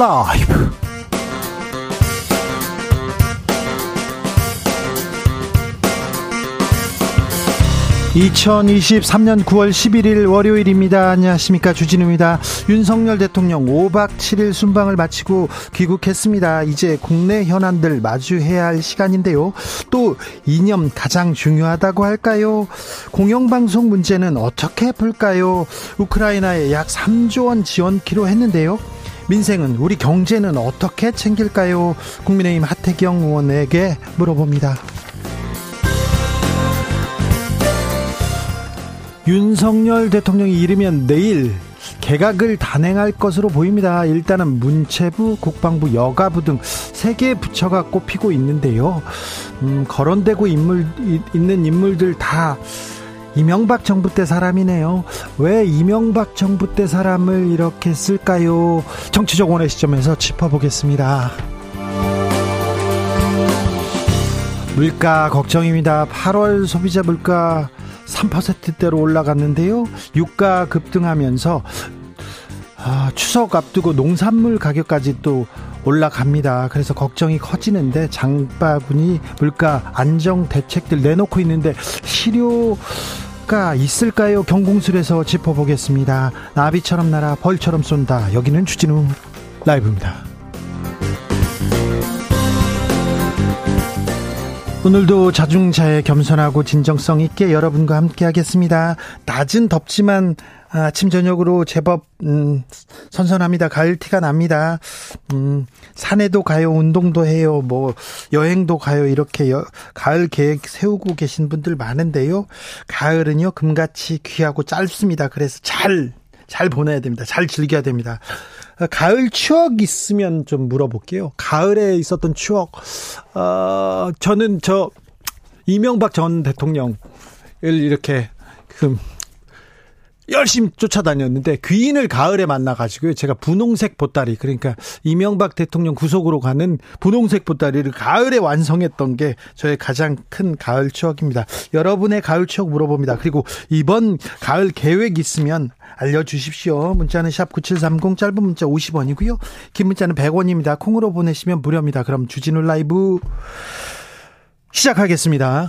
라이브. 2023년 9월 11일 월요일입니다. 안녕하십니까. 주진우입니다. 윤석열 대통령 5박 7일 순방을 마치고 귀국했습니다. 이제 국내 현안들 마주해야 할 시간인데요. 또 이념 가장 중요하다고 할까요? 공영방송 문제는 어떻게 풀까요? 우크라이나에 약 3조 원 지원키로 했는데요. 민생은 우리 경제는 어떻게 챙길까요? 국민의힘 하태경 의원에게 물어봅니다. 윤석열 대통령이 이르면 내일 개각을 단행할 것으로 보입니다. 일단은 문체부, 국방부, 여가부 등 세개 부처가 꼽히고 있는데요. 음, 거론되고 인물, 있는 인물들 다 이명박 정부 때 사람이네요. 왜 이명박 정부 때 사람을 이렇게 쓸까요? 정치적 원의 시점에서 짚어보겠습니다. 물가 걱정입니다. 8월 소비자 물가 3%대로 올라갔는데요. 유가 급등하면서 아, 추석 앞두고 농산물 가격까지 또 올라갑니다. 그래서 걱정이 커지는데 장바구니 물가 안정 대책들 내놓고 있는데 실효 가 있을까요? 경공술에서 짚어보겠습니다. 나비처럼 날아 벌처럼 쏜다. 여기는 주진우 라이브입니다. 오늘도 자중자애 겸손하고 진정성 있게 여러분과 함께 하겠습니다. 낮은 덥지만 아침 저녁으로 제법 음, 선선합니다. 가을 티가 납니다. 음, 산에도 가요, 운동도 해요, 뭐 여행도 가요. 이렇게 여, 가을 계획 세우고 계신 분들 많은데요. 가을은요 금같이 귀하고 짧습니다. 그래서 잘잘 보내야 됩니다. 잘 즐겨야 됩니다. 가을 추억 있으면 좀 물어볼게요. 가을에 있었던 추억. 어, 저는 저 이명박 전 대통령을 이렇게 그 열심히 쫓아다녔는데 귀인을 가을에 만나가지고요. 제가 분홍색 보따리 그러니까 이명박 대통령 구속으로 가는 분홍색 보따리를 가을에 완성했던 게 저의 가장 큰 가을 추억입니다. 여러분의 가을 추억 물어봅니다. 그리고 이번 가을 계획 있으면 알려주십시오. 문자는 샵 9730 짧은 문자 50원이고요. 긴 문자는 100원입니다. 콩으로 보내시면 무료입니다. 그럼 주진우 라이브 시작하겠습니다.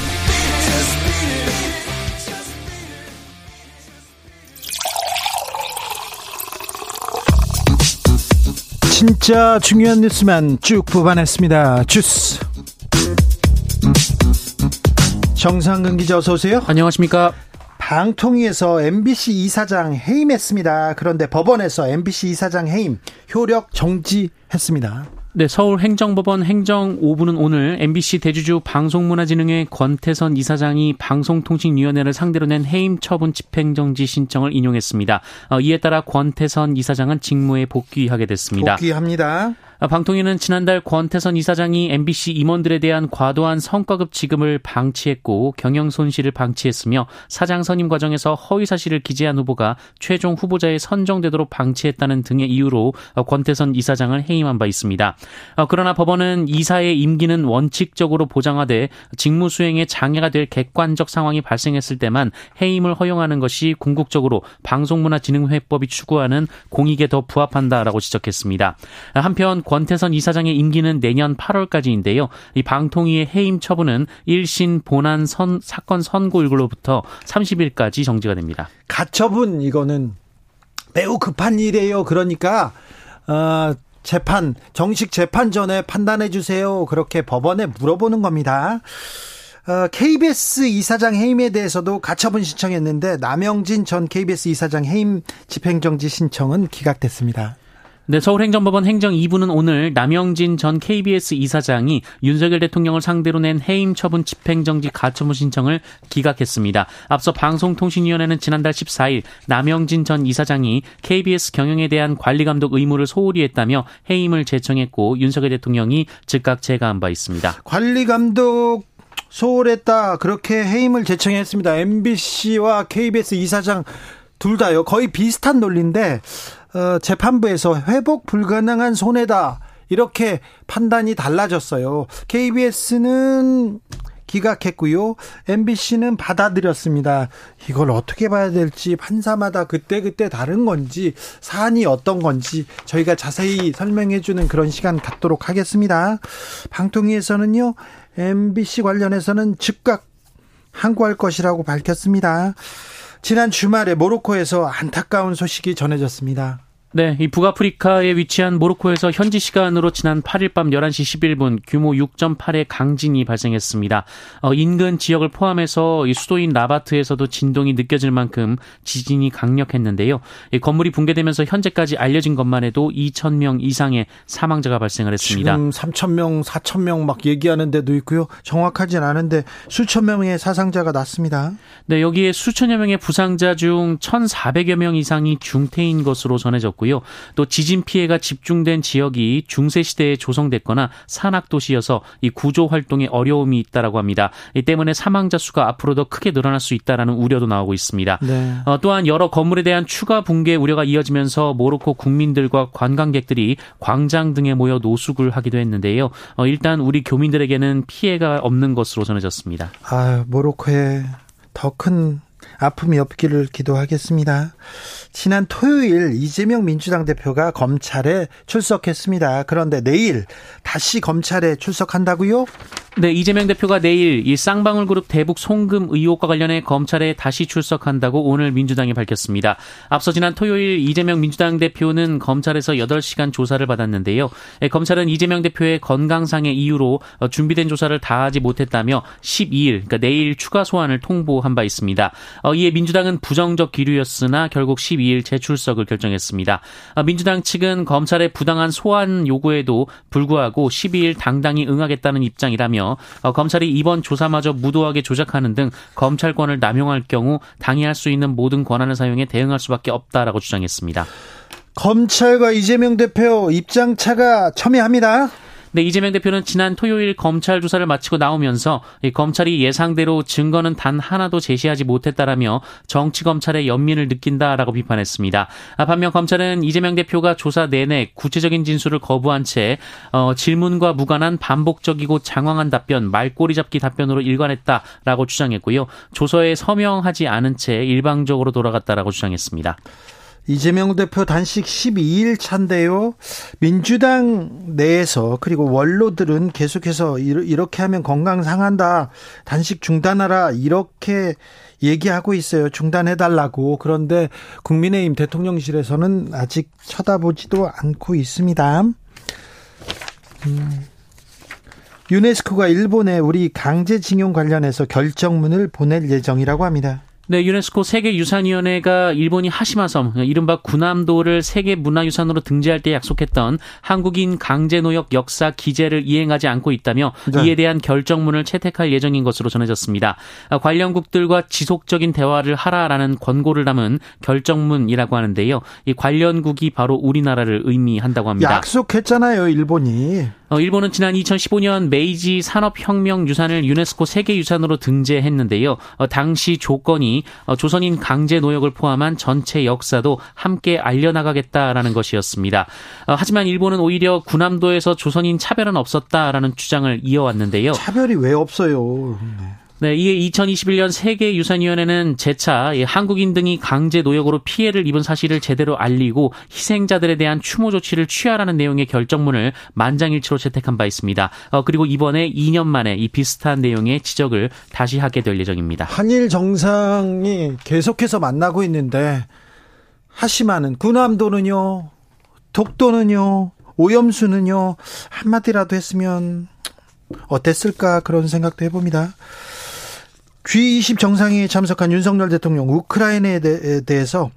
진짜 중요한 뉴스만 쭉 뽑아냈습니다. 주스. 정상근 기자 어서 오세요. 안녕하십니까. 방통위에서 MBC 이사장 해임했습니다. 그런데 법원에서 MBC 이사장 해임 효력 정지했습니다. 네, 서울행정법원 행정 5부는 오늘 MBC 대주주 방송문화진흥회 권태선 이사장이 방송통신위원회를 상대로 낸 해임 처분 집행정지 신청을 인용했습니다. 어, 이에 따라 권태선 이사장은 직무에 복귀하게 됐습니다. 복귀합니다. 방통위는 지난달 권태선 이사장이 MBC 임원들에 대한 과도한 성과급 지급을 방치했고 경영 손실을 방치했으며 사장 선임 과정에서 허위 사실을 기재한 후보가 최종 후보자에 선정되도록 방치했다는 등의 이유로 권태선 이사장을 해임한 바 있습니다. 그러나 법원은 이사의 임기는 원칙적으로 보장하되 직무 수행에 장애가 될 객관적 상황이 발생했을 때만 해임을 허용하는 것이 궁극적으로 방송문화진흥회법이 추구하는 공익에 더 부합한다라고 지적했습니다. 한편 권태선 이사장의 임기는 내년 8월까지인데요. 이 방통위의 해임 처분은 1신 본안 선, 사건 선고일로부터 30일까지 정지가 됩니다. 가처분 이거는 매우 급한 일이에요. 그러니까 어, 재판 정식 재판 전에 판단해 주세요. 그렇게 법원에 물어보는 겁니다. 어, KBS 이사장 해임에 대해서도 가처분 신청했는데 남영진 전 KBS 이사장 해임 집행정지 신청은 기각됐습니다. 네, 서울행정법원 행정 2부는 오늘 남영진 전 KBS 이사장이 윤석열 대통령을 상대로 낸 해임 처분 집행정지 가처분 신청을 기각했습니다. 앞서 방송통신위원회는 지난달 14일 남영진 전 이사장이 KBS 경영에 대한 관리감독 의무를 소홀히 했다며 해임을 제청했고 윤석열 대통령이 즉각 제거한 바 있습니다. 관리감독 소홀했다 그렇게 해임을 제청했습니다. MBC와 KBS 이사장 둘 다요. 거의 비슷한 논리인데 어, 재판부에서 회복 불가능한 손해다. 이렇게 판단이 달라졌어요. KBS는 기각했고요. MBC는 받아들였습니다. 이걸 어떻게 봐야 될지 판사마다 그때 그때 다른 건지 사안이 어떤 건지 저희가 자세히 설명해 주는 그런 시간 갖도록 하겠습니다. 방통위에서는요. MBC 관련해서는 즉각 항고할 것이라고 밝혔습니다. 지난 주말에 모로코에서 안타까운 소식이 전해졌습니다. 네, 이 북아프리카에 위치한 모로코에서 현지 시간으로 지난 8일 밤 11시 11분 규모 6.8의 강진이 발생했습니다. 어, 인근 지역을 포함해서 이 수도인 라바트에서도 진동이 느껴질 만큼 지진이 강력했는데요. 이 건물이 붕괴되면서 현재까지 알려진 것만 해도 2천 명 이상의 사망자가 발생을 했습니다. 지금 3천 명, 4천 명막 얘기하는 데도 있고요. 정확하진 않은데 수천 명의 사상자가 났습니다. 네, 여기에 수천여 명의 부상자 중 1,400여 명 이상이 중태인 것으로 전해졌고 있었고요. 또 지진 피해가 집중된 지역이 중세 시대에 조성됐거나 산악 도시여서 이 구조 활동에 어려움이 있다라고 합니다. 이 때문에 사망자 수가 앞으로 더 크게 늘어날 수 있다라는 우려도 나오고 있습니다. 네. 어, 또한 여러 건물에 대한 추가 붕괴 우려가 이어지면서 모로코 국민들과 관광객들이 광장 등에 모여 노숙을 하기도 했는데요. 어, 일단 우리 교민들에게는 피해가 없는 것으로 전해졌습니다. 아, 모로코에 더큰 아픔이 없기를 기도하겠습니다. 지난 토요일 이재명 민주당 대표가 검찰에 출석했습니다. 그런데 내일 다시 검찰에 출석한다고요? 네, 이재명 대표가 내일 이 쌍방울 그룹 대북 송금 의혹과 관련해 검찰에 다시 출석한다고 오늘 민주당이 밝혔습니다. 앞서 지난 토요일 이재명 민주당 대표는 검찰에서 8시간 조사를 받았는데요. 예, 검찰은 이재명 대표의 건강상의 이유로 어, 준비된 조사를 다하지 못했다며 12일, 그러니까 내일 추가 소환을 통보한 바 있습니다. 어, 이에 민주당은 부정적 기류였으나 결국 12일 재출석을 결정했습니다. 어, 민주당 측은 검찰의 부당한 소환 요구에도 불구하고 12일 당당히 응하겠다는 입장이라며 하며 어, 검찰이 이번 조사마저 무도하게 조작하는 등 검찰권을 남용할 경우 당해할 수 있는 모든 권한을 사용해 대응할 수밖에 없다라고 주장했습니다. 검찰과 이재명 대표 입장 차가 첨예합니다. 네, 이재명 대표는 지난 토요일 검찰 조사를 마치고 나오면서 검찰이 예상대로 증거는 단 하나도 제시하지 못했다라며 정치 검찰의 연민을 느낀다라고 비판했습니다. 아, 반면 검찰은 이재명 대표가 조사 내내 구체적인 진술을 거부한 채 어, 질문과 무관한 반복적이고 장황한 답변, 말꼬리 잡기 답변으로 일관했다라고 주장했고요. 조서에 서명하지 않은 채 일방적으로 돌아갔다라고 주장했습니다. 이재명 대표 단식 12일 차인데요. 민주당 내에서 그리고 원로들은 계속해서 이렇게 하면 건강 상한다. 단식 중단하라. 이렇게 얘기하고 있어요. 중단해 달라고. 그런데 국민의힘 대통령실에서는 아직 쳐다보지도 않고 있습니다. 음. 유네스코가 일본에 우리 강제징용 관련해서 결정문을 보낼 예정이라고 합니다. 네, 유네스코 세계유산위원회가 일본이 하시마섬, 이른바 구남도를 세계문화유산으로 등재할 때 약속했던 한국인 강제노역 역사 기재를 이행하지 않고 있다며 네. 이에 대한 결정문을 채택할 예정인 것으로 전해졌습니다. 관련국들과 지속적인 대화를 하라라는 권고를 담은 결정문이라고 하는데요. 이 관련국이 바로 우리나라를 의미한다고 합니다. 약속했잖아요, 일본이. 어, 일본은 지난 2015년 메이지 산업혁명 유산을 유네스코 세계유산으로 등재했는데요. 어, 당시 조건이 어, 조선인 강제 노역을 포함한 전체 역사도 함께 알려나가겠다라는 것이었습니다. 하지만 일본은 오히려 군함도에서 조선인 차별은 없었다라는 주장을 이어왔는데요. 차별이 왜 없어요? 네. 네, 이에 2021년 세계유산위원회는 재차 한국인 등이 강제 노역으로 피해를 입은 사실을 제대로 알리고 희생자들에 대한 추모 조치를 취하라는 내용의 결정문을 만장일치로 채택한 바 있습니다. 어, 그리고 이번에 2년 만에 이 비슷한 내용의 지적을 다시 하게 될 예정입니다. 한일 정상이 계속해서 만나고 있는데 하시마는 군함도는요, 독도는요, 오염수는요 한마디라도 했으면 어땠을까 그런 생각도 해봅니다. G20 정상회의에 참석한 윤석열 대통령 우크라이나에 대 해서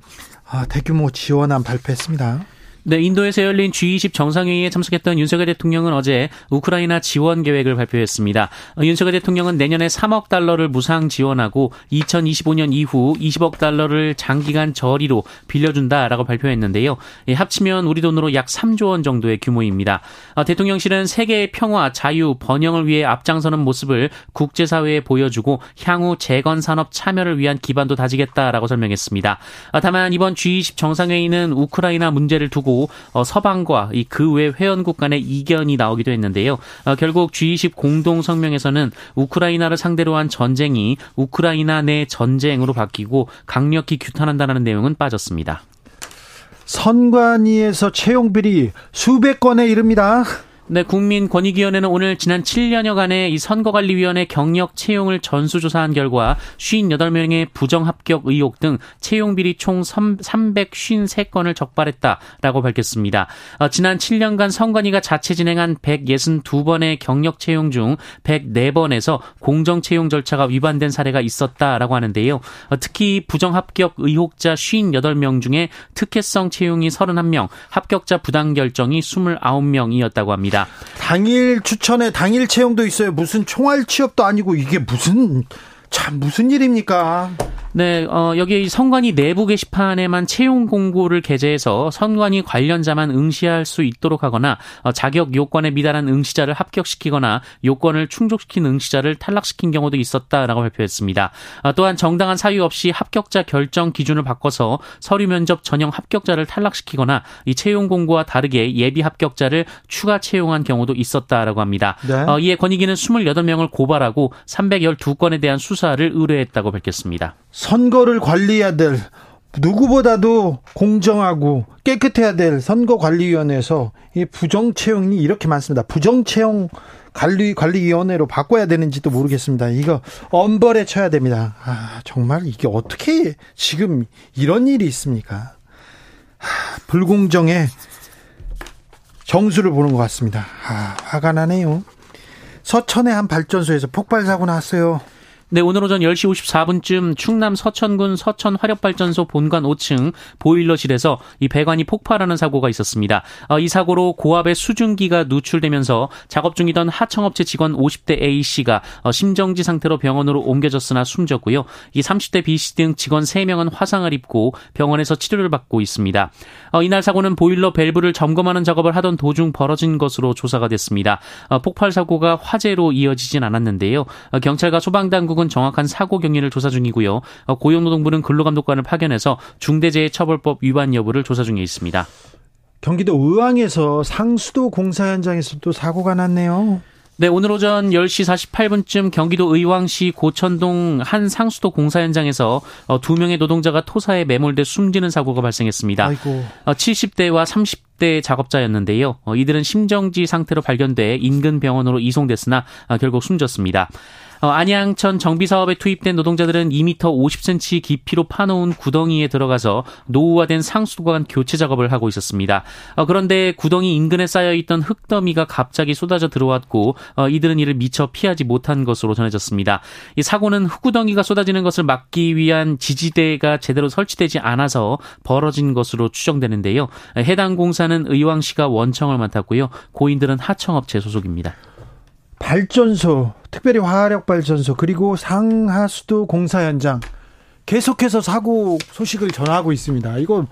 아, 대규모 지원안 발표했습니다. 네, 인도에서 열린 G20 정상회의에 참석했던 윤석열 대통령은 어제 우크라이나 지원 계획을 발표했습니다. 윤석열 대통령은 내년에 3억 달러를 무상 지원하고 2025년 이후 20억 달러를 장기간 저리로 빌려준다라고 발표했는데요. 합치면 우리 돈으로 약 3조 원 정도의 규모입니다. 어, 대통령실은 세계의 평화, 자유, 번영을 위해 앞장서는 모습을 국제사회에 보여주고 향후 재건 산업 참여를 위한 기반도 다지겠다라고 설명했습니다. 어, 다만 이번 G20 정상회의는 우크라이나 문제를 두고 어, 서방과 이그외 회원국 간의 이견이 나오기도 했는데요. 어, 결국 G20 공동 성명에서는 우크라이나를 상대로 한 전쟁이 우크라이나 내 전쟁으로 바뀌고 강력히 규탄한다는 내용은 빠졌습니다. 선관위에서 채용 비리 수백 건에 이릅니다. 네, 국민권익위원회는 오늘 지난 7년여간의 이 선거관리위원회 경력 채용을 전수조사한 결과 58명의 부정합격 의혹 등 채용 비리 총 353건을 적발했다라고 밝혔습니다. 어, 지난 7년간 선관위가 자체 진행한 162번의 경력 채용 중 104번에서 공정 채용 절차가 위반된 사례가 있었다라고 하는데요. 어, 특히 부정합격 의혹자 58명 중에 특혜성 채용이 31명, 합격자 부당 결정이 29명이었다고 합니다. 있습니다. 당일 추천에 당일 채용도 있어요. 무슨 총알 취업도 아니고 이게 무슨 참 무슨 일입니까? 네, 어, 여기 선관위 내부 게시판에만 채용 공고를 게재해서 선관위 관련자만 응시할 수 있도록 하거나 어, 자격 요건에 미달한 응시자를 합격시키거나 요건을 충족시킨 응시자를 탈락시킨 경우도 있었다라고 발표했습니다. 어, 또한 정당한 사유 없이 합격자 결정 기준을 바꿔서 서류 면접 전형 합격자를 탈락시키거나 이 채용 공고와 다르게 예비 합격자를 추가 채용한 경우도 있었다라고 합니다. 네. 어, 이에 권익위는 28명을 고발하고 312건에 대한 수사를 의뢰했다고 밝혔습니다. 선거를 관리해야 될 누구보다도 공정하고 깨끗해야 될 선거관리위원회에서 이 부정 채용이 이렇게 많습니다. 부정 채용 관리 관리위원회로 바꿔야 되는지도 모르겠습니다. 이거 엄벌에 쳐야 됩니다. 아 정말 이게 어떻게 지금 이런 일이 있습니까? 하, 불공정에 정수를 보는 것 같습니다. 아, 화가 나네요. 서천의 한 발전소에서 폭발 사고 났어요. 네, 오늘 오전 10시 54분쯤 충남 서천군 서천 화력발전소 본관 5층 보일러실에서 이 배관이 폭발하는 사고가 있었습니다. 어, 이 사고로 고압의 수증기가 누출되면서 작업 중이던 하청업체 직원 50대 A씨가 어, 심정지 상태로 병원으로 옮겨졌으나 숨졌고요. 이 30대 B씨 등 직원 3명은 화상을 입고 병원에서 치료를 받고 있습니다. 어, 이날 사고는 보일러 밸브를 점검하는 작업을 하던 도중 벌어진 것으로 조사가 됐습니다. 폭발 사고가 화재로 이어지진 않았는데요. 경찰과 소방당국은 쪽은 정확한 사고 경위를 조사 중이고요. 어, 고용노동부는 근로감독관을 파견해서 중대재해처벌법 위반 여부를 조사 중에 있습니다. 경기도 의왕에서 상수도 공사 현장에서도 사고가 났네요. 네, 오늘 오전 10시 48분쯤 경기도 의왕시 고천동 한 상수도 공사 현장에서 어, 두 명의 노동자가 토사에 매몰돼 숨지는 사고가 발생했습니다. 아이고. 70대와 어, 30대 작업자였는데요. 이들은 심정지 상태로 발견돼 인근 병원으로 이송됐으나 결국 숨졌습니다. 어, 안양천 정비 사업에 투입된 노동자들은 2m 50cm 깊이로 파놓은 구덩이에 들어가서 노후화된 상수도관 교체 작업을 하고 있었습니다. 어, 그런데 구덩이 인근에 쌓여 있던 흙더미가 갑자기 쏟아져 들어왔고 어, 이들은 이를 미처 피하지 못한 것으로 전해졌습니다. 이 사고는 흙구덩이가 쏟아지는 것을 막기 위한 지지대가 제대로 설치되지 않아서 벌어진 것으로 추정되는데요. 해당 공사는 의왕시가 원청을 맡았고요. 고인들은 하청업체 소속입니다. 발전소, 특별히 화력 발전소 그리고 상하수도 공사 현장 계속해서 사고 소식을 전하고 있습니다. 이거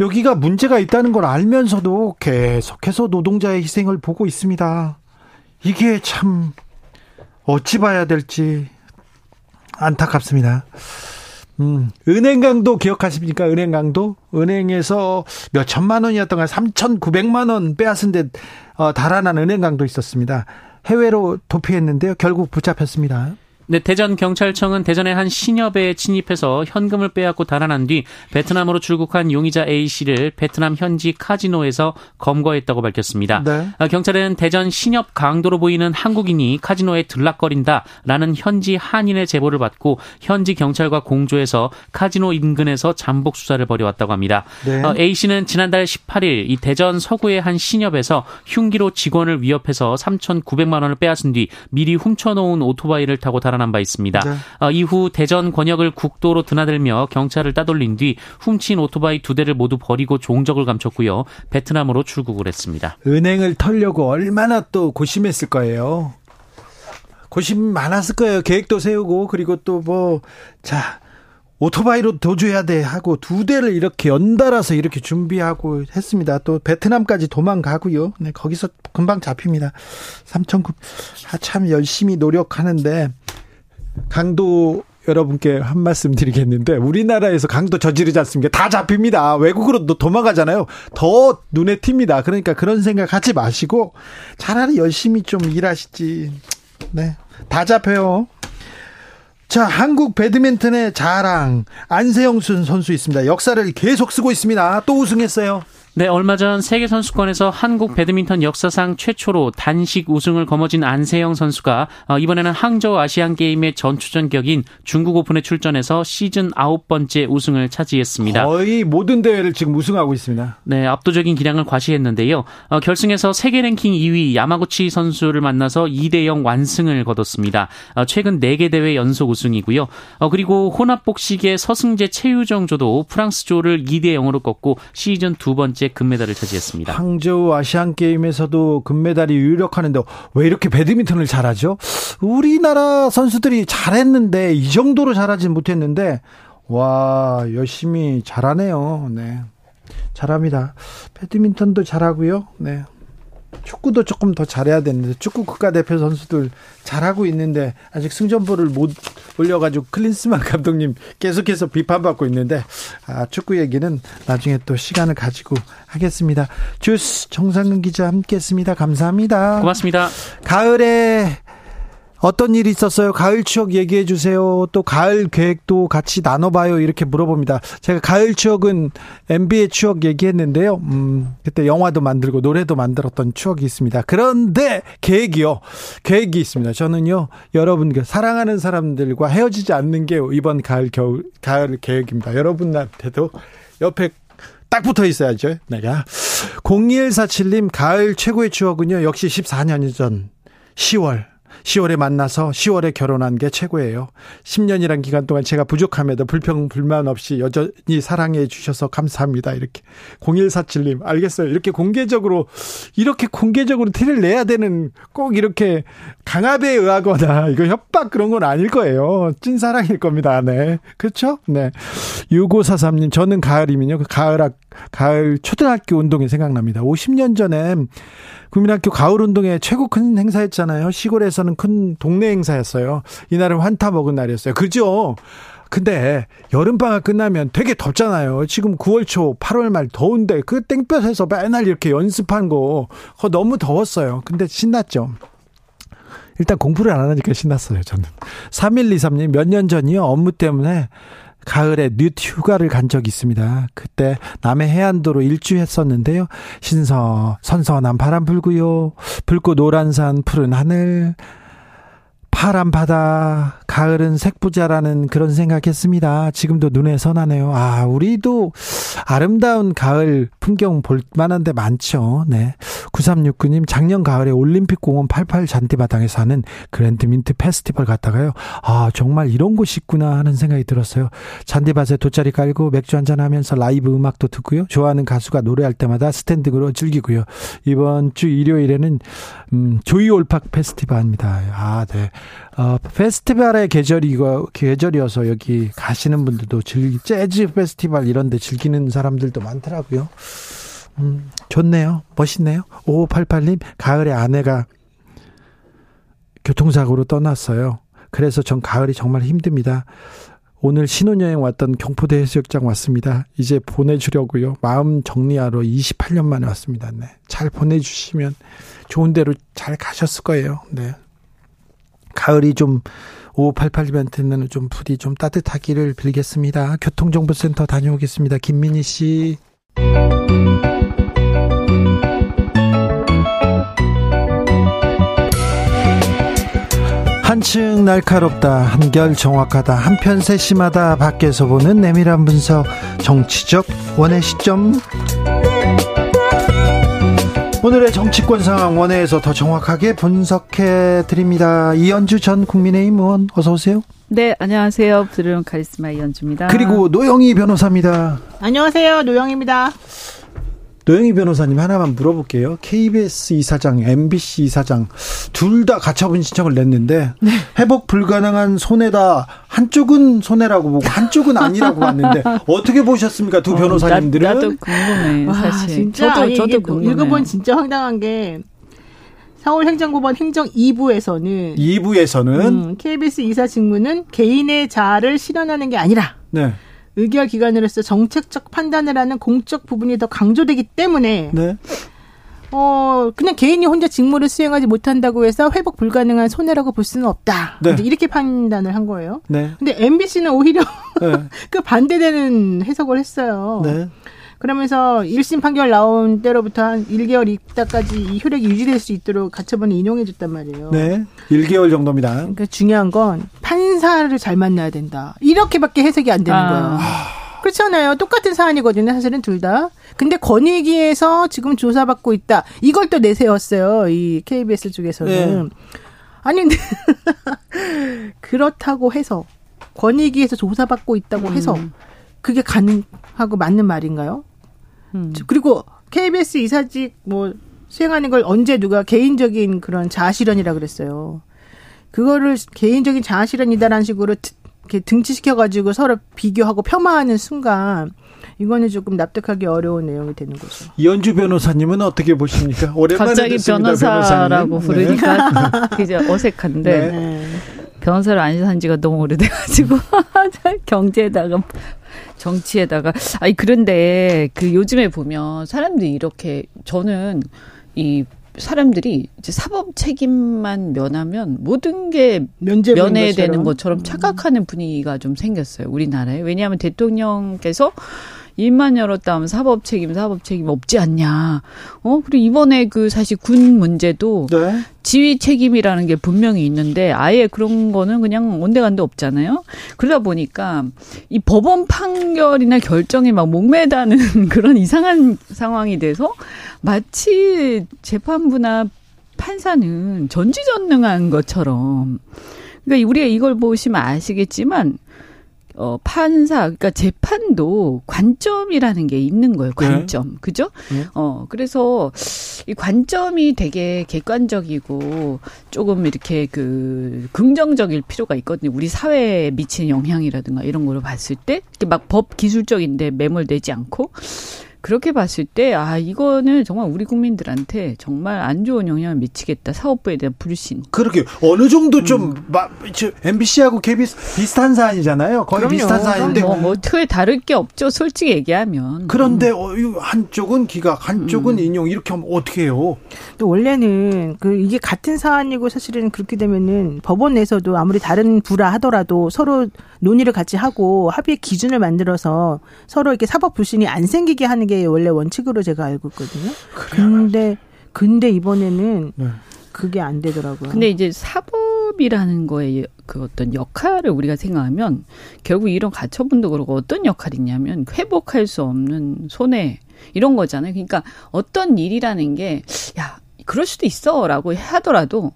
여기가 문제가 있다는 걸 알면서도 계속해서 노동자의 희생을 보고 있습니다. 이게 참 어찌 봐야 될지 안타깝습니다. 음, 은행 강도 기억하십니까? 은행 강도? 은행에서 몇 천만 원이었던가 3,900만 원 빼앗은 데 어, 달아난 은행 강도 있었습니다. 해외로 도피했는데요. 결국 붙잡혔습니다. 네, 대전 경찰청은 대전의 한 신협에 침입해서 현금을 빼앗고 달아난 뒤 베트남으로 출국한 용의자 A 씨를 베트남 현지 카지노에서 검거했다고 밝혔습니다. 네. 아, 경찰은 대전 신협 강도로 보이는 한국인이 카지노에 들락거린다라는 현지 한인의 제보를 받고 현지 경찰과 공조해서 카지노 인근에서 잠복 수사를 벌여왔다고 합니다. 네. 어, A 씨는 지난달 18일 이 대전 서구의 한 신협에서 흉기로 직원을 위협해서 3,900만 원을 빼앗은 뒤 미리 훔쳐놓은 오토바이를 타고 달아 달아난 바 있습니다. 네. 어, 이후 대전 권역을 국도로 드나들며 경찰을 따돌린 뒤 훔친 오토바이 두 대를 모두 버리고 종적을 감췄고요. 베트남으로 출국을 했습니다. 은행을 털려고 얼마나 또 고심했을 거예요. 고심 많았을 거예요. 계획도 세우고 그리고 또 뭐 자 오토바이로 도주해야 돼 하고 두 대를 이렇게 연달아서 이렇게 준비하고 했습니다. 또 베트남까지 도망가고요. 네, 거기서 금방 잡힙니다. 3,900. 아, 참 열심히 노력하는데 강도 여러분께 한 말씀 드리겠는데 우리나라에서 강도 저지르지 않습니까? 다 잡힙니다. 외국으로 도망가잖아요. 더 눈에 띕니다. 그러니까 그런 생각 하지 마시고 차라리 열심히 좀 일하시지. 네. 다 잡혀요. 자, 한국 배드민턴의 자랑 안세영 선수 있습니다. 역사를 계속 쓰고 있습니다. 또 우승했어요. 네, 얼마 전 세계 선수권에서 한국 배드민턴 역사상 최초로 단식 우승을 거머쥔 안세영 선수가 어, 이번에는 항저우 아시안 게임의 전추전 격인 중국 오픈에 출전해서 시즌 아홉 번째 우승을 차지했습니다. 거의 모든 대회를 지금 우승하고 있습니다. 네, 압도적인 기량을 과시했는데요. 어, 결승에서 세계 랭킹 2위 야마구치 선수를 만나서 2대 0 완승을 거뒀습니다. 어, 최근 4개 대회 연속 우승이고요. 그리고 혼합복식의 서승재 최유정조도 프랑스조를 2대 0으로 꺾고 시즌 두 번째 번째 금메달을 차지했습니다. 항저우 아시안 게임에서도 금메달이 유력하는데 왜 이렇게 배드민턴을 잘하죠? 우리나라 선수들이 잘했는데 이 정도로 잘하진 못했는데 와 열심히 잘하네요. 네. 잘합니다. 배드민턴도 잘하고요. 네. 축구도 조금 더 잘해야 되는데 축구 국가대표 선수들 잘하고 있는데 아직 승전보를 못 올려가지고 클린스만 감독님 계속해서 비판받고 있는데 아, 축구 얘기는 나중에 또 시간을 가지고 하겠습니다. 주스 정상근 기자 함께했습니다. 감사합니다. 고맙습니다. 가을에 어떤 일이 있었어요? 가을 추억 얘기해 주세요. 또 가을 계획도 같이 나눠봐요. 이렇게 물어봅니다. 제가 가을 추억은 MB의 추억 얘기했는데요. 음, 그때 영화도 만들고 노래도 만들었던 추억이 있습니다. 그런데 계획이요. 계획이 있습니다. 저는요, 여러분, 그 사랑하는 사람들과 헤어지지 않는 게 이번 가을 겨울, 가을 계획입니다. 여러분한테도 옆에 딱 붙어 있어야죠. 내가. 0147님, 가을 최고의 추억은요, 역시 14년 전 10월. 10월에 만나서 10월에 결혼한 게 최고예요. 10년이란 기간 동안 제가 부족함에도 불평, 불만 없이 여전히 사랑해 주셔서 감사합니다. 이렇게. 0147님, 알겠어요. 이렇게 공개적으로, 이렇게 공개적으로 티를 내야 되는 꼭 이렇게 강압에 의하거나 이거 협박 그런 건 아닐 거예요. 찐사랑일 겁니다. 네. 그렇죠? 네. 6543님, 저는 가을이면요. 그 가을, 가을 초등학교 운동이 생각납니다. 50년 전에 국민학교 가을 운동회 최고 큰 행사였잖아요. 시골에서는 큰 동네 행사였어요. 이날은 환타 먹은 날이었어요. 그죠? 근데 여름방학 끝나면 되게 덥잖아요. 지금 9월 초, 8월 말 더운데 그 땡볕에서 맨날 이렇게 연습한 거, 그거 너무 더웠어요. 근데 신났죠. 일단 공부를 안 하니까 신났어요, 저는. 3123님, 몇 년 전이요. 업무 때문에 가을에 늦 휴가를 간 적이 있습니다. 그때 남해 해안도로 일주했었는데요. 신서 선선한 바람 불고요. 붉고 노란 산 푸른 하늘 파란 바다, 가을은 색부자라는 그런 생각했습니다. 지금도 눈에 선하네요. 아, 우리도 아름다운 가을 풍경 볼 만한 데 많죠. 네. 9369님, 작년 가을에 올림픽공원 88 잔디바닥에서 하는 그랜드민트 페스티벌 갔다가요. 아, 정말 이런 곳이 있구나 하는 생각이 들었어요. 잔디밭에 돗자리 깔고 맥주 한잔 하면서 라이브 음악도 듣고요. 좋아하는 가수가 노래할 때마다 스탠딩으로 즐기고요. 이번 주 일요일에는, 음, 조이 올팍 페스티벌입니다. 아, 네. 어, 페스티벌의 계절이고 계절이어서 여기 가시는 분들도 즐기 재즈 페스티벌 이런 데 즐기는 사람들도 많더라고요. 음, 좋네요. 멋있네요. 5588님, 가을에 아내가 교통사고로 떠났어요. 그래서 전 가을이 정말 힘듭니다. 오늘 신혼여행 왔던 경포대 해수욕장 왔습니다. 이제 보내주려고요. 마음 정리하러 28년 만에 왔습니다. 네. 잘 보내주시면 좋은 데로 잘 가셨을 거예요. 네. 가을이 좀 5588님한테는 좀 부디 좀 따뜻하기를 빌겠습니다. 교통정보센터 다녀오겠습니다. 김민희 씨. 한층 날카롭다, 한결 정확하다, 한편 세심하다, 밖에서 보는 내밀한 분석, 정치적 원의 시점. 오늘의 정치권 상황 원회에서 더 정확하게 분석해 드립니다. 이현주 전 국민의힘 의원 어서 오세요. 네, 안녕하세요. 부드러운 카리스마 이현주입니다. 그리고 노영희 변호사입니다. 안녕하세요. 노영입니다. 노영희 변호사님 하나만 물어볼게요. KBS 이사장, MBC 이사장 둘 다 가처분 신청을 냈는데 네. 회복 불가능한 손해다. 한쪽은 손해라고 보고 한쪽은 아니라고 봤는데 어떻게 보셨습니까, 두 어, 변호사님들은? 나, 도 궁금해. 사실. 진짜 저도 저도 궁금해. 읽어본 진짜 황당한 게 서울행정법원 행정 2부에서는 2부에서는 음, KBS 이사 직무는 개인의 자아를 실현하는 게 아니라 네. 의결 기관으로서 정책적 판단을 하는 공적 부분이 더 강조되기 때문에 네. 어 그냥 개인이 혼자 직무를 수행하지 못한다고 해서 회복 불가능한 손해라고 볼 수는 없다. 네. 이렇게 판단을 한 거예요. 네. 근데 MBC는 오히려 네. 그 반대되는 해석을 했어요. 네. 그러면서 1심 판결 나온 때로부터 한 1개월 있다까지 이 효력이 유지될 수 있도록 가처분을 인용해 줬단 말이에요. 네. 1개월 정도입니다. 그러니까 중요한 건 판사를 잘 만나야 된다. 이렇게밖에 해석이 안 되는 아. 거예요. 그렇잖아요. 똑같은 사안이거든요. 사실은 둘 다. 근데 권익위에서 지금 조사받고 있다. 이걸 또 내세웠어요. 이 KBS 쪽에서는. 네. 아니 근데 그렇다고 해서 권익위에서 조사받고 있다고 해서 음. 그게 가능하고 맞는 말인가요? 음. 그리고 KBS 이사직 뭐 수행하는 걸 언제 누가 개인적인 그런 자아실현이라 그랬어요. 그거를 개인적인 자아실현이다라는 식으로 이렇게 등치시켜가지고 서로 비교하고 폄하하는 순간 이거는 조금 납득하기 어려운 내용이 되는 거죠. 이현주 변호사님은 어떻게 보십니까? 오랜만에 갑자기 변호사라고. 부르니까 네. 이제 어색한데 네. 변호사를 안 산 지가 너무 오래돼가지고 경제에다가 정치에다가. 아니 그런데 그 요즘에 보면 사람들이 이렇게 저는 이 사람들이 이제 사법 책임만 면하면 모든 게 면해되는 것처럼 음. 착각하는 분위기가 좀 생겼어요 우리나라에. 왜냐하면 대통령께서 일만 열었다 하면 사법 책임, 사법 책임 없지 않냐. 어, 그리고 이번에 그 사실 군 문제도 네. 지휘 책임이라는 게 분명히 있는데 아예 그런 거는 그냥 온데간데 없잖아요. 그러다 보니까 이 법원 판결이나 결정에 막 목매다는 그런 이상한 상황이 돼서 마치 재판부나 판사는 전지전능한 것처럼 그러니까 우리가 이걸 보시면 아시겠지만 어, 판사, 그러니까 재판도 관점이라는 게 있는 거예요. 네. 관점. 네. 그죠? 네. 어, 그래서 이 관점이 되게 객관적이고 조금 이렇게 그 긍정적일 필요가 있거든요. 우리 사회에 미치는 영향이라든가 이런 거를 봤을 때, 막 법 기술적인데 매몰되지 않고 그렇게 봤을 때, 아, 이거는 정말 우리 국민들한테 정말 안 좋은 영향을 미치겠다. 사업부에 대한 불신. 그렇게 어느 정도 좀, 음. 마, MBC하고 KBS 비슷한 사안이잖아요. 거의 그럼요. 비슷한 사안인데. 뭐, 뭐, 틀에 다를 게 없죠. 솔직히 얘기하면. 그런데 음. 한쪽은 기각, 한쪽은 음. 인용, 이렇게 하면 어떻게 해요? 또 원래는 그 이게 같은 사안이고 사실은 그렇게 되면은 법원 내에서도 아무리 다른 부라 하더라도 서로 논의를 같이 하고 합의 기준을 만들어서 서로 이렇게 사법 불신이 안 생기게 하는 게 원래 원칙으로 제가 알고 있거든요. 그래요. 근데 근데 이번에는 네. 그게 안 되더라고요. 근데 이제 사법이라는 거에 그 어떤 역할을 우리가 생각하면 결국 이런 가처분도 그렇고 어떤 역할이 있냐면 회복할 수 없는 손해 이런 거잖아요. 그러니까 어떤 일이라는 게 야, 그럴 수도 있어 라고 하더라도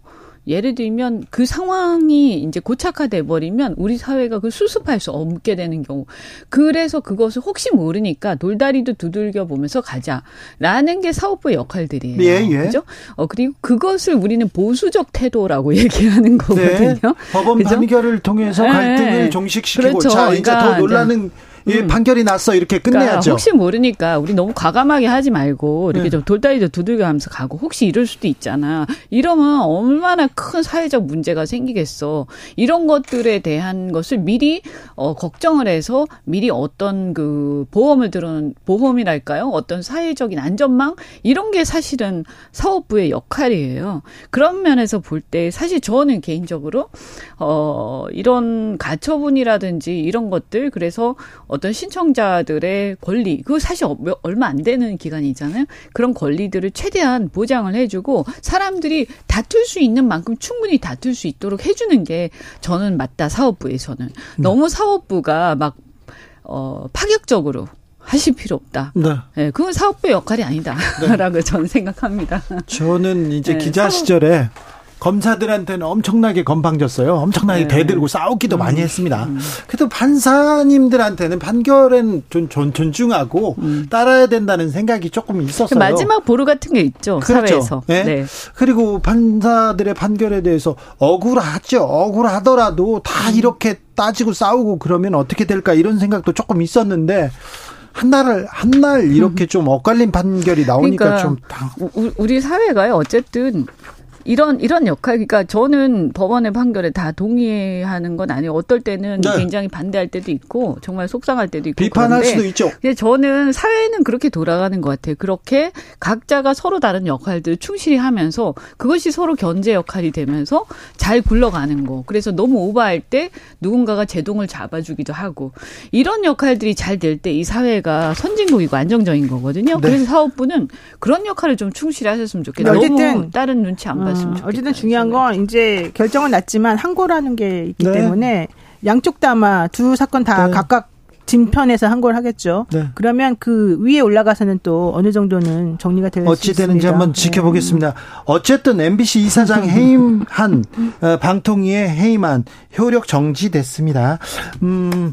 예를 들면 그 상황이 이제 고착화돼 버리면 우리 사회가 그 수습할 수 없게 되는 경우. 그래서 그것을 혹시 모르니까 돌다리도 두들겨 보면서 가자라는 게 사업부의 역할들이에요. 예, 예. 그죠? 어 그리고 그것을 우리는 보수적 태도라고 얘기하는 거거든요. 네. 법원 그죠? 판결을 통해서 갈등을 네. 종식시키고 그렇죠. 자, 이제 그러니까 더 놀라는 예, 음. 판결이 났어 이렇게 그러니까 끝내야죠. 그러니까 혹시 모르니까 우리 너무 과감하게 하지 말고 이렇게 네. 좀 돌다리도 두들겨가면서 가고 혹시 이럴 수도 있잖아. 이러면 얼마나 큰 사회적 문제가 생기겠어. 이런 것들에 대한 것을 미리 어, 걱정을 해서 미리 어떤 그 보험을 들은 보험이랄까요? 어떤 사회적인 안전망 이런 게 사실은 사업부의 역할이에요. 그런 면에서 볼 때 사실 저는 개인적으로 어 이런 가처분이라든지 이런 것들 그래서 어떤 신청자들의 권리, 그거 사실 얼마 안 되는 기간이잖아요. 그런 권리들을 최대한 보장을 해주고 사람들이 다툴 수 있는 만큼 충분히 다툴 수 있도록 해주는 게 저는 맞다 사업부에서는 네. 너무 사업부가 막 어, 파격적으로 하실 필요 없다. 네. 네 그건 사업부의 역할이 아니다라고 네. 저는 생각합니다. 저는 이제 네, 기자 시절에 검사들한테는 엄청나게 건방졌어요. 엄청나게 네. 대들고 싸우기도 음. 많이 했습니다. 음. 그래도 판사님들한테는 판결은 좀 존중하고 음. 따라야 된다는 생각이 조금 있었어요. 마지막 보루 같은 게 있죠. 그렇죠. 사회에서. 네? 네. 그리고 판사들의 판결에 대해서 억울하죠. 억울하더라도 다 음. 이렇게 따지고 싸우고 그러면 어떻게 될까 이런 생각도 조금 있었는데 한 날을 한 날 이렇게 좀 엇갈린 판결이 나오니까 그러니까 좀 당... 우리 사회가요 어쨌든 이런 이런 역할 그러니까 저는 법원의 판결에 다 동의하는 건 아니에요. 어떨 때는 네. 굉장히 반대할 때도 있고 정말 속상할 때도 있고 비판할 수도 있죠. 근데 저는 사회는 그렇게 돌아가는 것 같아요. 그렇게 각자가 서로 다른 역할들을 충실히 하면서 그것이 서로 견제 역할이 되면서 잘 굴러가는 거. 그래서 너무 오버할 때 누군가가 제동을 잡아주기도 하고 이런 역할들이 잘 될 때 이 사회가 선진국이고 안정적인 거거든요. 네. 그래서 사업부는 그런 역할을 좀 충실히 하셨으면 좋겠어요. 너무 다른 눈치 안 봐서. 음, 어쨌든 중요한 건 이제 결정은 났지만 항고라는 게 있기 네. 때문에 양쪽 다마 두 사건 다 네. 각각 진편에서 항고를 하겠죠. 네. 그러면 그 위에 올라가서는 또 어느 정도는 정리가 될수 있습니다. 어찌 되는지 한번 네. 지켜보겠습니다. 어쨌든 MBC 이사장 해임한 어, 방통위의 해임안 효력 정지됐습니다. 음.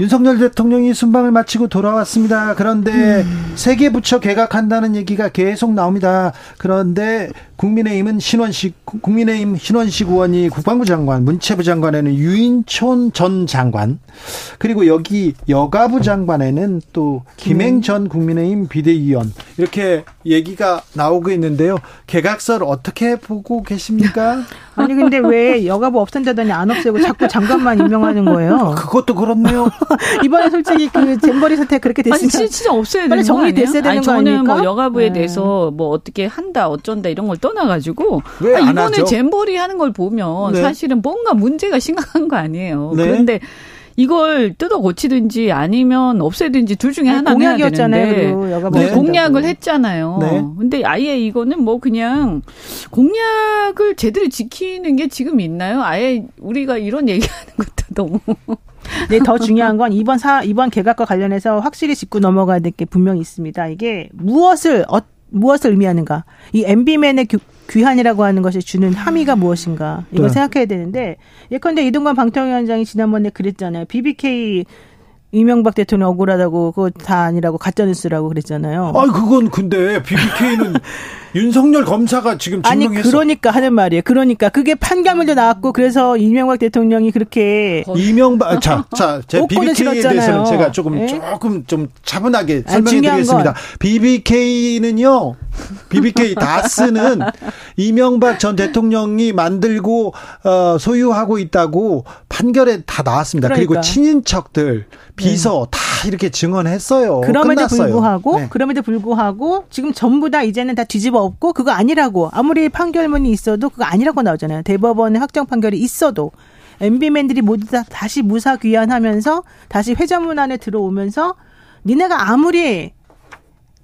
윤석열 대통령이 순방을 마치고 돌아왔습니다. 그런데 음. 세계 부처 개각한다는 얘기가 계속 나옵니다. 그런데 국민의힘은 신원식 국민의힘 신원식 의원이 국방부 장관, 문체부 장관에는 유인촌 전 장관, 그리고 여기 여가부 장관에는 또 김행 전 국민의힘 비대위원 이렇게 얘기가 나오고 있는데요. 개각설 어떻게 보고 계십니까? 아니 근데 왜 여가부 없앤다더니 안 없애고 자꾸 장관만 임명하는 거예요? 그것도 그렇네요. 이번에 솔직히 그 잼버리 사태 그렇게 됐으면 아니, 진짜 없애야 되는 거 아니에요? 정리됐어야 되는 아니, 거 아닙니까? 저는 뭐 여가부에 네. 대해서 뭐 어떻게 한다 어쩐다 이런 걸 떠. 떠나가지고 아, 이번에 잼버리 하는 걸 보면 네. 사실은 뭔가 문제가 심각한 거 아니에요. 네. 그런데 이걸 뜯어 고치든지 아니면 없애든지 둘 중에 하나 공약이었잖아요. 네. 공약을 했잖아요. 네. 근데 아예 이거는 뭐 그냥 공약을 제대로 지키는 게 지금 있나요? 아예 우리가 이런 얘기하는 것도 너무 네, 더 중요한 건 이번 사 이번 개각과 관련해서 확실히 짚고 넘어가야 될 게 분명히 있습니다. 이게 무엇을 어, 무엇을 의미하는가? 이 MB맨의 귀환이라고 하는 것이 주는 함의가 무엇인가? 이걸 네. 생각해야 되는데 예컨대 이동관 방통위원장이 지난번에 그랬잖아요. BBK 이명박 대통령 억울하다고 그거 다 아니라고 가짜 뉴스라고 그랬잖아요. 아, 그건 근데 BBK는 윤석열 검사가 지금 증명했어. 아니 그러니까 하는 말이에요. 그러니까 그게 판결문도 나왔고 그래서 이명박 대통령이 그렇게 이명박 자자 제 BBK에 대해서는 제가 조금 네? 조금 좀 차분하게 설명해 드리겠습니다. BBK는요. BBK 다스는 이명박 전 대통령이 만들고 어, 소유하고 있다고 판결에 다 나왔습니다. 그러니까. 그리고 친인척들 비서 네. 다 이렇게 증언했어요. 그럼에도 끝났어요. 불구하고 네. 그럼에도 불구하고 지금 전부 다 이제는 다 뒤집어 없고 그거 아니라고 아무리 판결문이 있어도 그거 아니라고 나오잖아요. 대법원의 확정 판결이 있어도 MB맨들이 모두 다 다시 무사 귀환하면서 다시 회전문 안에 들어오면서 니네가 아무리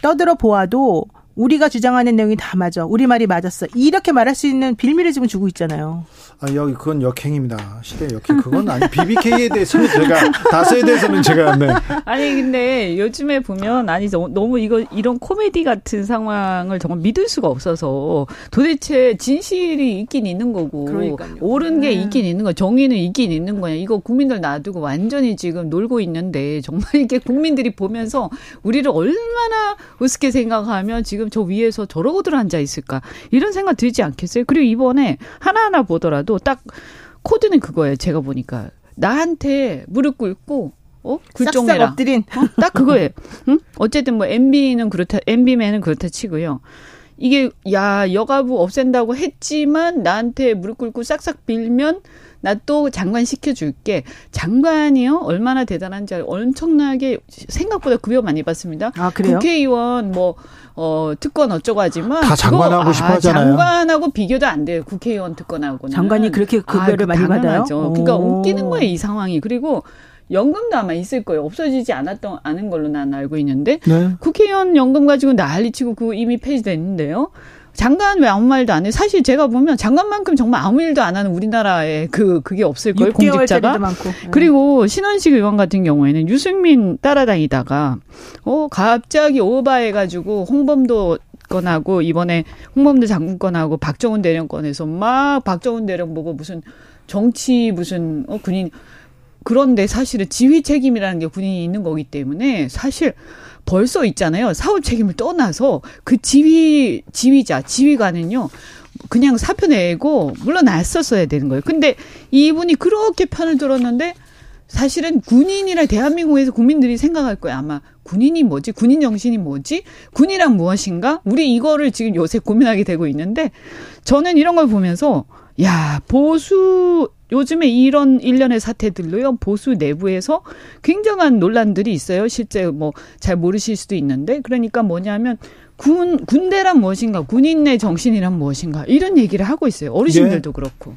떠들어 보아도 우리가 주장하는 내용이 다 맞아. 우리 말이 맞았어. 이렇게 말할 수 있는 빌미를 지금 주고 있잖아요. 아, 여기 그건 역행입니다. 시대 역행. 그건 아니. BBK에 대해서는 제가 다스에 대해서는 제가 네. 아니 근데 요즘에 보면 아니 너무 이거 이런 코미디 같은 상황을 정말 믿을 수가 없어서 도대체 진실이 있긴 있는 거고 그러니까요. 옳은 게 네. 있긴 있는 거, 정의는 있긴 있는 거냐. 이거 국민들 놔두고 완전히 지금 놀고 있는데 정말 이게 국민들이 보면서 우리를 얼마나 우습게 생각하면 지금 저 위에서 저러고들 앉아 있을까 이런 생각 들지 않겠어요? 그리고 이번에 하나하나 보더라도 딱 코드는 그거예요. 제가 보니까 나한테 무릎 꿇고 어 굴종해라. 엎드린. 어? 딱 그거예요. 응? 어쨌든 뭐 MB는 그렇다, MB맨은 그렇다 치고요. 이게 야 여가부 없앤다고 했지만 나한테 무릎 꿇고 싹싹 빌면 나 또 장관 시켜줄게. 장관이요 얼마나 대단한지 엄청나게 생각보다 급여 많이 받습니다. 아 그래요? 국회의원 뭐 어, 특권 어쩌고 하지만 다 장관하고 싶어 하잖아요. 아, 장관하고 비교도 안 돼요. 국회의원 특권하고는. 장관이 그렇게 급여를 아, 많이 받아요? 그러니까 웃기는 거예요, 이 상황이. 그리고 연금도 아마 있을 거예요. 없어지지 않았던 않은 걸로 난 알고 있는데 네. 국회의원 연금 가지고 난리치고 그 이미 폐지됐는데요. 장관 왜 아무 말도 안 해? 사실 제가 보면 장관만큼 정말 아무 일도 안 하는 우리나라에 그 그게 없을 거예요. 공직자가. 많고. 네. 그리고 신원식 의원 같은 경우에는 유승민 따라다니다가 어 갑자기 오바해 가지고 홍범도 건하고 이번에 홍범도 장군 건하고 박정훈 대령 건에서 막 박정훈 대령 보고 무슨 정치 무슨 어 군인 그런데 사실은 지휘 책임이라는 게 군인이 있는 거기 때문에 사실 벌써 있잖아요. 사업 책임을 떠나서 그 지휘 지휘자 지휘관은요. 그냥 사표 내고 물러났었어야 되는 거예요. 근데 이분이 그렇게 편을 들었는데 사실은 군인이라 대한민국에서 국민들이 생각할 거예요. 아마 군인이 뭐지? 군인 정신이 뭐지? 군이란 무엇인가? 우리 이거를 지금 요새 고민하게 되고 있는데 저는 이런 걸 보면서 야, 보수 요즘에 이런 일련의 사태들로요, 보수 내부에서 굉장한 논란들이 있어요. 실제 뭐 잘 모르실 수도 있는데. 그러니까 뭐냐면, 군, 군대란 무엇인가, 군인의 정신이란 무엇인가, 이런 얘기를 하고 있어요. 어르신들도 예. 그렇고.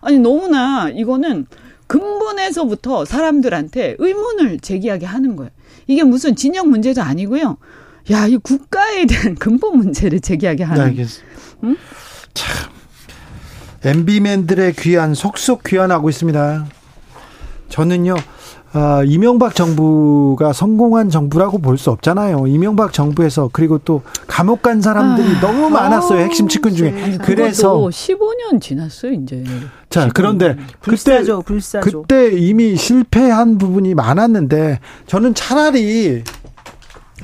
아니, 너무나 이거는 근본에서부터 사람들한테 의문을 제기하게 하는 거예요. 이게 무슨 진영 문제도 아니고요. 야, 이 국가에 대한 근본 문제를 제기하게 하는. 네, 알겠습니다. 응? 참. MB맨들의 귀환 속속 귀환하고 있습니다. 저는요, 어, 이명박 정부가 성공한 정부라고 볼 수 없잖아요. 이명박 정부에서 그리고 또 감옥 간 사람들이 아, 너무 많았어요. 핵심 측근 중에. 아니, 그래서 15년 지났어요, 이제. 자, 그런데 불사조, 그때 불사조. 그때 이미 실패한 부분이 많았는데 저는 차라리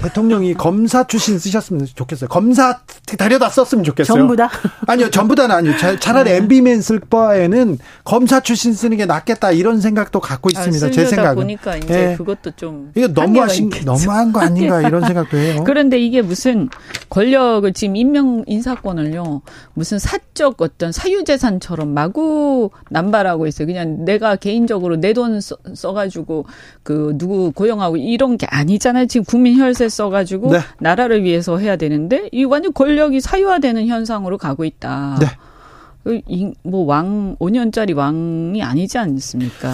대통령이 검사 출신 쓰셨으면 좋겠어요. 검사 데려다 썼으면 좋겠어요. 전부 다? 아니요, 전부 다는 아니요. 차라리 네. MB맨 쓸 바에는 검사 출신 쓰는 게 낫겠다 이런 생각도 갖고 아, 있습니다. 아, 제 생각은. 보니까 이제 네. 그것도 좀 이거 너무 하신 너무한 거 아닌가 이런 생각도 해요. 그런데 이게 무슨 권력을 지금 임명 인사권을요 무슨 사적 어떤 사유재산처럼 마구 남발하고 있어요. 그냥 내가 개인적으로 내 돈 써가지고 그 누구 고용하고 이런 게 아니잖아요. 지금 국민 혈세 써가지고 네. 나라를 위해서 해야 되는데 이 완전 권력이 사유화되는 현상으로 가고 있다. 네. 그 뭐왕 5년짜리 왕이 아니지 않습니까?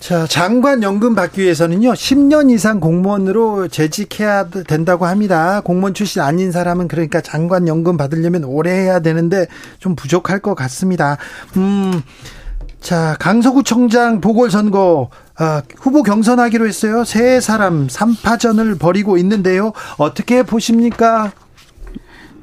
자, 장관 연금 받기 위해서는요, 10년 이상 공무원으로 재직해야 된다고 합니다. 공무원 출신 아닌 사람은 그러니까 장관 연금 받으려면 오래 해야 되는데 좀 부족할 것 같습니다. 음, 자, 강서구청장 보궐선거 아, 후보 경선하기로 했어요. 세 사람 3파전을 벌이고 있는데요. 어떻게 보십니까?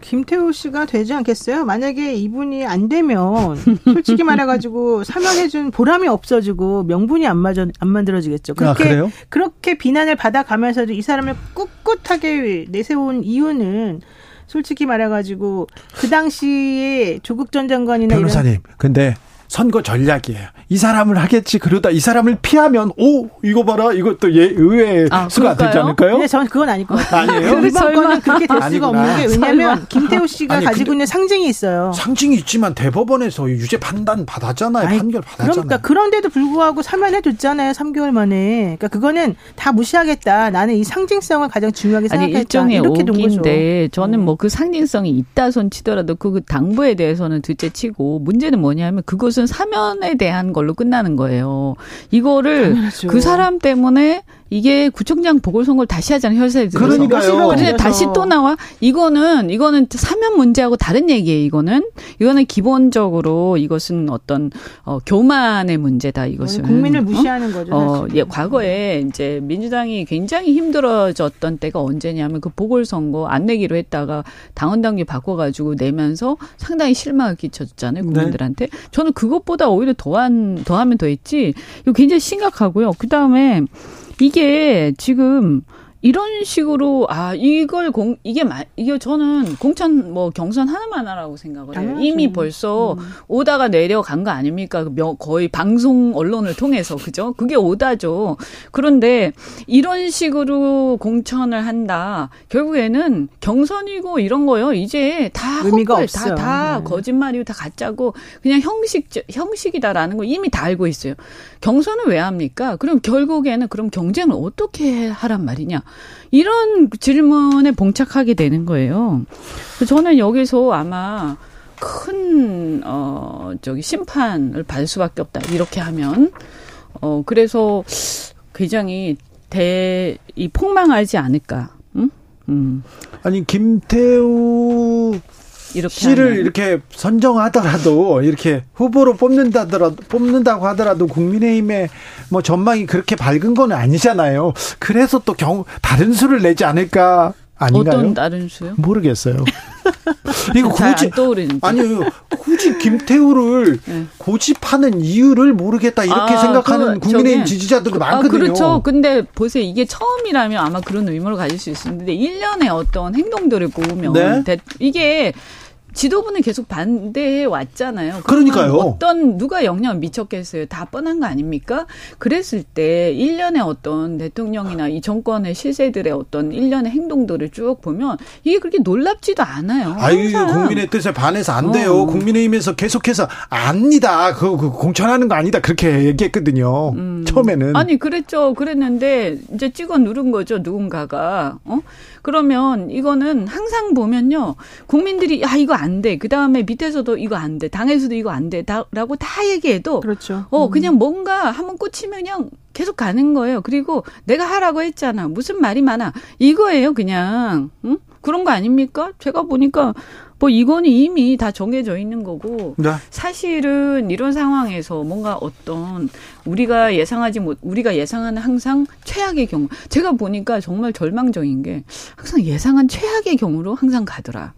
김태우 씨가 되지 않겠어요? 만약에 이분이 안 되면 솔직히 말해가지고 사면해준 보람이 없어지고 명분이 안 맞아 안 만들어지겠죠. 아, 그렇게 아, 그렇게 비난을 받아가면서도 이 사람을 꿋꿋하게 내세운 이유는 솔직히 말해가지고 그 당시에 조국 전 장관이나 변호사님, 이런 근데 선거 전략이에요. 이 사람을 하겠지 그러다 이 사람을 피하면 오 이거 봐라 이것도 예 의외의 아, 수가 그럴까요? 되지 않을까요? 네, 저는 그건 아닐 것 같아요. 아니에요? 이번 거는 그렇게 될 수가 없는 게 왜냐하면 김태우 씨가 아니, 가지고 있는 상징이 있어요. 상징이 있지만 대법원에서 유죄 판단 받았잖아요. 아니, 판결 받았잖아요. 그러니까 그런데도 불구하고 사면해 줬잖아요. 3개월 만에. 그러니까 그거는 다 무시하겠다. 나는 이 상징성을 가장 중요하게 생각했다. 아니, 일종의 이렇게 오기인데 저는 뭐 그 상징성이 있다 손 치더라도 그 당부에 대해서는 둘째 치고 문제는 뭐냐면 그것 은 사면에 대한 걸로 끝나는 거예요. 이거를 당연하죠. 그 사람 때문에 이게 구청장 보궐선거를 다시 하잖아요, 혈세에 들어서. 그러니까요. 근데 다시 또 나와. 이거는, 이거는 사면 문제하고 다른 얘기예요, 이거는. 이거는 기본적으로 이것은 어떤, 어, 교만의 문제다, 이것은. 국민을 어? 무시하는 어? 거죠. 어, 예, 과거에 이제 민주당이 굉장히 힘들어졌던 때가 언제냐면 그 보궐선거 안 내기로 했다가 당원 당규 바꿔가지고 내면서 상당히 실망을 끼쳤잖아요, 네. 국민들한테. 네. 저는 그것보다 오히려 더한, 더하면 더했지. 이거 굉장히 심각하고요. 그 다음에 이게 지금 이런 식으로 아 이걸 공 이게 마, 이게 저는 공천 뭐 경선 하나만 하라고 생각을 해요. 당연하죠. 이미 벌써 음. 오다가 내려간 거 아닙니까? 그 거의 방송 언론을 통해서 그죠? 그게 오다죠. 그런데 이런 식으로 공천을 한다. 결국에는 경선이고 이런 거요. 이제 다 의미가 헛글, 없어요. 다, 다 네. 거짓말이고 다 가짜고 그냥 형식 형식이다라는 거 이미 다 알고 있어요. 경선을 왜 합니까? 그럼 결국에는 그럼 경쟁을 어떻게 하란 말이냐? 이런 질문에 봉착하게 되는 거예요. 저는 여기서 아마 큰, 어, 저기 심판을 받을 수밖에 없다. 이렇게 하면. 어, 그래서 굉장히 대, 이 폭망하지 않을까. 응? 음. 아니, 김태우 이렇게 씨를 하면. 이렇게 선정하더라도 이렇게 후보로 뽑는다더라도 뽑는다고 하더라도 국민의힘의 뭐 전망이 그렇게 밝은 건 아니잖아요. 그래서 또 경, 다른 수를 내지 않을까 아닌가요? 어떤 다른 수요? 모르겠어요. 이거 굳이 아니요 굳이 김태우를 네. 고집하는 이유를 모르겠다 이렇게 아, 생각하는 그, 국민의힘 지지자들도 아, 많거든요. 그렇죠. 근데 보세요 이게 처음이라면 아마 그런 의문을 가질 수 있는데 1년의 어떤 행동들을 보면 네? 이게 지도부는 계속 반대해 왔잖아요. 그러니까요. 어떤 누가 영향을 미쳤겠어요. 다 뻔한 거 아닙니까? 그랬을 때 1년의 어떤 대통령이나 이 정권의 실세들의 어떤 1년의 행동들을 쭉 보면 이게 그렇게 놀랍지도 않아요. 아유, 국민의 뜻에 반해서 안 돼요. 어. 국민의힘에서 계속해서 압니다. 그, 그 공천하는 거 아니다. 그렇게 얘기했거든요. 음. 처음에는. 아니, 그랬죠. 그랬는데 이제 찍어 누른 거죠. 누군가가. 어? 그러면 이거는 항상 보면요. 국민들이 야, 이거 안 돼. 그다음에 밑에서도 이거 안 돼. 당에서도 이거 안 돼. 라고 다 얘기해도 그렇죠. 어, 음. 그냥 뭔가 한번 꽂히면 그냥 계속 가는 거예요. 그리고 내가 하라고 했잖아. 무슨 말이 많아. 이거예요, 그냥. 응? 그런 거 아닙니까? 제가 보니까 뭐 이거는 이미 다 정해져 있는 거고 네. 사실은 이런 상황에서 뭔가 어떤 우리가 예상하지 못 우리가 예상하는 항상 최악의 경우 제가 보니까 정말 절망적인 게 항상 예상한 최악의 경우로 항상 가더라.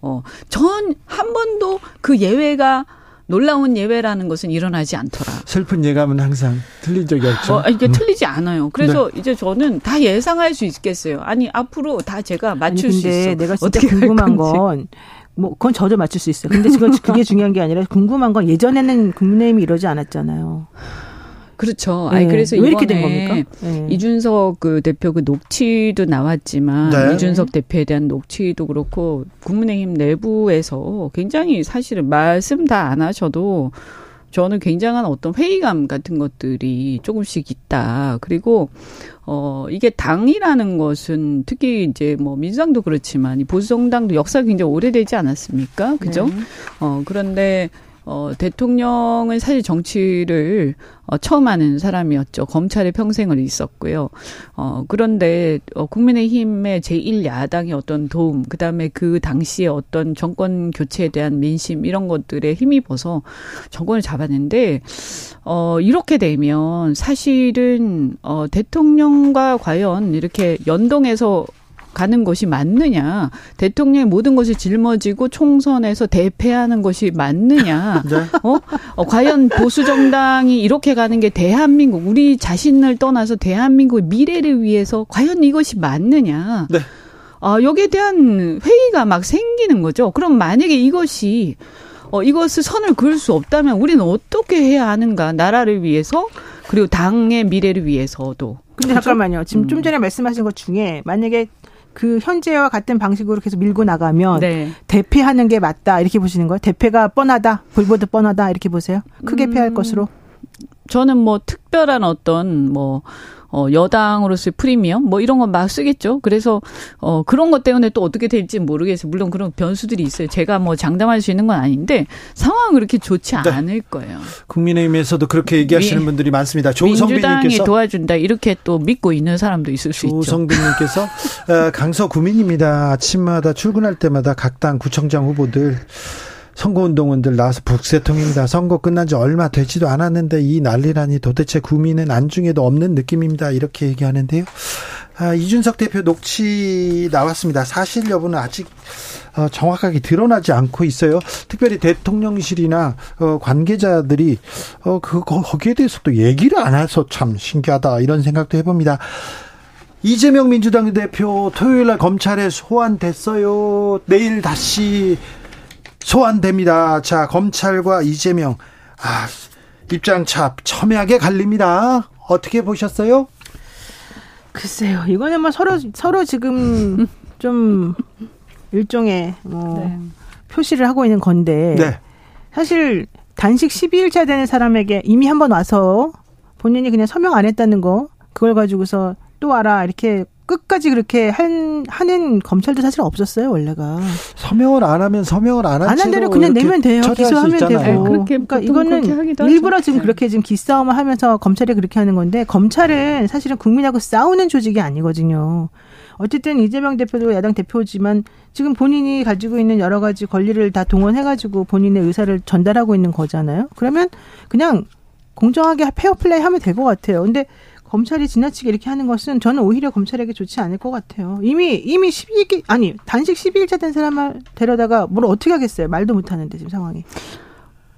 어, 전 한 번도 그 예외가 놀라운 예외라는 것은 일어나지 않더라. 슬픈 예감은 항상 틀린 적이 없죠. 어, 이게 음. 틀리지 않아요. 그래서 네. 이제 저는 다 예상할 수 있겠어요. 아니 앞으로 다 제가 맞출 아니, 수 있어. 내가 진짜 궁금한 건. 뭐 그건 저도 맞출 수 있어요. 근데 지금 그게 중요한 게 아니라 궁금한 건 예전에는 국민의힘이 이러지 않았잖아요. 그렇죠. 네. 아니 그래서 왜 이렇게 된 겁니까? 네. 이준석 그 대표 그 녹취도 나왔지만 네. 이준석 대표에 대한 녹취도 그렇고 국민의힘 내부에서 굉장히 사실은 말씀 다 안 하셔도 저는 굉장한 어떤 회의감 같은 것들이 조금씩 있다. 그리고 어 이게 당이라는 것은 특히 이제 뭐 민주당도 그렇지만 이 보수 정당도 역사가 굉장히 오래되지 않았습니까? 그죠? 네. 어 그런데 어, 대통령은 사실 정치를 어, 처음 하는 사람이었죠. 검찰에 평생을 있었고요. 어, 그런데 어, 국민의힘의 제1야당의 어떤 도움, 그 다음에 그 당시에 어떤 정권 교체에 대한 민심 이런 것들에 힘입어서 정권을 잡았는데 어, 이렇게 되면 사실은 어, 대통령과 과연 이렇게 연동해서 가는 것이 맞느냐, 대통령의 모든 것이 짊어지고 총선에서 대패하는 것이 맞느냐, 네. 어? 어, 과연 보수 정당이 이렇게 가는 게 대한민국 우리 자신을 떠나서 대한민국의 미래를 위해서 과연 이것이 맞느냐? 네. 아, 여기에 대한 회의가 막 생기는 거죠. 그럼 만약에 이것이 어, 이것을 선을 그을 수 없다면 우리는 어떻게 해야 하는가? 나라를 위해서 그리고 당의 미래를 위해서도. 근데 그렇죠? 잠깐만요. 지금 음. 좀 전에 말씀하신 것 중에 만약에 그 현재와 같은 방식으로 계속 밀고 나가면 네. 대패하는 게 맞다 이렇게 보시는 거예요? 대패가 뻔하다, 불보듯 뻔하다 이렇게 보세요? 크게 음, 패할 것으로? 저는 뭐 특별한 어떤 뭐 어, 여당으로서의 프리미엄 뭐 이런 건 막 쓰겠죠. 그래서 어, 그런 것 때문에 또 어떻게 될지 모르겠어요. 물론 그런 변수들이 있어요. 제가 뭐 장담할 수 있는 건 아닌데 상황은 그렇게 좋지 네. 않을 거예요. 국민의힘에서도 그렇게 얘기하시는 미, 분들이 많습니다. 조성빈님께서 도와준다 이렇게 또 믿고 있는 사람도 있을 수 있죠. 조성빈님께서 어, 강서 구민입니다. 아침마다 출근할 때마다 각 당 구청장 후보들 선거운동원들 나와서 북새통입니다. 선거 끝난 지 얼마 되지도 않았는데 이 난리라니 도대체 구민은 안중에도 없는 느낌입니다. 이렇게 얘기하는데요. 아, 이준석 대표 녹취 나왔습니다. 사실 여부는 아직 어, 정확하게 드러나지 않고 있어요. 특별히 대통령실이나 어, 관계자들이 어, 그 거기에 대해서 또 얘기를 안 해서 참 신기하다 이런 생각도 해봅니다. 이재명 민주당 대표 토요일 날 검찰에 소환됐어요. 내일 다시 소환됩니다. 자, 검찰과 이재명, 아, 입장차 첨예하게 갈립니다. 어떻게 보셨어요? 글쎄요, 이거는 뭐 서로, 서로 지금 좀 일종의 뭐 네. 표시를 하고 있는 건데, 네. 사실 단식 12일차 되는 사람에게 이미 한 번 와서 본인이 그냥 서명 안 했다는 거, 그걸 가지고서 또 와라, 이렇게 끝까지 그렇게 한, 하는 검찰도 사실 없었어요, 원래가. 서명을 안 하면 서명을 안한 안한 대로 그냥 내면 돼요. 기소하면 되고. 네, 그렇게 그러니까 이거는 일부러 하죠. 지금 네. 그렇게 지금 기싸움을 하면서 검찰이 그렇게 하는 건데 검찰은 사실은 국민하고 싸우는 조직이 아니거든요. 어쨌든 이재명 대표도 야당 대표지만 지금 본인이 가지고 있는 여러 가지 권리를 다 동원해가지고 본인의 의사를 전달하고 있는 거잖아요. 그러면 그냥 공정하게 페어플레이 하면 될 것 같아요. 근데 검찰이 지나치게 이렇게 하는 것은 저는 오히려 검찰에게 좋지 않을 것 같아요. 이미 이미 12일 아니 단식 12일차 된 사람을 데려다가 뭘 어떻게 하겠어요? 말도 못 하는데 지금 상황이.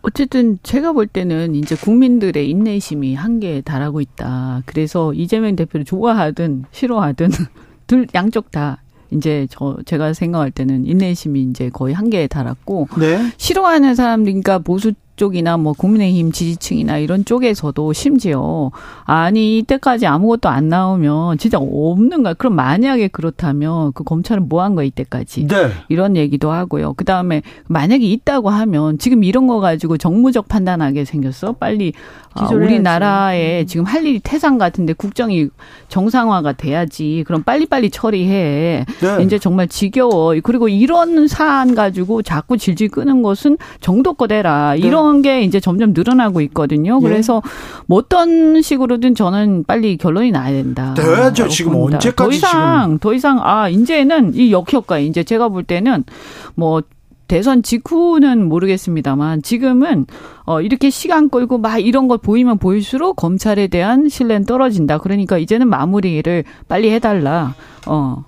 어쨌든 제가 볼 때는 이제 국민들의 인내심이 한계에 달하고 있다. 그래서 이재명 대표를 좋아하든 싫어하든 둘 양쪽 다 이제 저 제가 생각할 때는 인내심이 이제 거의 한계에 달았고 네. 싫어하는 사람들 그러니까 보수 쪽이나 뭐 국민의힘 지지층이나 이런 쪽에서도 심지어 아니 이때까지 아무것도 안 나오면 진짜 없는 거야. 그럼 만약에 그렇다면 그 검찰은 뭐 한 거야 이때까지 네. 이런 얘기도 하고요. 그 다음에 만약에 있다고 하면 지금 이런 거 가지고 정무적 판단하게 생겼어. 빨리 아, 우리나라에 음. 지금 할 일이 태산 같은데 국정이 정상화가 돼야지. 그럼 빨리빨리 처리해. 네. 이제 정말 지겨워. 그리고 이런 사안 가지고 자꾸 질질 끄는 것은 정도껏 해라. 이런 이런 게 이제 점점 늘어나고 있거든요. 예. 그래서 뭐 어떤 식으로든 저는 빨리 결론이 나야 된다. 되야죠. 지금 봅니다. 언제까지 더 이상 지금. 더 이상 아 이제는 이 역효과 이제 제가 볼 때는 뭐 대선 직후는 모르겠습니다만 지금은 어 이렇게 시간 끌고 막 이런 거 보이면 보일수록 검찰에 대한 신뢰는 떨어진다. 그러니까 이제는 마무리를 빨리 해달라. 어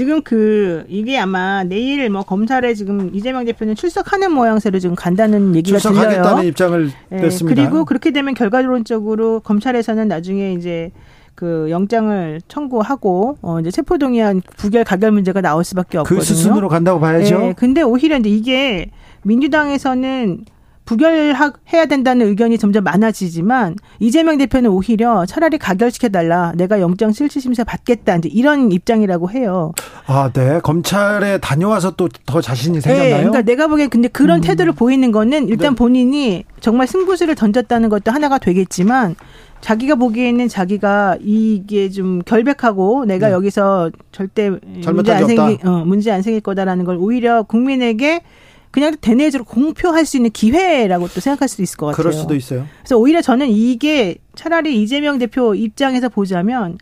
지금 그 이게 아마 내일 뭐 검찰에 지금 이재명 대표는 출석하는 모양새로 지금 간다는 얘기가 출석하겠다는 들려요. 입장을 네, 냈습니다. 그리고 그렇게 되면 결과론적으로 검찰에서는 나중에 이제 그 영장을 청구하고 어 이제 체포동의안 부결 가결 문제가 나올 수밖에 그 없거든요. 그 수순으로 간다고 봐야죠. 네, 근데 오히려 이제 이게 민주당에서는 부결해야 된다는 의견이 점점 많아지지만 이재명 대표는 오히려 차라리 가결시켜달라. 내가 영장 실질심사 받겠다. 이제 이런 입장이라고 해요. 아, 네. 검찰에 다녀와서 또 더 자신이 생겼나요? 네. 그러니까 내가 보기엔 근데 그런 음. 태도를 보이는 거는 일단 네. 본인이 정말 승부수를 던졌다는 것도 하나가 되겠지만 자기가 보기에는 자기가 이게 좀 결백하고 내가 네. 여기서 절대 문제 안 생기 어, 문제 안 생길 거다라는 걸 오히려 국민에게 그냥 대내적으로 공표할 수 있는 기회라고 또 생각할 수도 있을 것 같아요. 그럴 수도 있어요. 그래서 오히려 저는 이게 차라리 이재명 대표 입장에서 보자면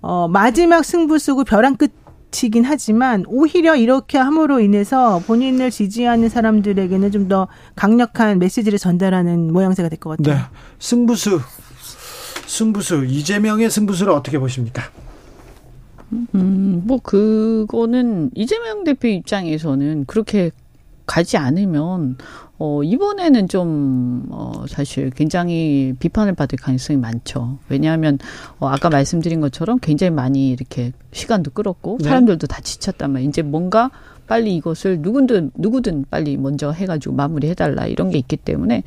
어 마지막 승부수고 벼랑 끝 이긴 하지만 오히려 이렇게 함으로 인해서 본인을 지지하는 사람들에게는 좀 더 강력한 메시지를 전달하는 모양새가 될 것 같아요. 네. 승부수 승부수 이재명의 승부수를 어떻게 보십니까? 음, 뭐 그거는 이재명 대표 입장에서는 그렇게 가지 않으면 어 이번에는 좀 어, 사실 굉장히 비판을 받을 가능성이 많죠. 왜냐하면 어, 아까 말씀드린 것처럼 굉장히 많이 이렇게 시간도 끌었고 네. 사람들도 다 지쳤단 말이에요. 이제 뭔가 빨리 이것을 누구든 누구든 빨리 먼저 해가지고 마무리 해달라 이런 게 있기 때문에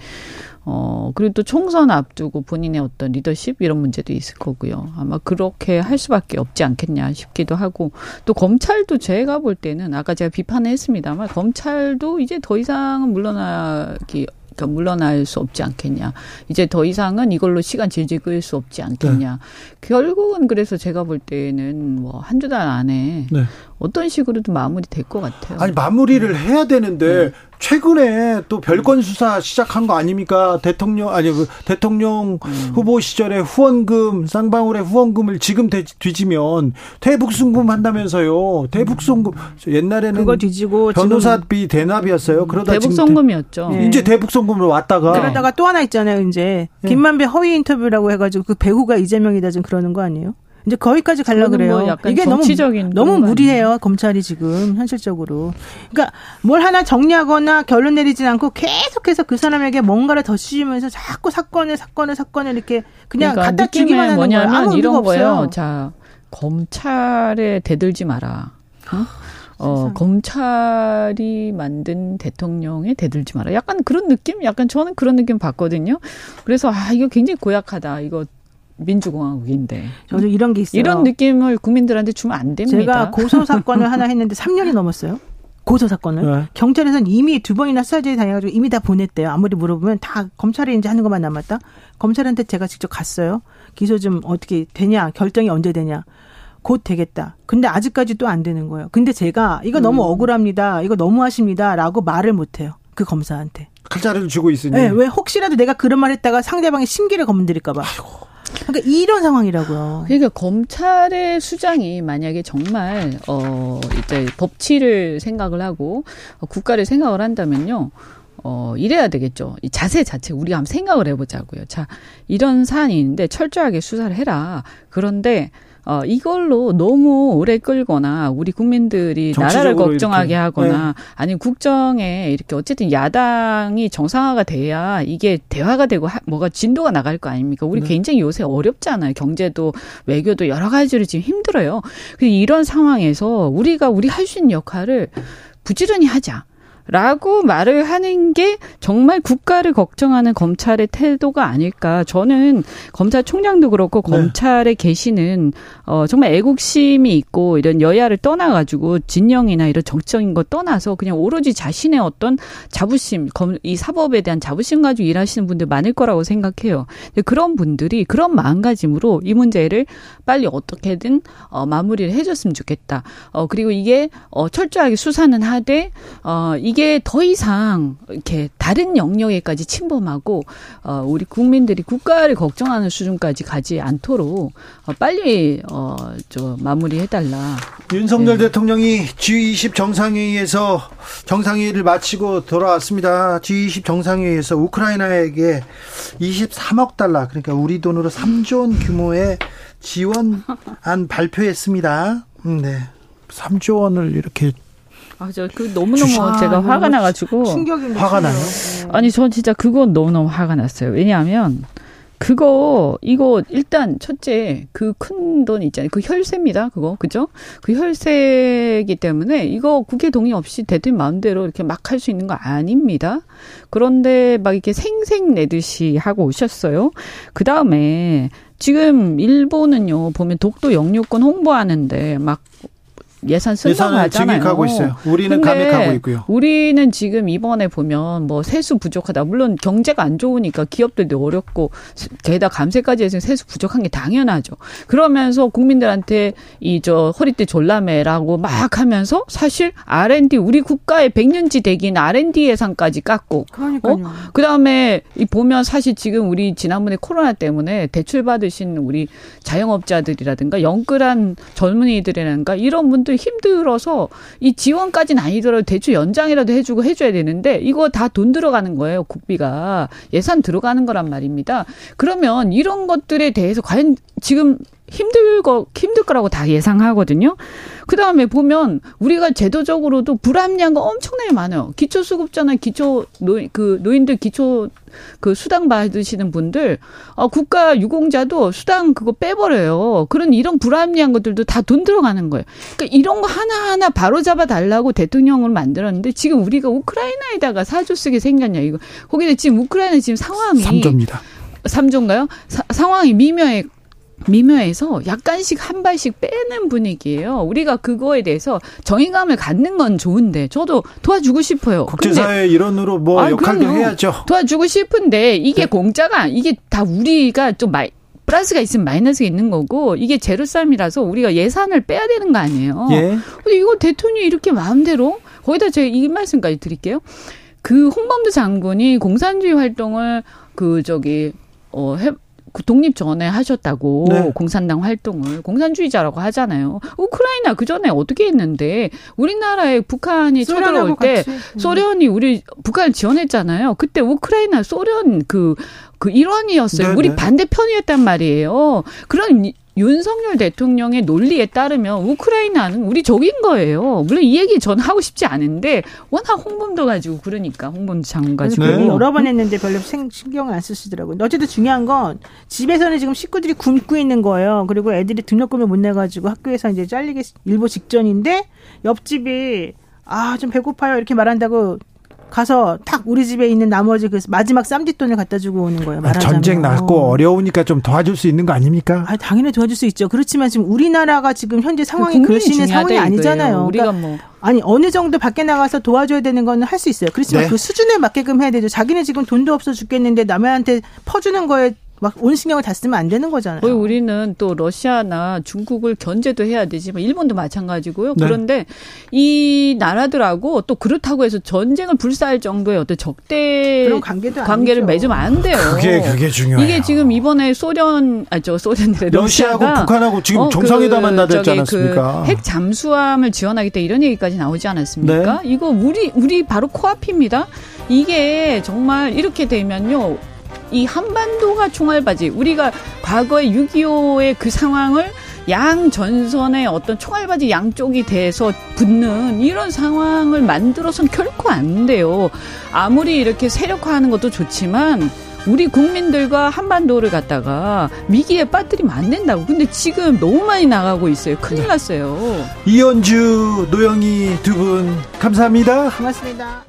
어, 그리고 또 총선 앞두고 본인의 어떤 리더십 이런 문제도 있을 거고요. 아마 그렇게 할 수밖에 없지 않겠냐 싶기도 하고 또 검찰도 제가 볼 때는 아까 제가 비판을 했습니다만 검찰도 이제 더 이상은 물러나기 그러니까 물러날 수 없지 않겠냐. 이제 더 이상은 이걸로 시간 질질 끌 수 없지 않겠냐. 네. 결국은 그래서 제가 볼 때는 뭐 한두 달 안에 네. 어떤 식으로든 마무리 될 것 같아요. 아니 마무리를 해야 되는데 네. 최근에 또 별건 수사 시작한 거 아닙니까? 대통령 아니 그 대통령 음. 후보 시절에 후원금 쌍방울의 후원금을 지금 뒤지면 대북송금 한다면서요. 대북송금 옛날에는 그거 뒤지고 변호사비 대납이었어요. 그러다 대북송금이었죠. 네. 이제 대북송금으로 왔다가 그러다가 또 하나 있잖아요. 이제 네. 김만배 허위 인터뷰라고 해가지고 그 배우가 이재명이다 지금 그러는 거 아니에요? 이제 거기까지 갈라 뭐 그래요. 뭐 이게 너무 너무 무리해요. 검찰이 지금 현실적으로. 그러니까 뭘 하나 정리하거나 결론 내리진 않고 계속해서 그 사람에게 뭔가를 더 씌우면서 자꾸 사건을 사건을 사건을 이렇게 그냥 그러니까 갖다 주기만 하는 거예요. 이런 거예요. 자 검찰에 대들지 마라. 어? 어, 검찰이 만든 대통령에 대들지 마라. 약간 그런 느낌? 약간 저는 그런 느낌 받거든요. 그래서, 아, 이거 굉장히 고약하다. 이거 민주공화국인데. 저도 이런 게 있어요. 이런 느낌을 국민들한테 주면 안 됩니다. 제가 고소 사건을 하나 했는데 3년이 넘었어요. 고소 사건을 네. 경찰에서는 이미 두 번이나 수사제 당해가지고 이미 다 보냈대요. 아무리 물어보면 다 검찰이 이제 하는 것만 남았다. 검찰한테 제가 직접 갔어요. 기소 좀 어떻게 되냐, 결정이 언제 되냐. 곧 되겠다. 근데 아직까지 또 안 되는 거예요. 근데 제가 이거 너무 음. 억울합니다. 이거 너무 하십니다라고 말을 못 해요. 그 검사한테. 칼자를 주고 있으니. 네, 왜 혹시라도 내가 그런 말 했다가 상대방의 심기를 검문드릴까 봐. 아이고. 그러니까 이런 상황이라고요. 그러니까 검찰의 수장이 만약에 정말 어 이제 법치를 생각을 하고 어, 국가를 생각을 한다면요. 어, 이래야 되겠죠. 이 자세 자체 우리가 한번 생각을 해보자고요. 자, 이런 사안이 있는데 철저하게 수사를 해라. 그런데 어, 이걸로 너무 오래 끌거나 우리 국민들이 나라를 걱정하게 이렇게. 하거나 네. 아니 국정에 이렇게 어쨌든 야당이 정상화가 돼야 이게 대화가 되고 하, 뭐가 진도가 나갈 거 아닙니까? 우리 네. 굉장히 요새 어렵잖아요. 경제도 외교도 여러 가지로 지금 힘들어요. 이런 상황에서 우리가 우리 할 수 있는 역할을 부지런히 하자. 라고 말을 하는 게 정말 국가를 걱정하는 검찰의 태도가 아닐까. 저는 검찰총장도 그렇고 네. 검찰에 계시는 어 정말 애국심이 있고 이런 여야를 떠나 가지고 진영이나 이런 정치적인 거 떠나서 그냥 오로지 자신의 어떤 자부심, 이 사법에 대한 자부심 가지고 일하시는 분들 많을 거라고 생각해요. 그런 분들이 그런 마음가짐으로 이 문제를 빨리 어떻게든 어 마무리를 해 줬으면 좋겠다. 어 그리고 이게 어 철저하게 수사는 하되 어 이게 이게 더 이상 이렇게 다른 영역에까지 침범하고 어 우리 국민들이 국가를 걱정하는 수준까지 가지 않도록 어 빨리 어저 마무리해 달라. 윤석열 네. 대통령이 G20 정상회의에서 정상회의를 마치고 돌아왔습니다. G20 정상회의에서 우크라이나에게 23억 달러 그러니까 우리 돈으로 3조 원 규모의 지원안 발표했습니다. 음, 네. 3조 원을 이렇게 아, 저 그 너무너무 아, 제가 화가 나가지고. 충격인 화가 나요? 아니, 전 진짜 그건 너무너무 화가 났어요. 왜냐하면, 그거, 이거, 일단, 첫째, 그 큰 돈 있잖아요. 그 혈세입니다. 그거. 그죠? 그 혈세이기 때문에, 이거 국회 동의 없이 대통령 마음대로 이렇게 막 할 수 있는 거 아닙니다. 그런데 막 이렇게 생생 내듯이 하고 오셨어요. 그 다음에, 지금 일본은요, 보면 독도 영유권 홍보하는데, 막 예산 승강하잖아요. 하고 있어요. 우리는 감액하고 있고요. 우리는 지금 이번에 보면 뭐 세수 부족하다. 물론 경제가 안 좋으니까 기업들도 어렵고 게다가 감세까지 해서 세수 부족한 게 당연하죠. 그러면서 국민들한테 이 저 허리띠 졸라매라고 막 하면서 사실 R&D 우리 국가의 백년지 대기인 R&D 예산까지 깎고 그러니까요. 어? 그다음에 이 보면 사실 지금 우리 지난번에 코로나 때문에 대출 받으신 우리 자영업자들이라든가 영끌한 젊은이들이라든가 이런 분들 분들 힘들어서 이 지원까지는 아니더라도 대출 연장이라도 해주고 해줘야 되는데 이거 다 돈 들어가는 거예요. 국비가 예산 들어가는 거란 말입니다. 그러면 이런 것들에 대해서 과연 지금 힘들 거 힘들 거라고 다 예상하거든요. 그 다음에 보면 우리가 제도적으로도 불합리한 거 엄청나게 많아요. 기초수급자나 기초 노, 그 노인들 기초 그 수당 받으시는 분들 어, 국가 유공자도 수당 그거 빼버려요. 그런 이런 불합리한 것들도 다 돈 들어가는 거예요. 그러니까 이런 거 하나 하나 바로 잡아 달라고 대통령을 만들었는데 지금 우리가 우크라이나에다가 사조 쓰게 생겼냐 이거. 거기에 지금 우크라이나 지금 상황이 3조입니다. 3조인가요? 사, 상황이 미묘해 미묘해서 약간씩 한 발씩 빼는 분위기예요. 우리가 그거에 대해서 정의감을 갖는 건 좋은데 저도 도와주고 싶어요. 국제사회 일원으로 뭐 아, 역할도 그럼요. 해야죠. 도와주고 싶은데 이게 네. 공짜가 이게 다 우리가 좀 마이, 플러스가 있으면 마이너스가 있는 거고 이게 제로쌈이라서 우리가 예산을 빼야 되는 거 아니에요. 예. 근데 이거 대통령이 이렇게 마음대로 거기다 제가 이 말씀까지 드릴게요. 그 홍범도 장군이 공산주의 활동을 그 저기 어 해, 그 독립 전에 하셨다고 네. 공산당 활동을 공산주의자라고 하잖아요. 우크라이나 그 전에 어떻게 했는데 우리나라에 북한이 쳐들어올 때 같이. 소련이 우리 북한을 지원했잖아요. 그때 우크라이나 소련 그그 그 일원이었어요. 네, 우리 네. 반대편이었단 말이에요. 그런 윤석열 대통령의 논리에 따르면 우크라이나는 우리 적인 거예요. 물론 이 얘기 전 하고 싶지 않은데 워낙 홍범도 가지고 그러니까 홍범도 장관 가지고 네. 여러 번 했는데 별로 신경을 안 쓰시더라고요. 어쨌든 중요한 건 집에서는 지금 식구들이 굶고 있는 거예요. 그리고 애들이 등록금을 못 내가지고 학교에서 이제 잘리기 일보 직전인데 옆집이 아 좀 배고파요 이렇게 말한다고 가서 탁 우리 집에 있는 나머지 그 마지막 쌈짓돈을 갖다 주고 오는 거예요. 말하자면. 전쟁 났고 어려우니까 좀 도와줄 수 있는 거 아닙니까? 아, 당연히 도와줄 수 있죠. 그렇지만 지금 우리나라가 지금 현재 상황이 그럴 수 있는 상황이 아니잖아요. 우리가 그러니까 뭐 아니 어느 정도 밖에 나가서 도와줘야 되는 거는 할수 있어요. 그렇지만 네. 그 수준에 맞게끔 해야 되죠. 자기는 지금 돈도 없어 죽겠는데 남한테 퍼주는 거에 막 온 신경을 다 쓰면 안 되는 거잖아요. 거의 우리는 또 러시아나 중국을 견제도 해야 되지만 일본도 마찬가지고요. 네. 그런데 이 나라들하고 또 그렇다고 해서 전쟁을 불사할 정도의 어떤 적대 그런 관계도 관계를 아니죠. 맺으면 안 돼요. 그게 그게 중요해요. 이게 지금 이번에 소련 아저 소련들의 러시아하고 북한하고 지금 어, 정상회담 만나지 그 않았습니까? 그 핵 잠수함을 지원하겠다 이런 얘기까지 나오지 않았습니까? 네. 이거 우리 우리 바로 코앞입니다. 이게 정말 이렇게 되면요. 이 한반도가 총알바지 우리가 과거에 6.25의 그 상황을 양 전선의 어떤 총알바지 양쪽이 돼서 붙는 이런 상황을 만들어서는 결코 안 돼요. 아무리 이렇게 세력화하는 것도 좋지만 우리 국민들과 한반도를 갖다가 위기에 빠뜨리면 안 된다고. 근데 지금 너무 많이 나가고 있어요. 큰일 네. 났어요. 이현주, 노영희 두 분 감사합니다. 고맙습니다.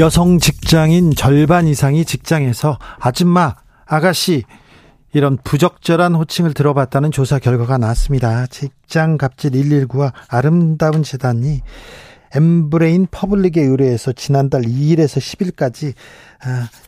여성 직장인 절반 이상이 직장에서 아줌마, 아가씨 이런 부적절한 호칭을 들어봤다는 조사 결과가 나왔습니다. 직장 갑질 119와 아름다운 재단이 엠브레인 퍼블릭에 의뢰해서 지난달 2일에서 10일까지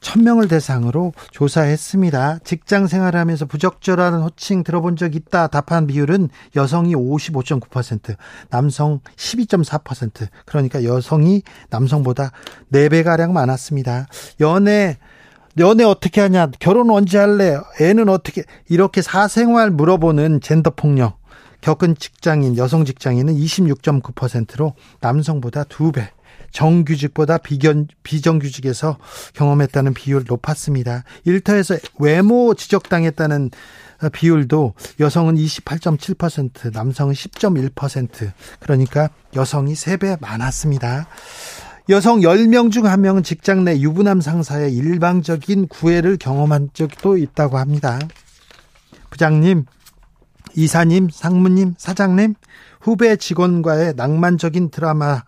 1000명을 아, 대상으로 조사했습니다. 직장 생활하면서 부적절한 호칭 들어본 적 있다 답한 비율은 여성이 55.9%, 남성 12.4%. 그러니까 여성이 남성보다 4배가량 많았습니다. 연애 연애 어떻게 하냐? 결혼 언제 할래? 애는 어떻게? 이렇게 사생활 물어보는 젠더 폭력. 겪은 직장인, 여성 직장인은 26.9%로 남성보다 2배, 정규직보다 비견, 비정규직에서 경험했다는 비율 높았습니다. 일터에서 외모 지적당했다는 비율도 여성은 28.7%, 남성은 10.1%. 그러니까 여성이 3배 많았습니다. 여성 10명 중 1명은 직장 내 유부남 상사의 일방적인 구애를 경험한 적도 있다고 합니다. 부장님, 이사님, 상무님, 사장님, 후배 직원과의 낭만적인 드라마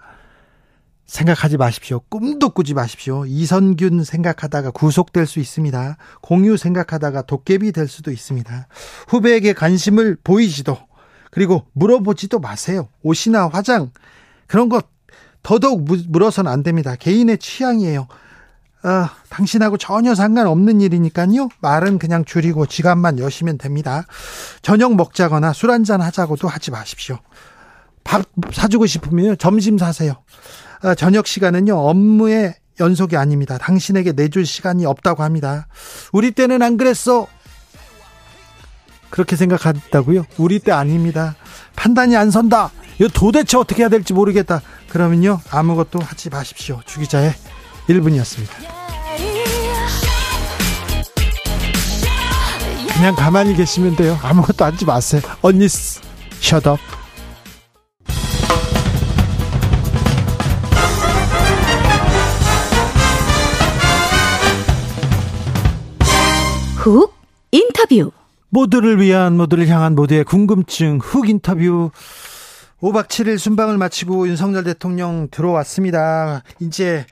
생각하지 마십시오. 꿈도 꾸지 마십시오. 이선균 생각하다가 구속될 수 있습니다. 공유 생각하다가 도깨비 될 수도 있습니다. 후배에게 관심을 보이지도 그리고 물어보지도 마세요. 옷이나 화장 그런 것 더더욱 물어서는 안 됩니다. 개인의 취향이에요. 어, 당신하고 전혀 상관없는 일이니까요. 말은 그냥 줄이고 지갑만 여시면 됩니다. 저녁 먹자거나 술 한잔 하자고도 하지 마십시오. 밥 사주고 싶으면 점심 사세요. 어, 저녁 시간은요, 업무의 연속이 아닙니다. 당신에게 내줄 시간이 없다고 합니다. 우리 때는 안 그랬어. 그렇게 생각한다고요? 우리 때 아닙니다. 판단이 안 선다. 이거 도대체 어떻게 해야 될지 모르겠다. 그러면요, 아무것도 하지 마십시오. 주기자의 1분이었습니다. 그냥 가만히 계시면 돼요. 아무것도 하지 마세요. 언니, 셔덕. 훅 인터뷰. 모두를 위한 모두를 향한 모두의 궁금증 훅 인터뷰 5박 7일 순방을 마치고 윤석열 대통령 들어왔습니다. 이제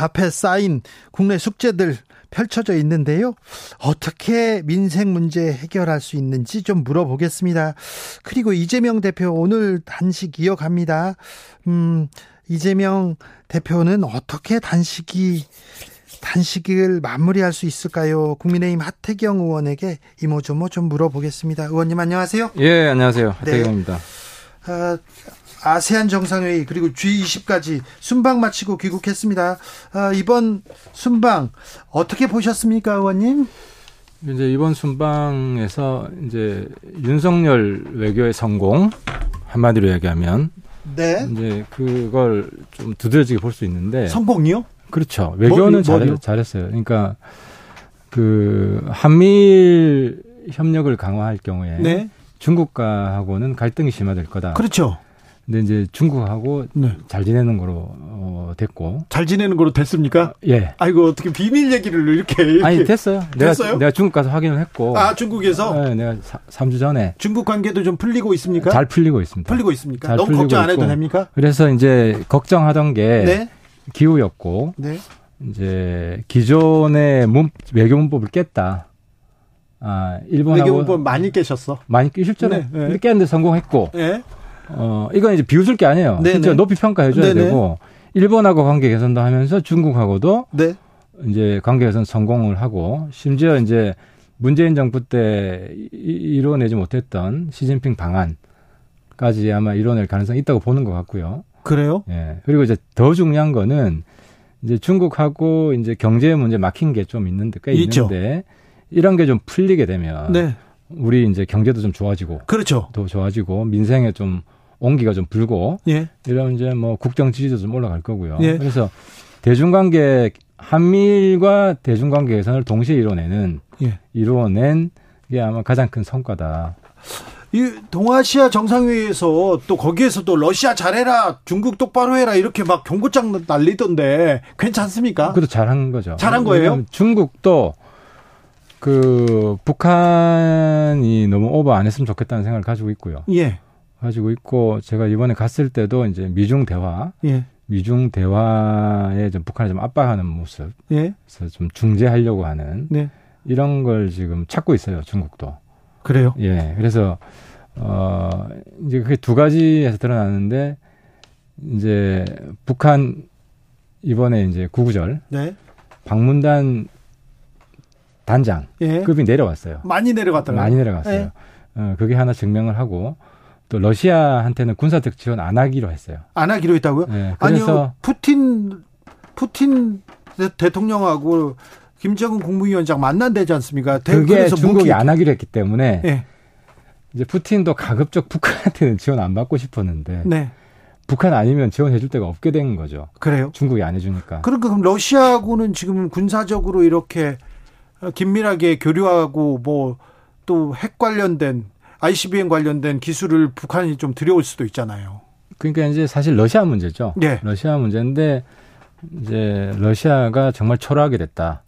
앞에 쌓인 국내 숙제들 펼쳐져 있는데요. 어떻게 민생 문제 해결할 수 있는지 좀 물어보겠습니다. 그리고 이재명 대표 오늘 단식 이어갑니다. 음, 이재명 대표는 어떻게 단식이 단식을 마무리할 수 있을까요? 국민의힘 하태경 의원에게 이모저모 좀 물어보겠습니다. 의원님 안녕하세요. 예, 안녕하세요. 하태경입니다. 네. 어, 아세안 정상회의 그리고 G20까지 순방 마치고 귀국했습니다. 아, 이번 순방 어떻게 보셨습니까, 의원님? 이제 이번 순방에서 이제 윤석열 외교의 성공 한마디로 얘기하면 네. 이제 그걸 좀 두드러지게 볼 수 있는데 성공이요? 그렇죠. 외교는 잘, 잘했어요. 그러니까 그 한미일 협력을 강화할 경우에 네. 중국과하고는 갈등이 심화될 거다. 그렇죠. 근데 이제 중국하고 네. 잘 지내는 거로 어, 됐고. 잘 지내는 거로 됐습니까? 예. 아이고 어떻게 비밀 얘기를 이렇게, 이렇게. 아니 됐어요. 됐어요? 내가, 내가 중국 가서 확인을 했고. 아 중국에서? 네, 내가 3, 주 전에. 중국 관계도 좀 풀리고 있습니까? 잘 풀리고 있습니다. 풀리고 있습니까? 너무 걱정 안 해도 있고. 됩니까? 그래서 이제 걱정하던 게 네? 기후였고. 네. 이제 기존의 문, 외교 문법을 깼다. 아, 일본하고 외교문법 많이 깨셨어. 많이 깨셨죠. 네, 네. 깼는데 성공했고. 네. 어, 이건 이제 비웃을 게 아니에요. 네, 진짜 네. 높이 평가해 줘야 네, 네. 되고 일본하고 관계 개선도 하면서 중국하고도 네. 이제 관계 개선 성공을 하고 심지어 이제 문재인 정부 때 이뤄내지 못했던 시진핑 방안까지 아마 이뤄낼 가능성이 있다고 보는 것 같고요. 그래요? 예. 그리고 이제 더 중요한 거는 이제 중국하고 이제 경제 문제 막힌 게 좀 있는데 꽤 있죠. 있는데 이런 게 좀 풀리게 되면 네. 우리 이제 경제도 좀 좋아지고 그렇죠. 더 좋아지고 민생에 좀 온기가 좀 불고 예. 이러면 이제 뭐 국정 지지도 좀 올라갈 거고요. 예. 그래서 대중관계 한미일과 대중관계 개선을 동시에 이뤄내는 예. 이루어낸 게 아마 가장 큰 성과다. 이 동아시아 정상회의에서 또 거기에서도 러시아 잘해라, 중국 똑바로 해라 이렇게 막 경고장 날리던데 괜찮습니까? 그것도 잘한 거죠. 잘한 거예요? 중국도 그 북한이 너무 오버 안 했으면 좋겠다는 생각을 가지고 있고요. 예. 가지고 있고 제가 이번에 갔을 때도 이제 미중 대화, 예. 미중 대화에 좀 북한을 좀 압박하는 모습, 예. 그래서 좀 중재하려고 하는 네. 이런 걸 지금 찾고 있어요 중국도. 그래요? 예. 그래서 어 이제 그게 두 가지에서 드러나는데 이제 북한 이번에 이제 구구절 네. 방문단 단장 예. 급이 내려왔어요. 많이 내려갔더라고요. 많이 내려갔어요. 예. 어, 그게 하나 증명을 하고 또 러시아한테는 군사적 지원 안 하기로 했어요. 안 하기로 했다고요? 네, 아니요. 푸틴 푸틴 대통령하고 김정은 국무위원장 만난대지 않습니까? 그게 중국이 무기... 안 하기로 했기 때문에 네. 이제 푸틴도 가급적 북한한테는 지원 안 받고 싶었는데 네. 북한 아니면 지원해 줄 데가 없게 된 거죠. 그래요? 중국이 안 해주니까. 그러니까 그럼 러시아하고는 지금 군사적으로 이렇게 긴밀하게 교류하고 뭐 또 핵 관련된 ICBM 관련된 기술을 북한이 좀 들여올 수도 있잖아요. 그러니까 이제 사실 러시아 문제죠. 네. 러시아 문제인데 이제 러시아가 정말 초라하게 됐다.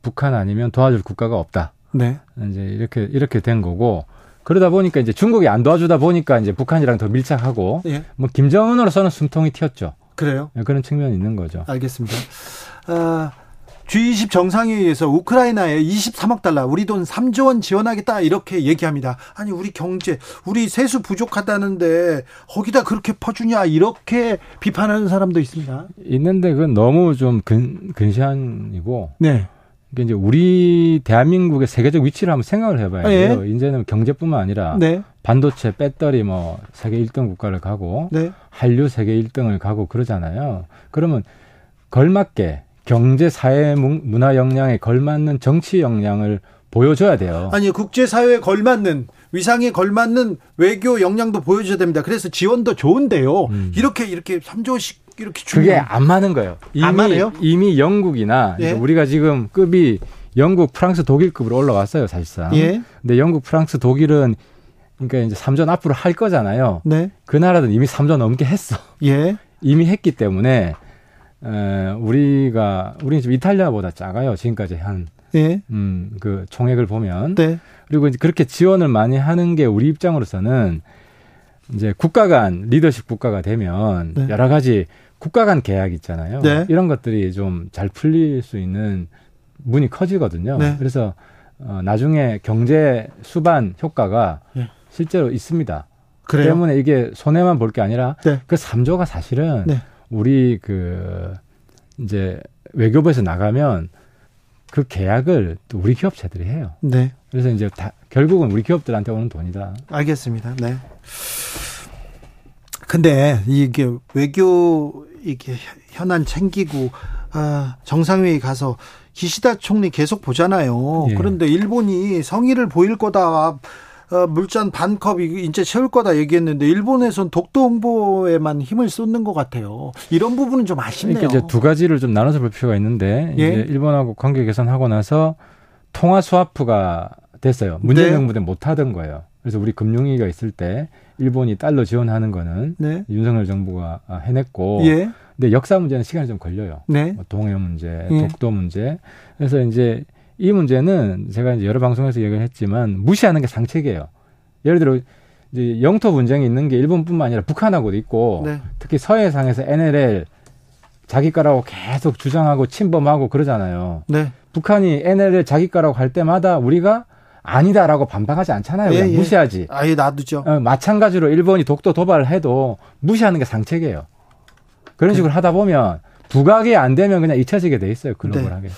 북한 아니면 도와줄 국가가 없다. 네. 이제 이렇게 이렇게 된 거고 그러다 보니까 이제 중국이 안 도와주다 보니까 이제 북한이랑 더 밀착하고 예. 뭐 김정은으로서는 숨통이 튀었죠. 그래요? 네, 그런 측면이 있는 거죠. 알겠습니다. 아, G20 정상회의에서 우크라이나에 23억 달러, 우리 돈 3조 원 지원하겠다 이렇게 얘기합니다. 아니 우리 경제, 우리 세수 부족하다는데 거기다 그렇게 퍼주냐 이렇게 비판하는 사람도 있습니다. 있는데 그건 너무 좀 근, 근시안이고. 네. 그러니까 이제 우리 대한민국의 세계적 위치를 한번 생각을 해봐야 돼요. 네. 이제는 경제뿐만 아니라 네. 반도체, 배터리 뭐 세계 1등 국가를 가고 네. 한류 세계 1등을 가고 그러잖아요. 그러면 걸맞게 경제, 사회, 문화 역량에 걸맞는 정치 역량을 보여줘야 돼요. 아니 국제 사회에 걸맞는 위상에 걸맞는 외교 역량도 보여줘야 됩니다. 그래서 지원도 좋은데요. 음. 이렇게 이렇게 3조씩 이렇게 주면 그게 안 맞는 거예요. 이미, 안 맞아요? 이미 영국이나 예? 우리가 지금 급이 영국, 프랑스, 독일급으로 올라왔어요, 사실상. 예? 근데 영국, 프랑스, 독일은 그러니까 이제 3전 앞으로 할 거잖아요. 네. 그 나라는 이미 3전 넘게 했어. 예. 이미 했기 때문에 에, 우리가 우리는 지금 이탈리아보다 작아요. 지금까지 한 예. 음, 그 총액을 보면. 네. 그리고 이제 그렇게 지원을 많이 하는 게 우리 입장으로서는 이제 국가 간 리더십 국가가 되면 네. 여러 가지 국가 간 계약 있잖아요. 네. 이런 것들이 좀 잘 풀릴 수 있는 문이 커지거든요. 네. 그래서 어, 나중에 경제 수반 효과가 예. 실제로 있습니다. 그래요? 때문에 이게 손해만 볼 게 아니라 네. 그 3조가 사실은 네. 우리 그 이제 외교부에서 나가면 그 계약을 또 우리 기업체들이 해요. 네. 그래서 이제 다 결국은 우리 기업들한테 오는 돈이다. 알겠습니다. 네. 근데 이게 외교 이게 현안 챙기고 아, 정상회의 가서 기시다 총리 계속 보잖아요. 예. 그런데 일본이 성의를 보일 거다. 어, 물잔 반컵 이제 채울 거다 얘기했는데 일본에선 독도 홍보에만 힘을 쏟는 것 같아요. 이런 부분은 좀 아쉽네요. 그러니까 이제 두 가지를 좀 나눠서 볼 필요가 있는데 예? 이제 일본하고 관계 개선하고 나서 통화 스와프가 됐어요. 문재인 네. 정부 때 못 하던 거예요. 그래서 우리 금융위기가 있을 때 일본이 달러 지원하는 거는 네. 윤석열 정부가 해냈고 예. 근데 역사 문제는 시간이 좀 걸려요. 네. 뭐 동해 문제, 예. 독도 문제. 그래서 이제 이 문제는 제가 이제 여러 방송에서 얘기를 했지만 무시하는 게 상책이에요. 예를 들어 이제 영토 분쟁이 있는 게 일본뿐만 아니라 북한하고도 있고 네. 특히 서해상에서 NLL 자기 거라고 계속 주장하고 침범하고 그러잖아요. 네. 북한이 NLL 자기 거라고 할 때마다 우리가 아니다라고 반박하지 않잖아요. 예, 예. 무시하지. 아예 놔두죠. 어, 마찬가지로 일본이 독도 도발을 해도 무시하는 게 상책이에요. 그런 네. 식으로 하다 보면 부각이 안 되면 그냥 잊혀지게 돼 있어요. 글로벌하게. 네.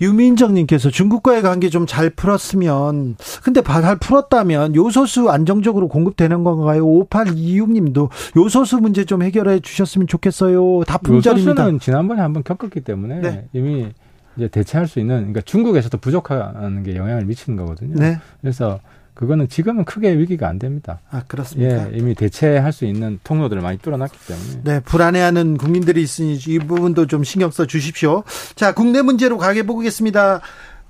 유민정님께서 중국과의 관계 좀 잘 풀었으면 근데 잘 풀었다면 요소수 안정적으로 공급되는 건가요? 5826님도 요소수 문제 좀 해결해 주셨으면 좋겠어요. 다 품절입니다. 요소수는 지난번에 한번 겪었기 때문에 네. 이미 이제 대체할 수 있는 그러니까 중국에서도 부족한 게 영향을 미치는 거거든요. 네. 그래서 그거는 지금은 크게 위기가 안 됩니다. 아, 그렇습니까? 예, 이미 대체할 수 있는 통로들을 많이 뚫어놨기 때문에. 네, 불안해하는 국민들이 있으니 이 부분도 좀 신경 써 주십시오. 자, 국내 문제로 가게 보겠습니다.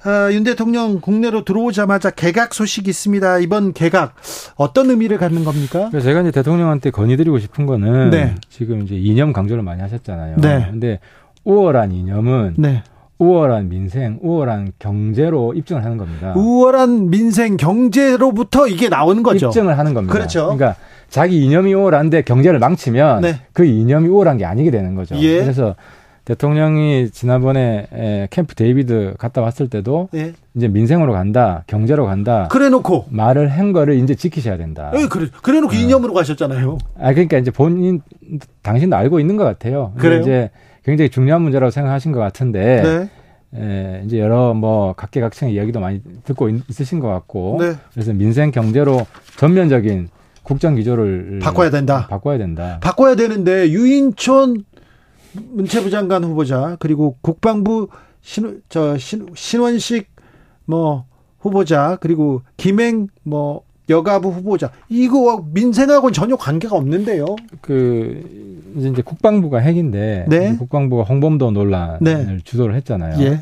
어, 윤 대통령 국내로 들어오자마자 개각 소식이 있습니다. 이번 개각 어떤 의미를 갖는 겁니까? 제가 이제 대통령한테 건의드리고 싶은 거는 네. 지금 이제 이념 강조를 많이 하셨잖아요. 네. 근데 우월한 이념은 네. 우월한 민생, 우월한 경제로 입증을 하는 겁니다. 우월한 민생, 경제로부터 이게 나오는 거죠. 입증을 하는 겁니다. 그렇죠. 그러니까 자기 이념이 우월한데 경제를 망치면 네. 그 이념이 우월한 게 아니게 되는 거죠. 예. 그래서 대통령이 지난번에 캠프 데이비드 갔다 왔을 때도 예. 이제 민생으로 간다, 경제로 간다. 그래놓고 말을 한 거를 이제 지키셔야 된다. 예, 그래, 그래놓고 어. 이념으로 가셨잖아요. 아 그러니까 이제 본인 당신도 알고 있는 것 같아요. 그래요? 이제 굉장히 중요한 문제라고 생각하신 것 같은데 네. 에, 이제 여러 뭐 각계각층의 이야기도 많이 듣고 있, 으신것 같고 네. 그래서 민생 경제로 전면적인 국정 기조를 바꿔야 된다. 바꿔야 된다. 바꿔야 되는데 유인촌 문체부 장관 후보자 그리고 국방부 신, 저 신, 신원식 뭐 후보자 그리고 김행 뭐 여가부 후보자 이거 민생하고는 전혀 관계가 없는데요. 그 이제 국방부가 핵인데 네. 국방부가 홍범도 논란을 네. 주도를 했잖아요. 예.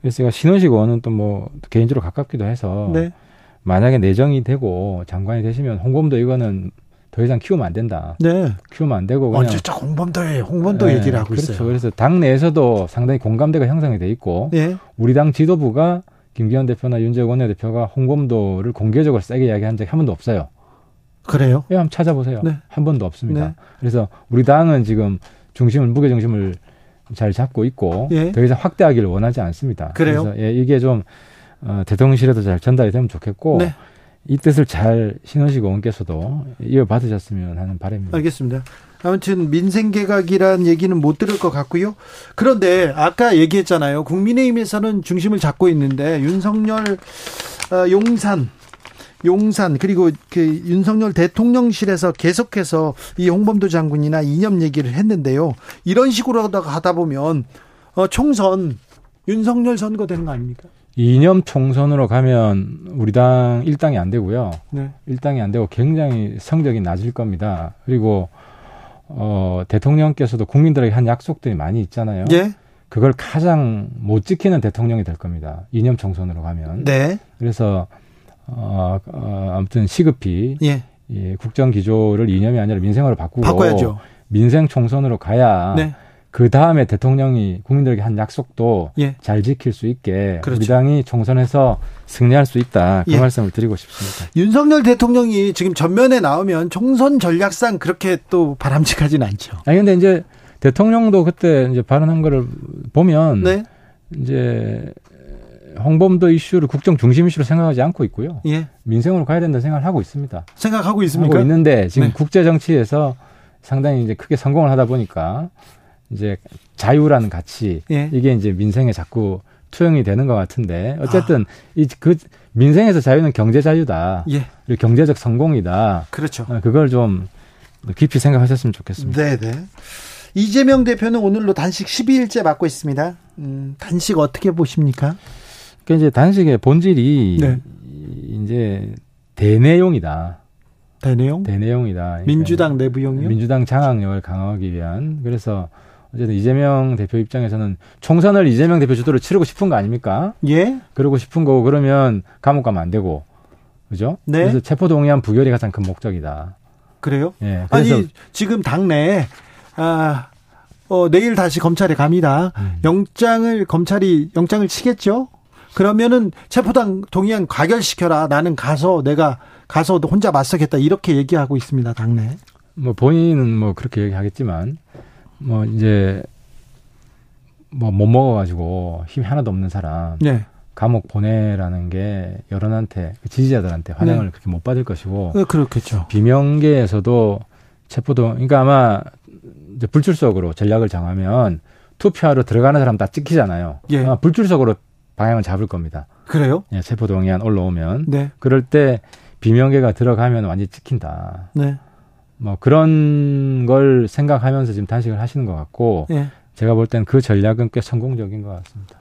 그래서 제가 신원식 의원은 또 뭐 개인적으로 가깝기도 해서 네. 만약에 내정이 되고 장관이 되시면 홍범도 이거는 더 이상 키우면 안 된다. 네. 키우면 안 되고 그냥 언제적 홍범도에 홍범도 네, 얘기를 하고 그렇죠. 있어요. 그래서 당 내에서도 상당히 공감대가 형성이 돼 있고 네. 우리 당 지도부가 김기현 대표나 윤재원 원내대표가 홍범도를 공개적으로 세게 이야기한 적이 한 번도 없어요. 그래요? 예, 한번 찾아보세요. 네. 한 번도 없습니다. 네. 그래서 우리 당은 지금 중심을 무게 중심을 잘 잡고 있고 예. 더 이상 확대하기를 원하지 않습니다. 그래요? 그래서 예, 이게 좀 어, 대통령실에도 잘 전달이 되면 좋겠고 네. 이 뜻을 잘 신원식 의원께서도 이어받으셨으면 하는 바람입니다. 알겠습니다. 아무튼 민생 개각이란 얘기는 못 들을 것 같고요. 그런데 아까 얘기했잖아요. 국민의힘에서는 중심을 잡고 있는데 윤석열 어, 용산 용산 그리고 그 윤석열 대통령실에서 계속해서 이 홍범도 장군이나 이념 얘기를 했는데요. 이런 식으로 하다 보면 어, 총선 윤석열 선거 되는 거 아닙니까? 이념 총선으로 가면 우리 당 일당이 안 되고요. 네. 일당이 안 되고 굉장히 성적이 낮을 겁니다. 그리고 어, 대통령께서도 국민들에게 한 약속들이 많이 있잖아요. 예. 그걸 가장 못 지키는 대통령이 될 겁니다. 이념 총선으로 가면. 네. 그래서 어, 어 아무튼 시급히 예. 이 국정 기조를 이념이 아니라 민생으로 바꾸고 바꿔야죠. 민생 총선으로 가야 네. 그 다음에 대통령이 국민들에게 한 약속도 예. 잘 지킬 수 있게 그렇죠. 우리 당이 총선에서 승리할 수 있다 그 예. 말씀을 드리고 싶습니다. 윤석열 대통령이 지금 전면에 나오면 총선 전략상 그렇게 또 바람직하진 않죠. 아니 근데 이제 대통령도 그때 이제 발언한 거를 보면 네. 이제 홍범도 이슈를 국정 중심 이슈로 생각하지 않고 있고요. 예. 민생으로 가야 된다 생각을 하고 있습니다. 생각하고 있습니까? 하고 있는데 지금 네. 국제 정치에서 상당히 이제 크게 성공을 하다 보니까 이제 자유라는 가치 예. 이게 이제 민생에 자꾸 투영이 되는 것 같은데 어쨌든 아. 이그 민생에서 자유는 경제 자유다. 예. 그리고 경제적 성공이다. 그렇죠. 어, 그걸 좀 깊이 생각하셨으면 좋겠습니다. 네, 네. 이재명 대표는 오늘로 단식 12일째 맡고 있습니다. 음, 단식 어떻게 보십니까? 그러니까 이제 단식의 본질이 네. 이제 대내용이다. 대내용? 대내용이다. 그러니까 민주당 내부용이요? 민주당 장악력을 강화하기 위한 그래서 어쨌든 이재명 대표 입장에서는 총선을 이재명 대표 주도로 치르고 싶은 거 아닙니까? 예. 그러고 싶은 거고 그러면 감옥 가면 안 되고 그죠? 네. 그래서 체포 동의안 부결이 가장 큰 목적이다. 그래요? 예. 아니 지금 당내 아 어, 내일 다시 검찰에 갑니다. 음. 영장을 검찰이 영장을 치겠죠? 그러면은 체포당 동의안 가결시켜라. 나는 가서 내가 가서 혼자 맞서겠다. 이렇게 얘기하고 있습니다. 당내. 뭐 본인은 뭐 그렇게 얘기하겠지만 뭐 이제 뭐 못 먹어가지고 힘이 하나도 없는 사람. 네. 감옥 보내라는 게 여론한테 그 지지자들한테 환영을 네. 그렇게 못 받을 것이고 네, 그렇겠죠. 비명계에서도 체포동 그러니까 아마 이제 불출석으로 전략을 정하면 투표하러 들어가는 사람 다 찍히잖아요. 예. 아마 불출석으로 방향을 잡을 겁니다. 그래요? 예, 체포동의안 올라오면 네. 그럴 때 비명계가 들어가면 완전히 찍힌다. 네. 뭐 그런 걸 생각하면서 지금 단식을 하시는 것 같고 예. 제가 볼 때는 그 전략은 꽤 성공적인 것 같습니다.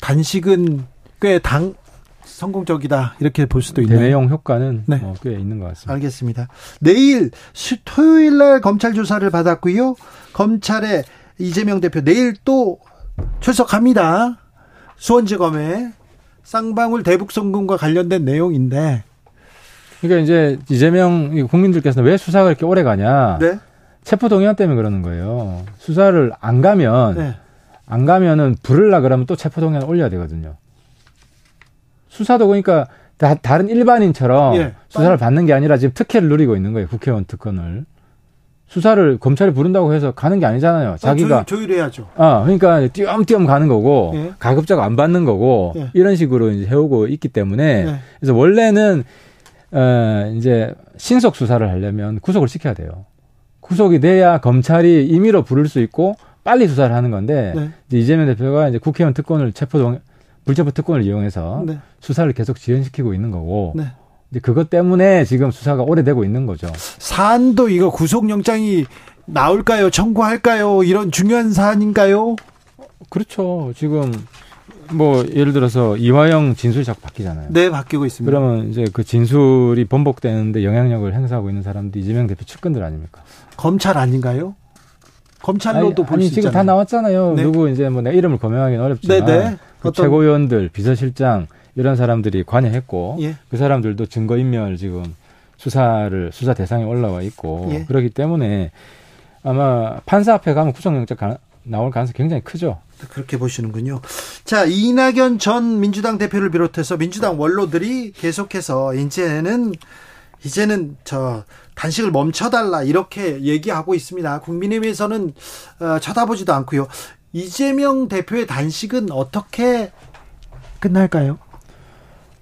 단식은 꽤 당 성공적이다 이렇게 볼 수도 있네요. 대내용 효과는 네. 뭐 꽤 있는 것 같습니다. 알겠습니다. 내일 토요일 날 검찰 조사를 받았고요. 검찰에 이재명 대표 내일 또 출석합니다. 수원지검에 쌍방울 대북 성공과 관련된 내용인데 그러니까 이제 이재명 국민들께서는 왜 수사가 이렇게 오래 가냐? 네. 체포 동의안 때문에 그러는 거예요. 수사를 안 가면 네. 안 가면은 부를라 그러면 또 체포 동의안 올려야 되거든요. 수사도 그러니까 다, 다른 일반인처럼 예. 수사를 받는 게 아니라 지금 특혜를 누리고 있는 거예요. 국회의원 특권을. 수사를 검찰이 부른다고 해서 가는 게 아니잖아요. 아, 자기가 아, 조율, 해야죠 아, 그러니까 띄엄띄엄 가는 거고 예. 가급적 안 받는 거고 예. 이런 식으로 이제 해오고 있기 때문에 예. 그래서 원래는 어 이제 신속 수사를 하려면 구속을 시켜야 돼요. 구속이 돼야 검찰이 임의로 부를 수 있고 빨리 수사를 하는 건데 네. 이제 이재명 대표가 이제 국회의원 특권을 체포 동 불체포 특권을 이용해서 네. 수사를 계속 지연시키고 있는 거고 네. 이제 그것 때문에 지금 수사가 오래되고 있는 거죠. 사안도 이거 구속영장이 나올까요? 청구할까요? 이런 중요한 사안인가요? 그렇죠. 지금 뭐 예를 들어서 이화영 진술이 자꾸 바뀌잖아요. 네, 바뀌고 있습니다. 그러면 이제 그 진술이 번복되는데 영향력을 행사하고 있는 사람도 이재명 대표 측근들 아닙니까? 검찰 아닌가요? 검찰로도 볼수 있잖아요. 지금 다 나왔잖아요. 네. 누구 이제 뭐 내 이름을 거명하기는 어렵지만 네, 네. 그 어떤... 최고위원들, 비서실장 이런 사람들이 관여했고 예. 그 사람들도 증거 인멸 지금 수사를 수사 대상에 올라와 있고 예. 그렇기 때문에 아마 판사 앞에 가면 구속영장 가, 나올 가능성이 굉장히 크죠. 그렇게 보시는군요. 자, 이낙연 전 민주당 대표를 비롯해서 민주당 원로들이 계속해서 이제는 이제는 저 단식을 멈춰달라 이렇게 얘기하고 있습니다. 국민의힘에서는 어, 쳐다보지도 않고요. 이재명 대표의 단식은 어떻게 끝날까요?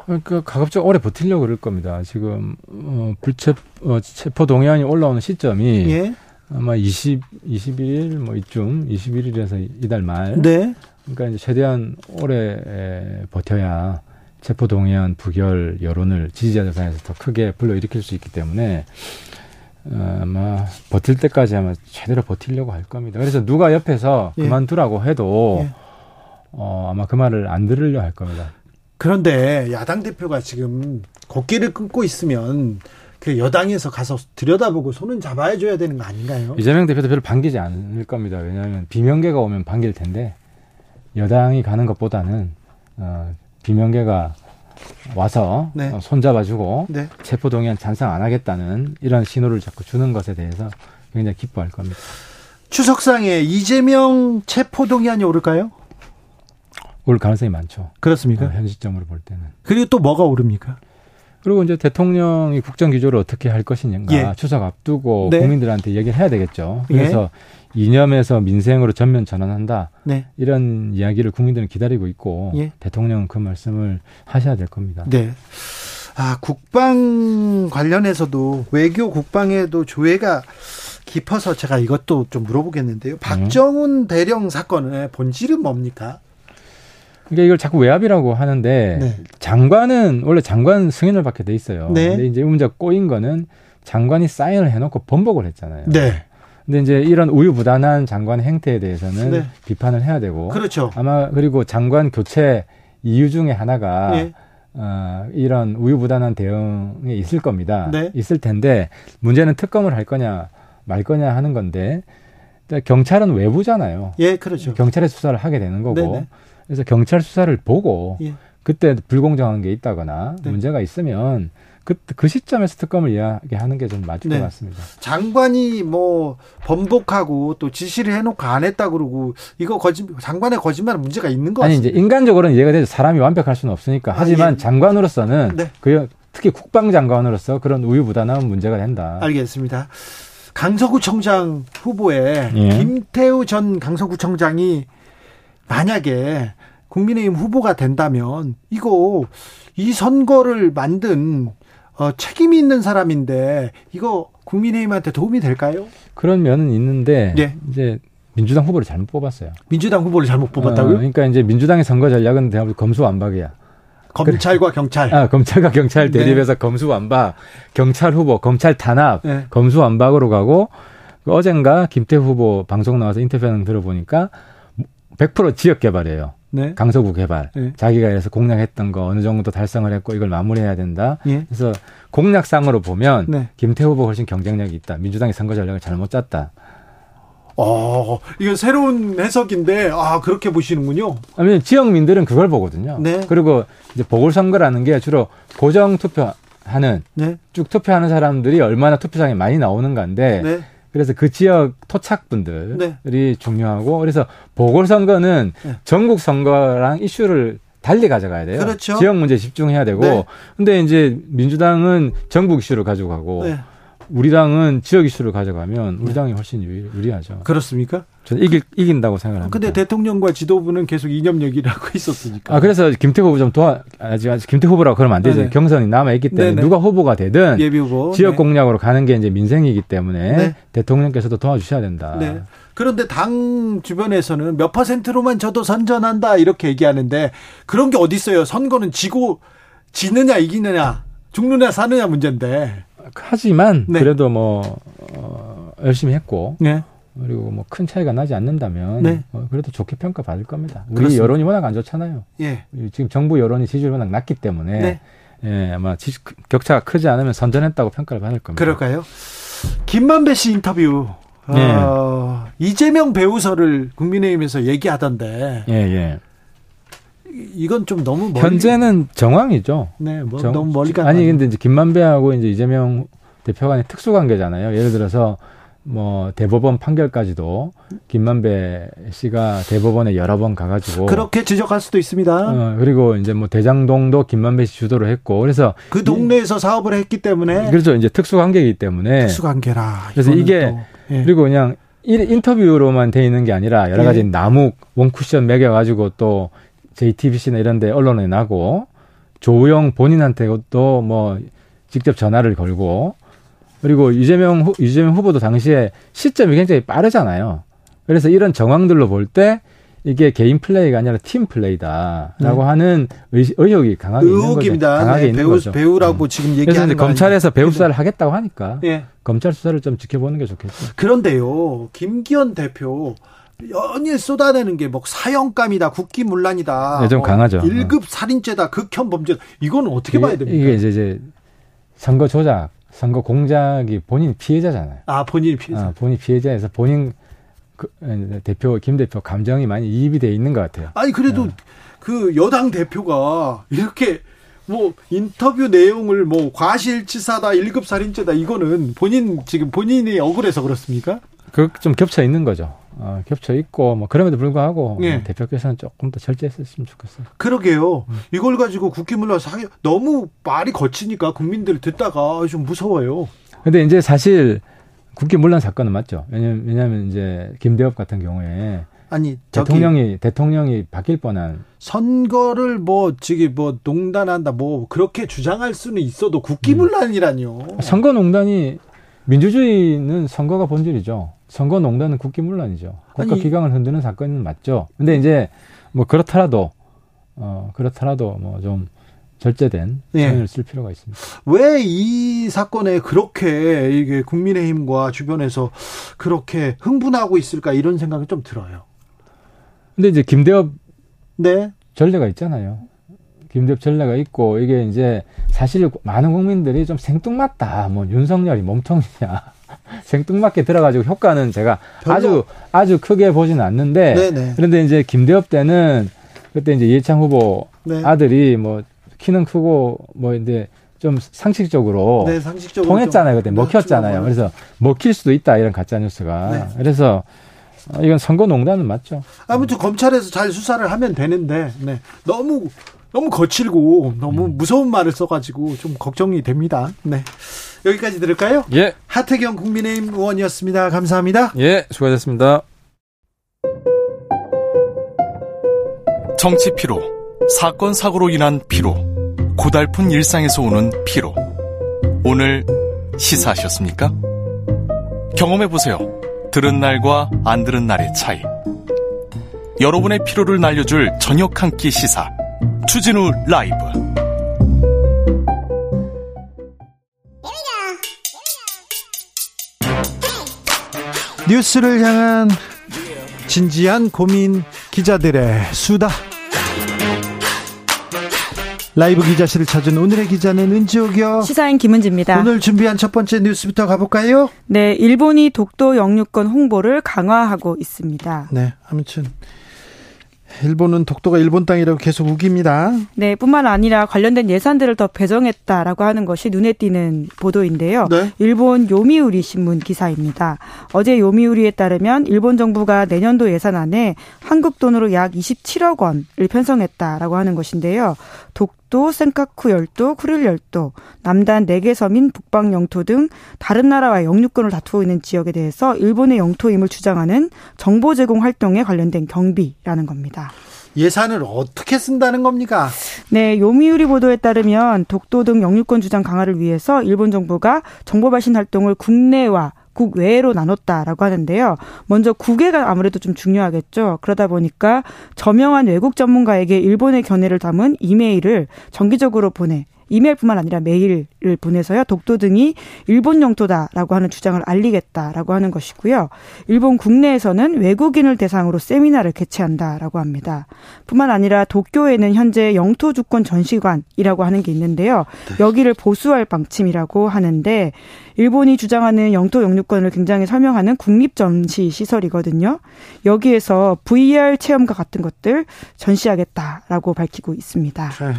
그러니까 가급적 오래 버틸려고 그럴 겁니다. 지금 어, 불체 어, 체포 동의안이 올라오는 시점이 예? 아마 20 21일 뭐 이쯤 21일에서 이달 말. 네. 그러니까 이제 최대한 오래 버텨야 체포 동의안 부결 여론을 지지자들 사이에서 더 크게 불러일으킬 수 있기 때문에 어, 아마 버틸 때까지 아마 제대로 버틸려고 할 겁니다. 그래서 누가 옆에서 예. 그만두라고 해도 예. 어, 아마 그 말을 안 들으려 할 겁니다. 그런데 야당 대표가 지금 곡기를 끊고 있으면 그 여당에서 가서 들여다보고 손은 잡아야 줘야 되는 거 아닌가요? 이재명 대표도 별로 반기지 않을 겁니다. 왜냐하면 비명계가 오면 반길 텐데 여당이 가는 것보다는 어, 비명계가 와서 네. 어, 손잡아주고 네. 체포동의안 찬성 안 하겠다는 이런 신호를 자꾸 주는 것에 대해서 굉장히 기뻐할 겁니다. 추석상에 이재명 체포동의안이 오를까요? 올 가능성이 많죠. 그렇습니까? 어, 현 시점으로 볼 때는. 그리고 또 뭐가 오릅니까? 그리고 이제 대통령이 국정 기조를 어떻게 할 것이냐가 예. 추석 앞두고 네. 국민들한테 얘기를 해야 되겠죠. 그래서 예. 이념에서 민생으로 전면 전환한다. 네. 이런 이야기를 국민들은 기다리고 있고 예. 대통령은 그 말씀을 하셔야 될 겁니다. 네. 아, 국방 관련해서도 외교 국방에도 조회가 깊어서 제가 이것도 좀 물어보겠는데요. 박정훈 대령 사건의 본질은 뭡니까? 그러니까 이걸 자꾸 외압이라고 하는데 네. 장관은 원래 장관 승인을 받게 돼 있어요. 네. 근데 이제 문제 꼬인 거는 장관이 사인을 해놓고 번복을 했잖아요. 네. 근데 이제 이런 우유부단한 장관의 행태에 대해서는 네. 비판을 해야 되고 그렇죠. 아마 그리고 장관 교체 이유 중에 하나가 네. 어, 이런 우유부단한 대응에 있을 겁니다. 네. 있을 텐데 문제는 특검을 할 거냐 말 거냐 하는 건데 경찰은 외부잖아요. 예, 그렇죠. 경찰의 수사를 하게 되는 거고 네네. 그래서 경찰 수사를 보고 예. 그때 불공정한 게 있다거나 네. 문제가 있으면 그, 그 시점에서 특검을 이야기하는 게 좀 맞을 네. 것 같습니다. 장관이 뭐 번복하고 또 지시를 해놓고 안 했다 그러고 이거 거짓 장관의 거짓말은 문제가 있는 거 아니 이제 인간적으로는 이해가 되죠. 사람이 완벽할 수는 없으니까. 하지만 아, 예. 장관으로서는 네. 그 특히 국방장관으로서 그런 우유부단한 문제가 된다. 알겠습니다. 강서구청장 후보에 예. 김태우 전 강서구청장이 만약에 국민의힘 후보가 된다면 이거 이 선거를 만든 어, 책임이 있는 사람인데 이거 국민의힘한테 도움이 될까요? 그런 면은 있는데 예. 이제 민주당 후보를 잘못 뽑았어요. 민주당 후보를 잘못 뽑았다고요? 어, 그러니까 이제 민주당의 선거 전략은 대한민국 검수완박이야. 검찰과 경찰. 아, 검찰과 경찰 네. 대립해서 네. 검수완박, 경찰 후보, 검찰 탄압, 네. 검수완박으로 가고 그 어젠가 김태 후보 방송 나와서 인터뷰하는 들어보니까 100% 지역 개발이에요. 네. 강서구 개발. 네. 자기가 그래서 공약했던 거 어느 정도 달성을 했고 이걸 마무리해야 된다. 예. 그래서 공약상으로 보면 네. 김태 후보 훨씬 경쟁력이 있다. 민주당이 선거 전략을 잘못 짰다. 어, 이거 새로운 해석인데, 아, 그렇게 보시는군요. 아니, 지역민들은 그걸 보거든요. 네. 그리고 이제 보궐선거라는 게 주로 고정 투표 하는, 네. 쭉 투표하는 사람들이 얼마나 투표장에 많이 나오는가인데, 네. 그래서 그 지역 토착분들이 네. 중요하고, 그래서 보궐선거는 네. 전국 선거랑 이슈를 달리 가져가야 돼요. 그렇죠. 지역 문제 집중해야 되고, 네. 근데 이제 민주당은 전국 이슈를 가지고 가고, 네. 우리 당은 지역 이슈를 가져가면 우리 네. 당이 훨씬 유리, 하죠 그렇습니까? 저는 이길, 이긴다고 생각합니다. 근데 대통령과 지도부는 계속 이념 얘기를 하고 있었으니까. 아, 그래서 김태 후보 좀 도와, 아직, 아직 김태 후보라고 그러면 안 되죠. 네. 경선이 남아있기 때문에 네네. 누가 후보가 되든 예비 후보. 지역 네. 공약으로 가는 게 이제 민생이기 때문에 네. 대통령께서도 도와주셔야 된다. 네. 그런데 당 주변에서는 몇 퍼센트로만 저도 선전한다 이렇게 얘기하는데 그런 게 어디 있어요? 선거는 지고 지느냐 이기느냐 죽느냐 사느냐 문제인데. 하지만 네. 그래도 뭐 어, 열심히 했고 네. 그리고 뭐 큰 차이가 나지 않는다면 네. 어, 그래도 좋게 평가 받을 겁니다. 우리 그렇습니다. 여론이 워낙 안 좋잖아요. 예. 지금 정부 여론이 지지율이 워낙 낮기 때문에 네. 예, 아마 지, 격차가 크지 않으면 선전했다고 평가를 받을 겁니다. 그럴까요? 김만배 씨 인터뷰. 네. 어, 이재명 배우설을 국민의힘에서 얘기하던데. 예, 예. 이건 좀 너무 멀리 현재는 정황이죠. 네, 뭐 정, 너무 멀리 가. 아니 근데 이제 김만배하고 이제 이재명 대표 간의 특수 관계잖아요. 예를 들어서 뭐 대법원 판결까지도 김만배 씨가 대법원에 여러 번 가가지고 그렇게 지적할 수도 있습니다. 어, 그리고 이제 뭐 대장동도 김만배 씨 주도로 했고 그래서 그 동네에서 이, 사업을 했기 때문에 그렇죠. 이제 특수 관계이기 때문에 특수 관계라. 그래서 이게 또, 예. 그리고 그냥 인터뷰로만 돼 있는 게 아니라 여러 가지 예. 나무 원쿠션 매겨가지고 또 JTBC나 이런 데 언론에 나고 조우영 본인한테도 뭐 직접 전화를 걸고 그리고 이재명 후, 이재명 후보도 당시에 시점이 굉장히 빠르잖아요. 그래서 이런 정황들로 볼 때 이게 개인 플레이가 아니라 팀 플레이다라고 네. 하는 의, 의혹이 강하게 의혹입니다. 있는 거죠. 강하게 네, 있는 배우, 거죠. 배우라고 음. 지금 얘기하는 그래서 검찰에서 배우 수사를 하겠다고 하니까 네. 검찰 수사를 좀 지켜보는 게 좋겠죠. 그런데요, 김기현 대표 연일 쏟아내는 게 뭐 사형감이다, 국기문란이다. 네, 좀뭐 강하죠. 1급 살인죄다, 극혐 범죄. 이거는 어떻게 이게, 봐야 됩니까? 이게 이제, 이제 선거 조작, 선거 공작이 본인 피해자잖아요. 아, 본인 피해자. 아, 본인 피해자에서 본인 그, 대표 김 대표 감정이 많이 이입이 돼 있는 것 같아요. 아니 그래도 네. 그 여당 대표가 이렇게 뭐 인터뷰 내용을 뭐 과실치사다, 1급 살인죄다 이거는 본인 지금 본인이 억울해서 그렇습니까? 그 좀 겹쳐 있는 거죠. 어, 겹쳐 있고 뭐 그럼에도 불구하고 예. 뭐 대표께서는 조금 더 절제했으면 좋겠어요. 그러게요. 음. 이걸 가지고 국기문란 사기 너무 말이 거치니까 국민들 듣다가 좀 무서워요. 근데 이제 사실 국기문란 사건은 맞죠. 왜냐면 왜냐면 이제 김대엽 같은 경우에 아니 대통령이 대통령이 바뀔 뻔한 선거를 뭐 저기 뭐 농단한다 뭐 그렇게 주장할 수는 있어도 국기문란이라뇨. 음. 선거 농단이 민주주의는 선거가 본질이죠. 선거 농단은 국기문란이죠. 국가 기강을 흔드는 사건은 맞죠. 근데 이제 뭐 그렇더라도 어 그렇더라도 뭐좀 절제된 표현을 예. 쓸 필요가 있습니다. 왜 이 사건에 그렇게 이게 국민의힘과 주변에서 그렇게 흥분하고 있을까 이런 생각이 좀 들어요. 근데 이제 김대엽 네. 전례가 있잖아요. 김대엽 전례가 있고 이게 이제 사실 많은 국민들이 좀 생뚱맞다. 뭐 윤석열이 몸통이냐. 생뚱맞게 들어가지고 효과는 제가 별로. 아주 아주 크게 보지는 않는데 네네. 그런데 이제 김대엽 때는 그때 이제 이해창 후보 네. 아들이 뭐 키는 크고 뭐 이제 좀 상식적으로, 네, 상식적으로 통했잖아요. 그때 먹혔잖아요. 그래서 먹힐 수도 있다 이런 가짜 뉴스가. 네. 그래서 이건 선거 농단은 맞죠. 아무튼 검찰에서 잘 수사를 하면 되는데 네. 너무 너무 거칠고 너무 음. 무서운 말을 써가지고 좀 걱정이 됩니다. 네. 여기까지 들을까요? 예. 하태경 국민의힘 의원이었습니다. 감사합니다. 예, 수고하셨습니다. 정치 피로, 사건 사고로 인한 피로, 고달픈 일상에서 오는 피로. 오늘 시사하셨습니까? 경험해 보세요. 들은 날과 안 들은 날의 차이. 여러분의 피로를 날려줄 저녁 한 끼 시사. 추진우 라이브. 뉴스를 향한 진지한 고민 기자들의 수다. 라이브 기자실을 찾은 오늘의 기자는 은지옥이요. 시사인 김은지입니다. 오늘 준비한 첫 번째 뉴스부터 가볼까요? 네, 일본이 독도 영유권 홍보를 강화하고 있습니다. 네, 아무튼 일본은 독도가 일본 땅이라고 계속 우깁니다. 네, 뿐만 아니라 관련된 예산들을 더 배정했다라고 하는 것이 눈에 띄는 보도인데요. 네? 일본 요미우리 신문 기사입니다. 어제 요미우리에 따르면 일본 정부가 내년도 예산안에 한국 돈으로 약 27억 원을 편성했다라고 하는 것인데요. 독 열도, 센카쿠 열도, 쿠릴 열도, 남단 4개 섬인 북방 영토 등 다른 나라와 영유권을 다투고 있는 지역에 대해서 일본의 영토임을 주장하는 정보 제공 활동에 관련된 경비라는 겁니다. 예산을 어떻게 쓴다는 겁니까? 네, 요미우리 보도에 따르면 독도 등 영유권 주장 강화를 위해서 일본 정부가 정보 발신 활동을 국내와 국외로 나눴다라고 하는데요. 먼저 국외가 아무래도 좀 중요하겠죠. 그러다 보니까 저명한 외국 전문가에게 일본의 견해를 담은 이메일을 정기적으로 보내 이메일뿐만 아니라 메일을 보내서요. 독도 등이 일본 영토다라고 하는 주장을 알리겠다라고 하는 것이고요. 일본 국내에서는 외국인을 대상으로 세미나를 개최한다라고 합니다. 뿐만 아니라 도쿄에는 현재 영토 주권 전시관이라고 하는 게 있는데요. 네. 여기를 보수할 방침이라고 하는데 일본이 주장하는 영토 영유권을 굉장히 설명하는 국립 전시 시설이거든요. 여기에서 VR 체험과 같은 것들 전시하겠다라고 밝히고 있습니다. 네.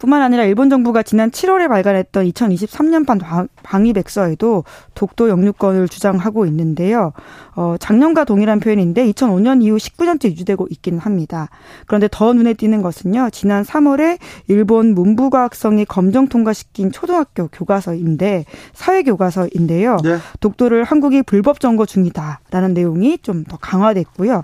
뿐만 아니라 일본 정부가 지난 7월에 발간했던 2023년판 방위백서에도 독도 영유권을 주장하고 있는데요. 어, 작년과 동일한 표현인데 2005년 이후 19년째 유지되고 있기는 합니다. 그런데 더 눈에 띄는 것은요. 지난 3월에 일본 문부과학성이 검정 통과시킨 초등학교 교과서인데 사회 교과서인데요. 네. 독도를 한국이 불법 점거 중이다라는 내용이 좀 더 강화됐고요.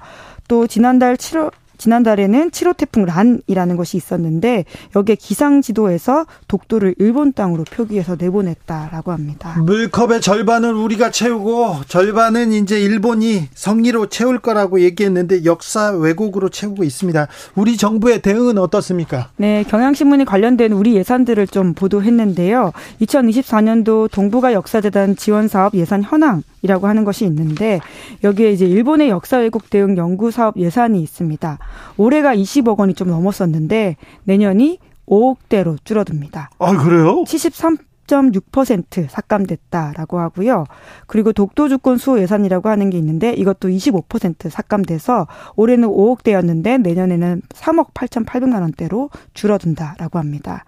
또 지난달 7월 지난달에는 7호 태풍 란이라는 것이 있었는데 여기에 기상 지도에서 독도를 일본 땅으로 표기해서 내보냈다라고 합니다. 물컵의 절반을 우리가 채우고 절반은 이제 일본이 성리로 채울 거라고 얘기했는데 역사 왜곡으로 채우고 있습니다. 우리 정부의 대응은 어떻습니까? 네, 경향신문이 관련된 우리 예산들을 좀 보도했는데요. 2024년도 동북아 역사재단 지원 사업 예산 현황 이라고 하는 것이 있는데 여기에 이제 일본의 역사 왜곡 대응 연구 사업 예산이 있습니다. 올해가 20억 원이 좀 넘었었는데 내년이 5억대로 줄어듭니다. 아, 그래요? 73 10.6% 삭감됐다라고 하고요. 그리고 독도 주권 수호 예산이라고 하는 게 있는데 이것도 25% 삭감돼서 올해는 5억대였는데 내년에는 3억 8,800만 원대로 줄어든다라고 합니다.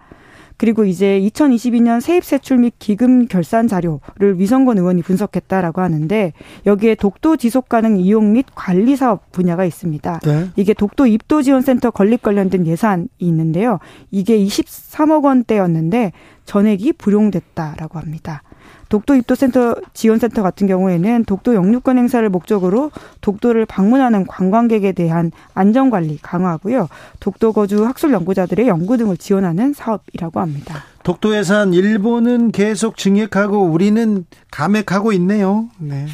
그리고 이제 2022년 세입 세출 및 기금 결산 자료를 위성권 의원이 분석했다라고 하는데 여기에 독도 지속 가능 이용 및 관리 사업 분야가 있습니다. 네. 이게 독도 입도 지원 센터 건립 관련된 예산이 있는데요. 이게 23억 원대였는데 전액이 불용됐다라고 합니다. 독도 입도센터 지원센터 같은 경우에는 독도 영유권 행사를 목적으로 독도를 방문하는 관광객에 대한 안전관리 강화하고요. 독도 거주 학술 연구자들의 연구 등을 지원하는 사업이라고 합니다. 독도 예산 일본은 계속 증액하고 우리는 감액하고 있네요. 네.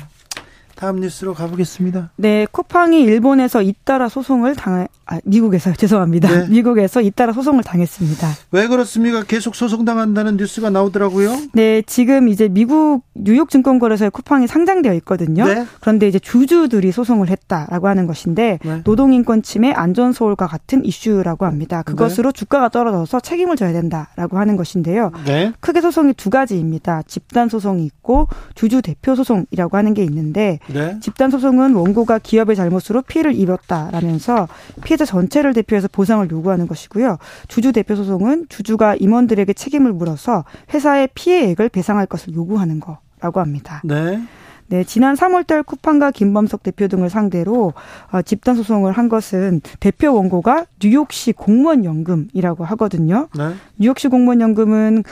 다음 뉴스로 가보겠습니다. 네, 쿠팡이 일본에서 잇따라 소송을 당, 아, 미국에서 죄송합니다. 네. 미국에서 잇따라 소송을 당했습니다. 왜 그렇습니까? 계속 소송 당한다는 뉴스가 나오더라고요. 네, 지금 이제 미국 뉴욕 증권거래소에 쿠팡이 상장되어 있거든요. 네. 그런데 이제 주주들이 소송을 했다라고 하는 것인데 네. 노동인권 침해, 안전 소홀과 같은 이슈라고 합니다. 그것으로 네. 주가가 떨어져서 책임을 져야 된다라고 하는 것인데요. 네. 크게 소송이 두 가지입니다. 집단 소송이 있고 주주 대표 소송이라고 하는 게 있는데 네. 집단 소송은 원고가 기업의 잘못으로 피해를 입었다라면서 피해자 전체를 대표해서 보상을 요구하는 것이고요. 주주 대표 소송은 주주가 임원들에게 책임을 물어서 회사의 피해액을 배상할 것을 요구하는 거라고 합니다. 네. 네, 지난 3월달 쿠팡과 김범석 대표 등을 상대로 어, 집단 소송을 한 것은 대표 원고가 뉴욕시 공무원 연금이라고 하거든요. 네. 뉴욕시 공무원 연금은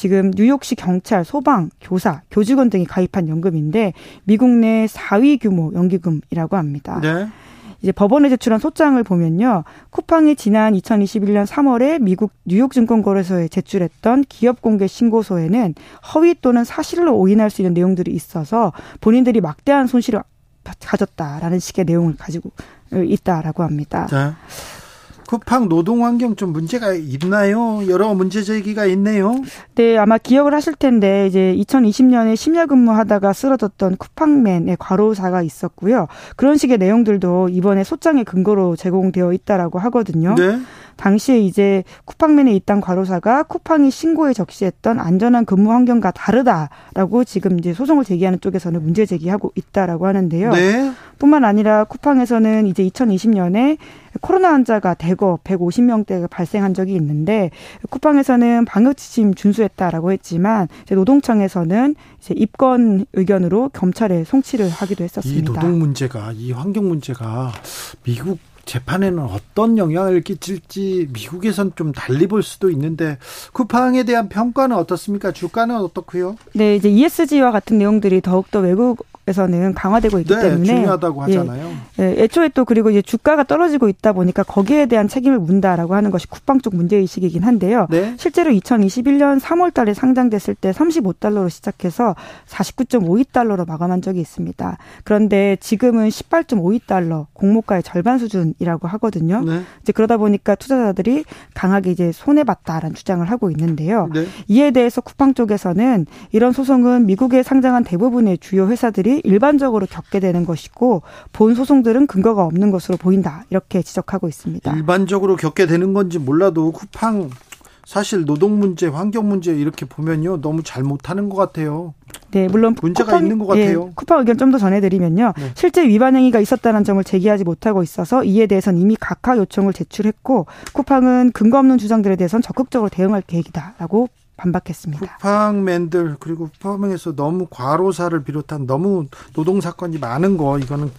지금 뉴욕시 경찰, 소방, 교사, 교직원 등이 가입한 연금인데 미국 내 4위 규모 연기금이라고 합니다. 네. 이제 법원에 제출한 소장을 보면요. 쿠팡이 지난 2021년 3월에 미국 뉴욕 증권거래소에 제출했던 기업 공개 신고서에는 허위 또는 사실로 오인할 수 있는 내용들이 있어서 본인들이 막대한 손실을 가졌다라는 식의 내용을 가지고 있다라고 합니다. 자. 쿠팡 노동 환경 좀 문제가 있나요? 여러 문제 제기가 있네요. 네, 아마 기억을 하실 텐데 이제 2020년에 심야 근무하다가 쓰러졌던 쿠팡맨의 과로사가 있었고요. 그런 식의 내용들도 이번에 소장의 근거로 제공되어 있다라고 하거든요. 네. 당시에 이제 쿠팡맨에 있던 과로사가 쿠팡이 신고에 적시했던 안전한 근무 환경과 다르다라고 지금 이제 소송을 제기하는 쪽에서는 문제 제기하고 있다라고 하는데요. 네. 뿐만 아니라 쿠팡에서는 이제 2020년에 코로나 환자가 대거 150명대가 발생한 적이 있는데 쿠팡에서는 방역 지침 준수했다라고 했지만 노동청에서는 이제 입건 의견으로 검찰에 송치를 하기도 했었습니다. 이 노동 문제가 이 환경 문제가 미국 재판에는 어떤 영향을 끼칠지 미국에선 좀 달리 볼 수도 있는데 쿠팡에 대한 평가는 어떻습니까? 주가는 어떻고요? 네, 이제 ESG와 같은 내용들이 더욱더 외국 에서는 강화되고 있기 네, 때문에 중요하다고 예. 하잖아요. 예, 예, 애초에 또 그리고 이제 주가가 떨어지고 있다 보니까 거기에 대한 책임을 문다라고 하는 것이 쿠팡 쪽 문제 의식이긴 한데요. 네. 실제로 2021년 3월 달에 상장됐을 때 35달러로 시작해서 49.52달러로 마감한 적이 있습니다. 그런데 지금은 18.52달러 공모가의 절반 수준이라고 하거든요. 네. 이제 그러다 보니까 투자자들이 강하게 이제 손해 봤다라는 주장을 하고 있는데요. 네. 이에 대해서 쿠팡 쪽에서는 이런 소송은 미국에 상장한 대부분의 주요 회사들이 일반적으로 겪게 되는 것이고 본 소송들은 근거가 없는 것으로 보인다 이렇게 지적하고 있습니다. 일반적으로 겪게 되는 건지 몰라도 쿠팡 사실 노동 문제, 환경 문제 이렇게 보면요 너무 잘 못하는 것 같아요. 네, 물론 문제가 쿠팡, 있는 것 같아요. 예, 쿠팡 의견 좀 더 전해드리면요. 네. 실제 위반 행위가 있었다는 점을 제기하지 못하고 있어서 이에 대해서는 이미 각하 요청을 제출했고 쿠팡은 근거 없는 주장들에 대해서는 적극적으로 대응할 계획이다라고 반박했습니다. 쿠팡맨들 그리고 쿠팡에서 너무 과로사를 비롯한 너무 노동 사건이 많은 거 이거는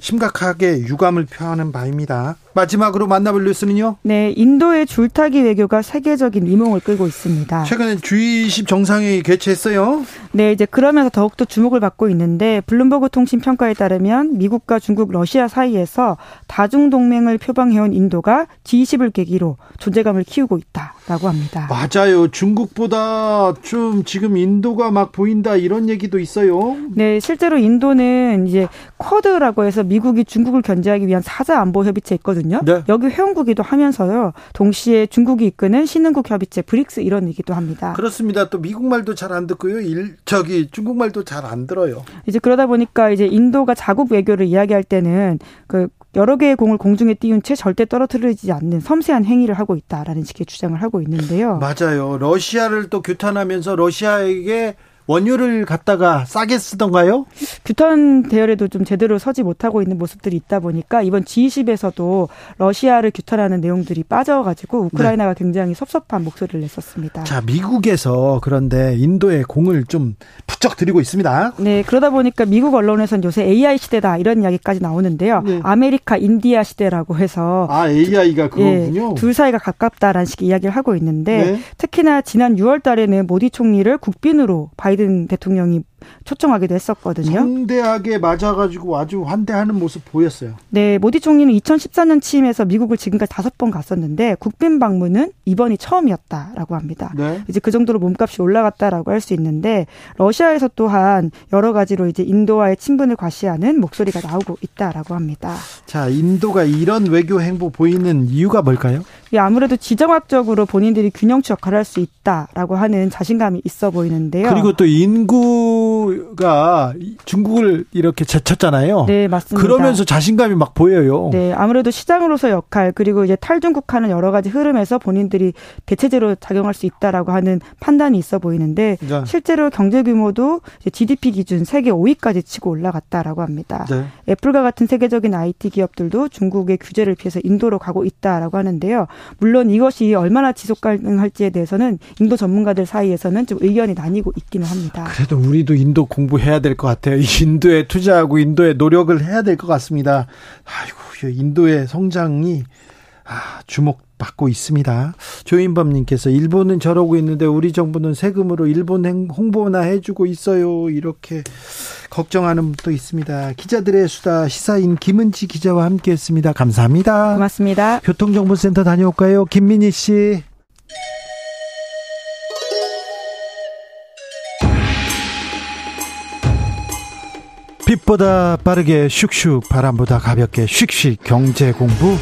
심각하게 유감을 표하는 바입니다. 마지막으로 만나볼 뉴스는요? 네, 인도의 줄타기 외교가 세계적인 미몽을 끌고 있습니다. 최근에 G20 정상회의 개최했어요. 네, 이제 그러면서 더욱더 주목을 받고 있는데 블룸버그 통신 평가에 따르면 미국과 중국, 러시아 사이에서 다중 동맹을 표방해온 인도가 G20을 계기로 존재감을 키우고 있다라고 합니다. 맞아요. 중국보다 좀 지금 인도가 막 보인다 이런 얘기도 있어요. 네, 실제로 인도는 이제 쿼드라고 해서 미국이 중국을 견제하기 위한 사자 안보 협의체 있거든요. 네. 여기 회원국이기도 하면서요. 동시에 중국이 이끄는 신흥국 협의체 브릭스 이런 얘기도 합니다. 그렇습니다. 또 미국 말도 잘 안 듣고요. 일, 저기 중국 말도 잘 안 들어요. 이제 그러다 보니까 이제 인도가 자국 외교를 이야기할 때는 그 여러 개의 공을 공중에 띄운 채 절대 떨어뜨리지 않는 섬세한 행위를 하고 있다라는 식의 주장을 하고 있는데요. 맞아요. 러시아를 또 규탄하면서 러시아에게 원유를 갖다가 싸게 쓰던가요? 규탄 대열에도 좀 제대로 서지 못하고 있는 모습들이 있다 보니까 이번 G20에서도 러시아를 규탄하는 내용들이 빠져가지고 우크라이나가 네. 굉장히 섭섭한 목소리를 냈었습니다. 자, 미국에서 그런데 인도에 공을 좀 부쩍 들이고 있습니다. 네, 그러다 보니까 미국 언론에서는 요새 AI 시대다 이런 이야기까지 나오는데요. 네. 아메리카 인디아 시대라고 해서 아 AI가 그거군요. 예, 둘 사이가 가깝다라는 식의 이야기를 하고 있는데 네. 특히나 지난 6월달에는 모디 총리를 국빈으로 바이 바이든 대통령이 초청하기도 했었거든요. 성대하게 맞아가지고 아주 환대하는 모습 보였어요. 네, 모디 총리는 2014년 취임해서 미국을 지금까지 다섯 번 갔었는데 국빈 방문은 이번이 처음이었다라고 합니다. 네. 이제 그 정도로 몸값이 올라갔다라고 할 수 있는데 러시아에서 또한 여러 가지로 이제 인도와의 친분을 과시하는 목소리가 나오고 있다라고 합니다. 자, 인도가 이런 외교 행보 보이는 이유가 뭘까요? 예, 아무래도 지정학적으로 본인들이 균형치 역할을 할 수 있다라고 하는 자신감이 있어 보이는데요. 그리고 또 인구 인도가 중국을 이렇게 제쳤잖아요. 네, 맞습니다. 그러면서 자신감이 막 보여요. 네, 아무래도 시장으로서 역할 그리고 이제 탈중국하는 여러 가지 흐름에서 본인들이 대체제로 작용할 수 있다라고 하는 판단이 있어 보이는데 네. 실제로 경제 규모도 GDP 기준 세계 5위까지 치고 올라갔다라고 합니다. 네. 애플과 같은 세계적인 IT 기업들도 중국의 규제를 피해서 인도로 가고 있다라고 하는데요. 물론 이것이 얼마나 지속 가능할지에 대해서는 인도 전문가들 사이에서는 좀 의견이 나뉘고 있기는 합니다. 그래도 우리도 인도 공부해야 될 것 같아요. 인도에 투자하고 인도에 노력을 해야 될 것 같습니다. 아이고, 인도의 성장이 아, 주목받고 있습니다. 조인범님께서 일본은 저러고 있는데 우리 정부는 세금으로 일본 홍보나 해주고 있어요. 이렇게 걱정하는 분도 있습니다. 기자들의 수다 시사인 김은지 기자와 함께했습니다. 감사합니다. 고맙습니다. 교통정보센터 다녀올까요, 김민희 씨? 빛보다 빠르게 슉슉 바람보다 가볍게 슉슉 경제 공부.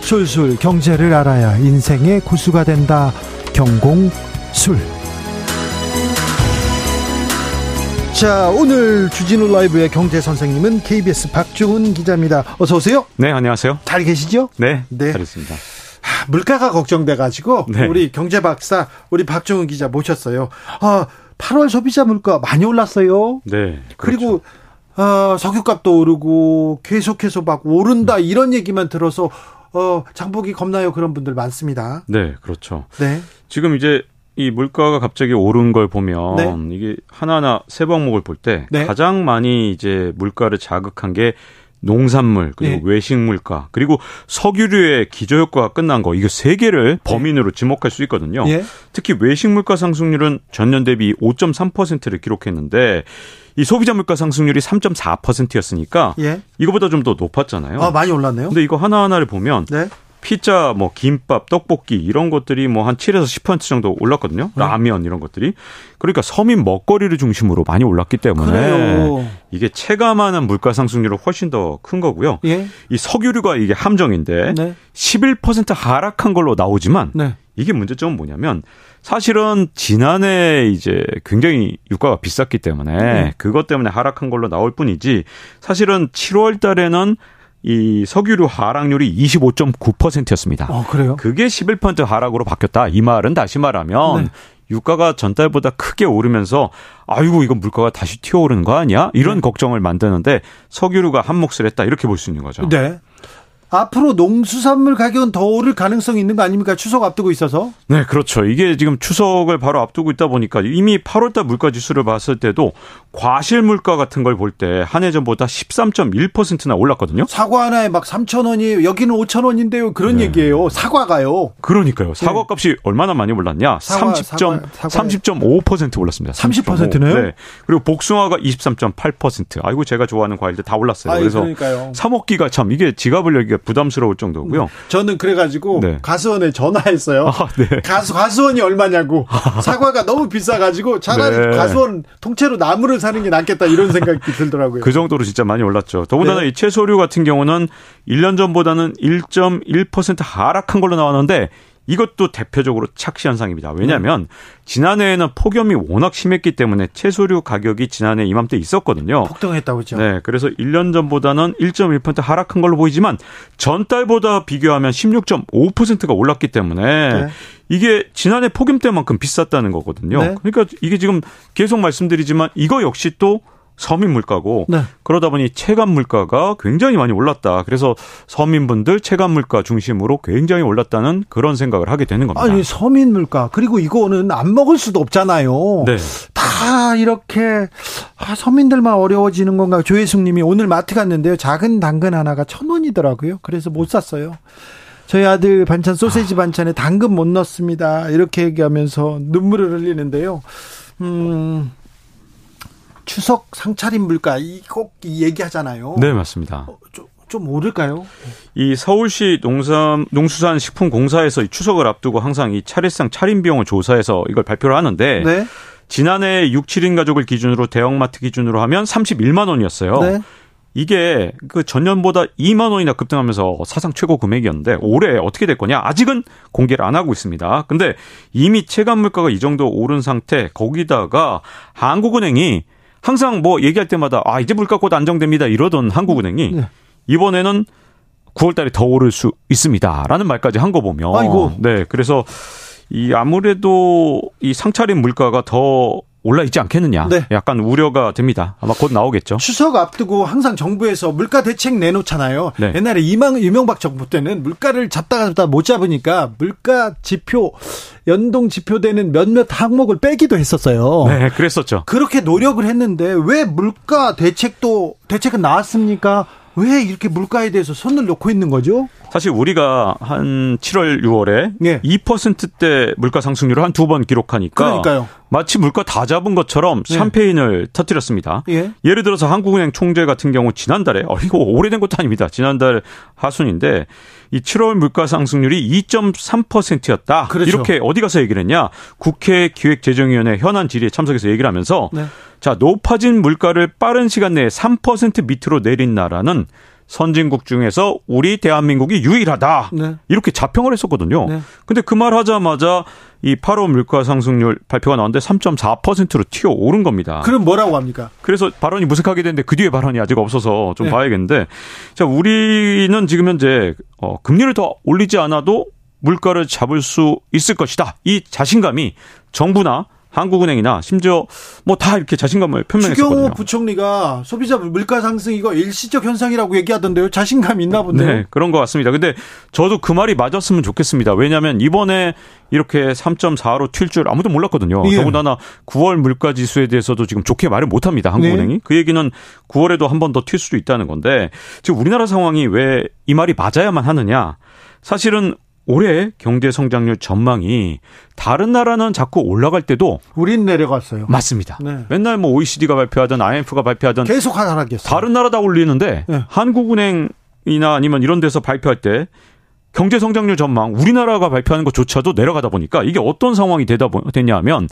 술술 경제를 알아야 인생의 고수가 된다. 경공술. 자 오늘 주진우 라이브의 경제 선생님은 KBS 박주훈 기자입니다. 어서 오세요. 네 안녕하세요. 잘 계시죠? 네, 네. 잘 있습니다. 물가가 걱정돼 가지고 네. 우리 경제 박사 우리 박주훈 기자 모셨어요. 아 8월 소비자 물가 많이 올랐어요. 네 그렇죠. 그리고 어, 석유값도 오르고 계속해서 막 오른다 이런 얘기만 들어서 어, 장보기 겁나요 그런 분들 많습니다. 네, 그렇죠. 네. 지금 이제 이 물가가 갑자기 오른 걸 보면 네. 이게 하나하나 세 방목을 볼때 네. 가장 많이 이제 물가를 자극한 게 농산물 그리고 네. 외식 물가 그리고 석유류의 기저 효과가 끝난 거 이거 세 개를 네. 범인으로 지목할 수 있거든요. 예. 특히 외식 물가 상승률은 전년 대비 5.3%를 기록했는데 이 소비자 물가 상승률이 3.4%였으니까 예. 이거보다 좀 더 높았잖아요. 아, 많이 올랐네요. 근데 이거 하나하나를 보면 네. 피자, 뭐 김밥, 떡볶이 이런 것들이 뭐 한 7에서 10% 정도 올랐거든요. 네. 라면 이런 것들이. 그러니까 서민 먹거리를 중심으로 많이 올랐기 때문에 그래요. 이게 체감하는 물가 상승률은 훨씬 더 큰 거고요. 예. 이 석유류가 이게 함정인데 네. 11% 하락한 걸로 나오지만 네. 이게 문제점은 뭐냐면 사실은 지난해 이제 굉장히 유가가 비쌌기 때문에 네. 그것 때문에 하락한 걸로 나올 뿐이지 사실은 7월 달에는 이 석유류 하락률이 25.9%였습니다. 어, 그래요? 그게 11% 하락으로 바뀌었다. 이 말은 다시 말하면 네. 유가가 전달보다 크게 오르면서 아이고 이건 물가가 다시 튀어오르는 거 아니야? 이런 네. 걱정을 만드는데 석유류가 한 몫을 했다 이렇게 볼 수 있는 거죠. 네. 앞으로 농수산물 가격은 더 오를 가능성이 있는 거 아닙니까? 추석 앞두고 있어서. 네, 그렇죠. 이게 지금 추석을 바로 앞두고 있다 보니까 이미 8월달 물가 지수를 봤을 때도 과실 물가 같은 걸 볼 때 한 해 전보다 13.1%나 올랐거든요. 사과 하나에 막 3천 원이 여기는 5천 원인데요. 그런 네. 얘기예요. 사과가요. 그러니까요. 사과 값이 네. 얼마나 많이 올랐냐? 사과, 30점 사과, 30.5% 올랐습니다. 30%네요? 네. 그리고 복숭아가 23.8%. 아이고 제가 좋아하는 과일들 다 올랐어요. 아이, 그래서 그러니까요. 사 먹기가 참 이게 지갑을 열기가 부담스러울 정도고요. 네. 저는 그래가지고 네. 가수원에 전화했어요. 아, 네. 가수 가수원이 얼마냐고 사과가 너무 비싸가지고 차라리 네. 가수원 통째로 나무를 사는 게 낫겠다 이런 생각이 들더라고요. 그 정도로 진짜 많이 올랐죠. 더군다나 네. 이 채소류 같은 경우는 1년 전보다는 1.1% 하락한 걸로 나왔는데 이것도 대표적으로 착시 현상입니다. 왜냐하면 네. 지난해에는 폭염이 워낙 심했기 때문에 채소류 가격이 지난해 이맘때 있었거든요. 폭등했다고 죠 네, 그래서 1년 전보다는 1.1% 하락한 걸로 보이지만 전달보다 비교하면 16.5%가 올랐기 때문에 네. 이게 지난해 폭염 때만큼 비쌌다는 거거든요. 네. 그러니까 이게 지금 계속 말씀드리지만 이거 역시 또 서민 물가고 네. 그러다 보니 체감 물가가 굉장히 많이 올랐다. 그래서 서민분들 체감 물가 중심으로 굉장히 올랐다는 그런 생각을 하게 되는 겁니다. 아니 서민 물가 그리고 이거는 안 먹을 수도 없잖아요. 네. 다 이렇게 아, 서민들만 어려워지는 건가? 조혜숙님이 오늘 마트 갔는데요. 작은 당근 하나가 천 원이더라고요. 그래서 못 샀어요. 저희 아들 반찬 소세지 반찬에 당근 못 넣습니다. 이렇게 얘기하면서 눈물을 흘리는데요. 음, 추석 상차림 물가 이꼭 얘기하잖아요. 네, 맞습니다. 어, 좀, 좀 오를까요? 이 서울시 농산 농수산식품공사에서 추석을 앞두고 항상 이 차례상 차림 비용을 조사해서 이걸 발표를 하는데 네. 지난해 6, 7인 가족을 기준으로 대형마트 기준으로 하면 31만 원이었어요. 네. 이게 그 전년보다 2만 원이나 급등하면서 사상 최고 금액이었는데 올해 어떻게 될 거냐? 아직은 공개를 안 하고 있습니다. 근데 이미 체감 물가가 이 정도 오른 상태 거기다가 한국은행이 항상 뭐 얘기할 때마다 아 이제 물가 곧 안정됩니다 이러던 한국은행이 네. 이번에는 9월 달에 더 오를 수 있습니다라는 말까지 한 거 보면 아이고. 네 그래서 이 아무래도 이 상차림 물가가 더 올라 있지 않겠느냐. 네. 약간 우려가 됩니다. 아마 곧 나오겠죠. 추석 앞두고 항상 정부에서 물가 대책 내놓잖아요. 네. 옛날에 이망 이명박 정부 때는 물가를 잡다가 잡다 못 잡으니까 물가 지표 연동 지표되는 몇몇 항목을 빼기도 했었어요. 네, 그랬었죠. 그렇게 노력을 했는데 왜 물가 대책도 대책은 나왔습니까? 왜 이렇게 물가에 대해서 손을 놓고 있는 거죠? 사실 우리가 한 7월, 6월에 네. 2%대 물가 상승률을 한 두 번 기록하니까 그러니까요. 마치 물가 다 잡은 것처럼 네. 샴페인을 터뜨렸습니다. 예. 예를 들어서 한국은행 총재 같은 경우 지난달에 어 이거 오래된 것도 아닙니다. 지난달 하순인데 이 7월 물가 상승률이 2.3%였다. 그렇죠. 이렇게 어디 가서 얘기를 했냐? 국회 기획재정위원회 현안 질의에 참석해서 얘기를 하면서 네. 자, 높아진 물가를 빠른 시간 내에 3% 밑으로 내린 나라는 선진국 중에서 우리 대한민국이 유일하다. 네. 이렇게 자평을 했었거든요. 네. 근데 그 말 하자마자 이 8월 물가 상승률 발표가 나왔는데 3.4%로 튀어 오른 겁니다. 그럼 뭐라고 합니까? 그래서 발언이 무색하게 됐는데 그 뒤에 발언이 아직 없어서 좀 네. 봐야겠는데 자, 우리는 지금 현재 어 금리를 더 올리지 않아도 물가를 잡을 수 있을 것이다. 이 자신감이 정부나 한국은행이나 심지어 뭐 다 이렇게 자신감을 표명했거든요. 추경호 부총리가 소비자 물가 상승 이거 일시적 현상이라고 얘기하던데요. 자신감 있나 본데요. 네, 그런 것 같습니다. 근데 저도 그 말이 맞았으면 좋겠습니다. 왜냐하면 이번에 이렇게 3.4로 튈 줄 아무도 몰랐거든요. 예. 더군다나 9월 물가 지수에 대해서도 지금 좋게 말을 못 합니다. 한국은행이. 네. 그 얘기는 9월에도 한 번 더 튈 수도 있다는 건데 지금 우리나라 상황이 왜 이 말이 맞아야만 하느냐? 사실은 올해 경제 성장률 전망이 다른 나라는 자꾸 올라갈 때도 우린 내려갔어요. 맞습니다. 네. 맨날 뭐 OECD가 발표하든 IMF가 발표하든 계속 하락했어요. 다른 나라 다 올리는데 네. 한국은행이나 아니면 이런 데서 발표할 때 경제 성장률 전망 우리나라가 발표하는 것조차도 내려가다 보니까 이게 어떤 상황이 되다 되냐면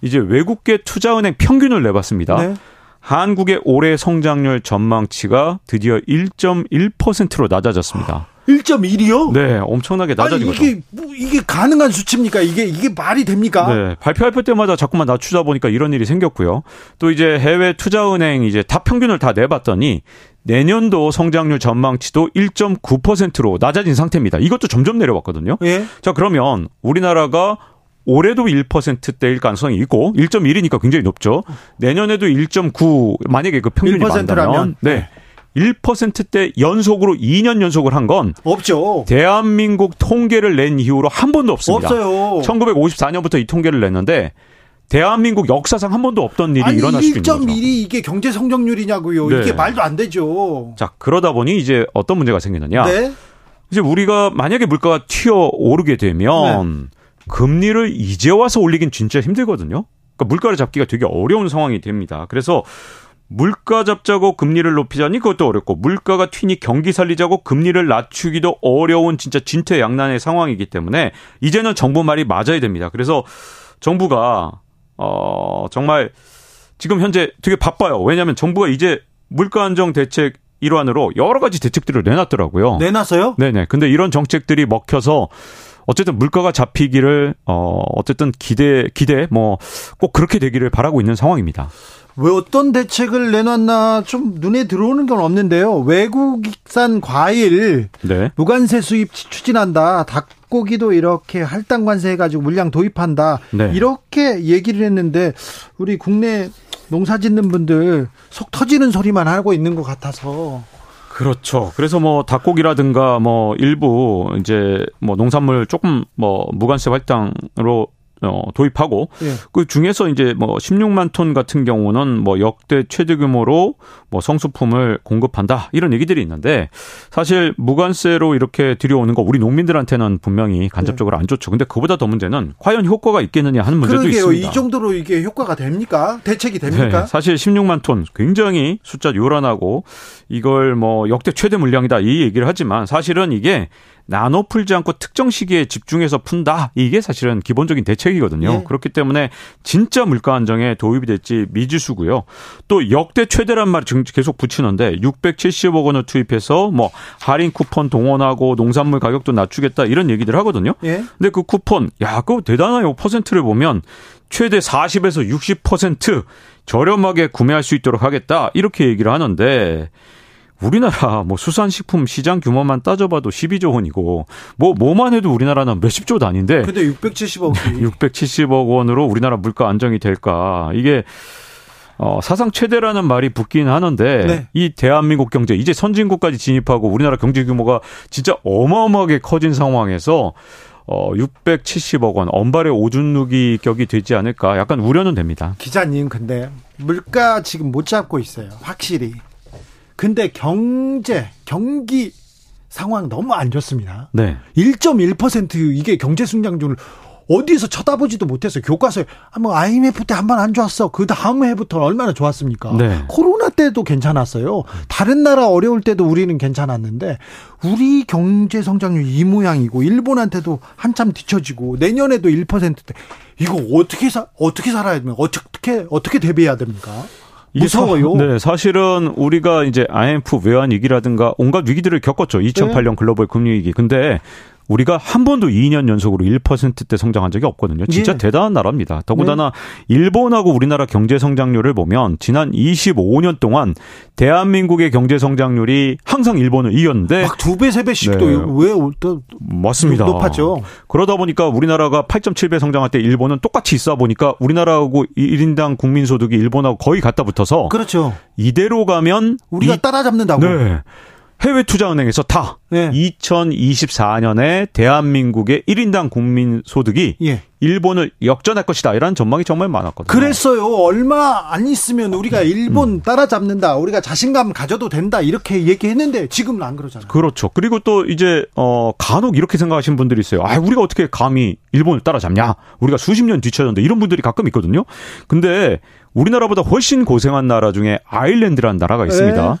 이제 외국계 투자은행 평균을 내봤습니다. 네. 한국의 올해 성장률 전망치가 드디어 1.1%로 낮아졌습니다. 1.1이요? 네, 엄청나게 낮아진 아니, 이게, 뭐, 이게 가능한 수치입니까? 이게 이게 말이 됩니까? 네, 발표할 때마다 자꾸만 낮추다 보니까 이런 일이 생겼고요. 또 이제 해외 투자은행 이제 다 평균을 다 내봤더니 내년도 성장률 전망치도 1.9%로 낮아진 상태입니다. 이것도 점점 내려왔거든요. 예? 자, 그러면 우리나라가 올해도 1%대일 가능성이 있고 1.1이니까 굉장히 높죠. 내년에도 1.9 만약에 그 평균이 맞다면 네. 네. 1%대 연속으로 2년 연속을 한 건 없죠. 대한민국 통계를 낸 이후로 한 번도 없습니다. 없어요. 1954년부터 이 통계를 냈는데 대한민국 역사상 한 번도 없던 일이 아니, 일어날 수 있는 거죠. 1.1이 이게 경제 성장률이냐고요. 네. 이게 말도 안 되죠. 자, 그러다 보니 이제 어떤 문제가 생기느냐? 네. 이제 우리가 만약에 물가가 튀어 오르게 되면 네. 금리를 이제 와서 올리긴 진짜 힘들거든요. 그러니까 물가를 잡기가 되게 어려운 상황이 됩니다. 그래서 물가 잡자고 금리를 높이자니 그것도 어렵고 물가가 튀니 경기 살리자고 금리를 낮추기도 어려운 진짜 진퇴양난의 상황이기 때문에 이제는 정부 말이 맞아야 됩니다. 그래서 정부가 어 정말 지금 현재 되게 바빠요. 왜냐하면 정부가 이제 물가 안정 대책 일환으로 여러 가지 대책들을 내놨더라고요. 내놨어요? 네네. 근데 이런 정책들이 먹혀서 어쨌든 물가가 잡히기를 어 어쨌든 기대 기대 뭐 꼭 그렇게 되기를 바라고 있는 상황입니다. 왜 어떤 대책을 내놨나 좀 눈에 들어오는 건 없는데요. 외국산 과일 네. 무관세 수입 추진한다. 닭고기도 이렇게 할당 관세 해 가지고 물량 도입한다. 네. 이렇게 얘기를 했는데 우리 국내 농사 짓는 분들 속 터지는 소리만 하고 있는 것 같아서 그렇죠. 그래서 뭐 닭고기라든가 뭐 일부 이제 뭐 농산물 조금 뭐 무관세 할당으로 어, 도입하고 예. 그 중에서 이제 뭐 16만 톤 같은 경우는 뭐 역대 최대 규모로 뭐 성수품을 공급한다 이런 얘기들이 있는데 사실 무관세로 이렇게 들여오는 거 우리 농민들한테는 분명히 간접적으로 예. 안 좋죠. 근데 그보다 더 문제는 과연 효과가 있겠느냐 하는 문제도 그러게요. 있습니다. 이 정도로 이게 효과가 됩니까? 대책이 됩니까? 네, 사실 16만 톤 굉장히 숫자 요란하고 이걸 뭐 역대 최대 물량이다 이 얘기를 하지만 사실은 이게 나눠 풀지 않고 특정 시기에 집중해서 푼다. 이게 사실은 기본적인 대책이거든요. 예. 그렇기 때문에 진짜 물가 안정에 도입이 될지 미지수고요. 또 역대 최대란 말 계속 붙이는데 670억 원을 투입해서 뭐 할인 쿠폰 동원하고 농산물 가격도 낮추겠다 이런 얘기들 하거든요. 예. 근데 그 쿠폰 야, 그거 대단하요. 퍼센트를 보면 최대 40에서 60% 저렴하게 구매할 수 있도록 하겠다. 이렇게 얘기를 하는데 우리나라 뭐 수산식품 시장 규모만 따져봐도 12조 원이고 뭐 뭐만 해도 우리나라는 몇십 조 단인데 근데 670억이 670억 원으로 우리나라 물가 안정이 될까? 이게 어, 사상 최대라는 말이 붙긴 하는데 네. 이 대한민국 경제 이제 선진국까지 진입하고 우리나라 경제 규모가 진짜 어마어마하게 커진 상황에서 어, 670억 원 언발의 오줌 누기 격이 되지 않을까 약간 우려는 됩니다. 기자님 근데 물가 지금 못 잡고 있어요. 확실히. 근데 경제, 경기 상황 너무 안 좋습니다. 네. 1.1% 이게 경제 성장률 어디에서 쳐다보지도 못했어요. 교과서에 한번 IMF 때 한 번 안 좋았어. 그 다음 해부터 얼마나 좋았습니까? 네. 코로나 때도 괜찮았어요. 다른 나라 어려울 때도 우리는 괜찮았는데 우리 경제 성장률 이 모양이고 일본한테도 한참 뒤처지고 내년에도 1%대 이거 어떻게 사 어떻게 살아야 됩니까? 어떻게 어떻게 대비해야 됩니까? 무서워요. 네, 사실은 우리가 이제 IMF 외환 위기라든가 온갖 위기들을 겪었죠. 2008년 네. 글로벌 금융 위기. 근데 우리가 한 번도 2년 연속으로 1%대 성장한 적이 없거든요. 진짜 예. 대단한 나라입니다. 더군다나 네. 일본하고 우리나라 경제 성장률을 보면 지난 25년 동안 대한민국의 경제 성장률이 항상 일본을 이겼는데 막 두 배, 세 배씩도 네. 왜 맞습니다. 높았죠. 그러다 보니까 우리나라가 8.7배 성장할 때 일본은 똑같이 있어 보니까 우리나라하고 1인당 국민 소득이 일본하고 거의 갖다 붙어서 그렇죠. 이대로 가면 우리가 이, 따라잡는다고. 네. 해외 투자은행에서 다 네. 2024년에 대한민국의 1인당 국민 소득이 예. 일본을 역전할 것이다. 이런 전망이 정말 많았거든요. 그랬어요. 얼마 안 있으면 우리가 일본 음. 따라잡는다. 우리가 자신감 가져도 된다. 이렇게 얘기했는데 지금은 안 그러잖아요. 그렇죠. 그리고 또 이제 어 간혹 이렇게 생각하시는 분들이 있어요. 아, 우리가 어떻게 감히 일본을 따라잡냐? 우리가 수십 년 뒤쳐졌는데 이런 분들이 가끔 있거든요. 근데 우리나라보다 훨씬 고생한 나라 중에 아일랜드라는 나라가 있습니다. 네.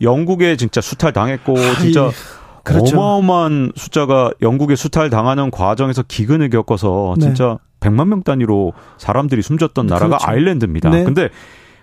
영국에 진짜 수탈 당했고 진짜 그렇죠. 어마어마한 숫자가 영국에 수탈 당하는 과정에서 기근을 겪어서 네. 진짜 네. 100만 명 단위로 사람들이 숨졌던 나라가 그렇죠. 아일랜드입니다. 네. 근데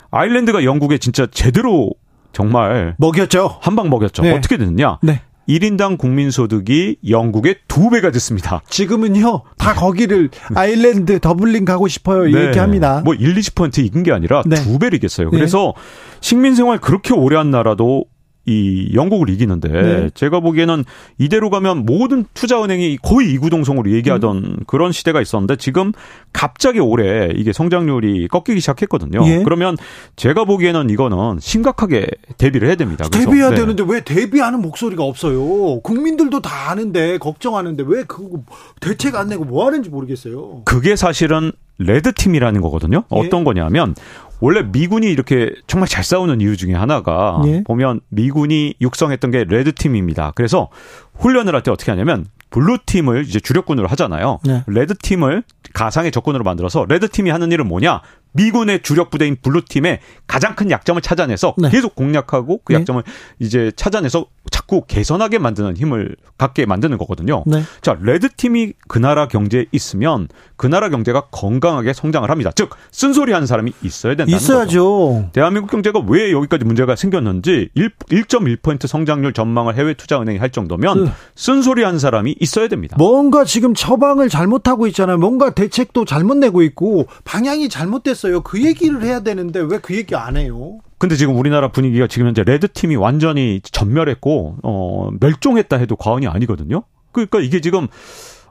아일랜드가 영국에 진짜 제대로 정말 먹였죠. 한 방 먹였죠. 네. 어떻게 됐느냐? 네. 1인당 국민소득이 영국의 두 배가 됐습니다. 지금은요, 다 거기를 아일랜드 더블린 가고 싶어요. 네. 얘기합니다. 뭐 1, 20% 이긴 게 아니라 네. 두 배를 이겼어요. 그래서 네. 식민생활 그렇게 오래 한 나라도 이 영국을 이기는데 네. 제가 보기에는 이대로 가면 모든 투자은행이 거의 이구동성으로 얘기하던 음. 그런 시대가 있었는데 지금 갑자기 올해 이게 성장률이 꺾이기 시작했거든요. 예. 그러면 제가 보기에는 이거는 심각하게 대비를 해야 됩니다. 대비해야 네. 되는데 왜 대비하는 목소리가 없어요? 국민들도 다 아는데 걱정하는데 왜 그거 대책 안 내고 뭐 하는지 모르겠어요. 그게 사실은 red team이라는 거거든요. 예. 어떤 거냐면 원래 미군이 이렇게 정말 잘 싸우는 이유 중에 하나가 예. 보면 미군이 육성했던 게 red team입니다. 그래서 훈련을 할 때 어떻게 하냐면 blue team을 이제 주력군으로 하잖아요. 네. red team을 가상의 적군으로 만들어서 red team이 하는 일은 뭐냐? 미군의 주력 부대인 blue team의 가장 큰 약점을 찾아내서 네. 계속 공략하고 그 네. 약점을 네. 이제 찾아내서 자꾸 개선하게 만드는 힘을 갖게 만드는 거거든요. 네. 자, red team이 그 나라 경제에 있으면 그 나라 경제가 건강하게 성장을 합니다. 즉, 쓴소리 하는 사람이 있어야 된다는 있어야죠. 거죠. 대한민국 경제가 왜 여기까지 문제가 생겼는지 1, 1.1% 성장률 전망을 해외 투자은행이 할 정도면 네. 쓴소리 하는 사람이 있어야 됩니다. 뭔가 지금 처방을 잘못하고 있잖아요. 뭔가 대책도 잘못 내고 있고 방향이 잘못됐어요. 그 얘기를 해야 되는데 왜 그 얘기 안 해요? 근데 지금 우리나라 분위기가 지금 현재 red team이 완전히 전멸했고 어 멸종했다 해도 과언이 아니거든요. 그러니까 이게 지금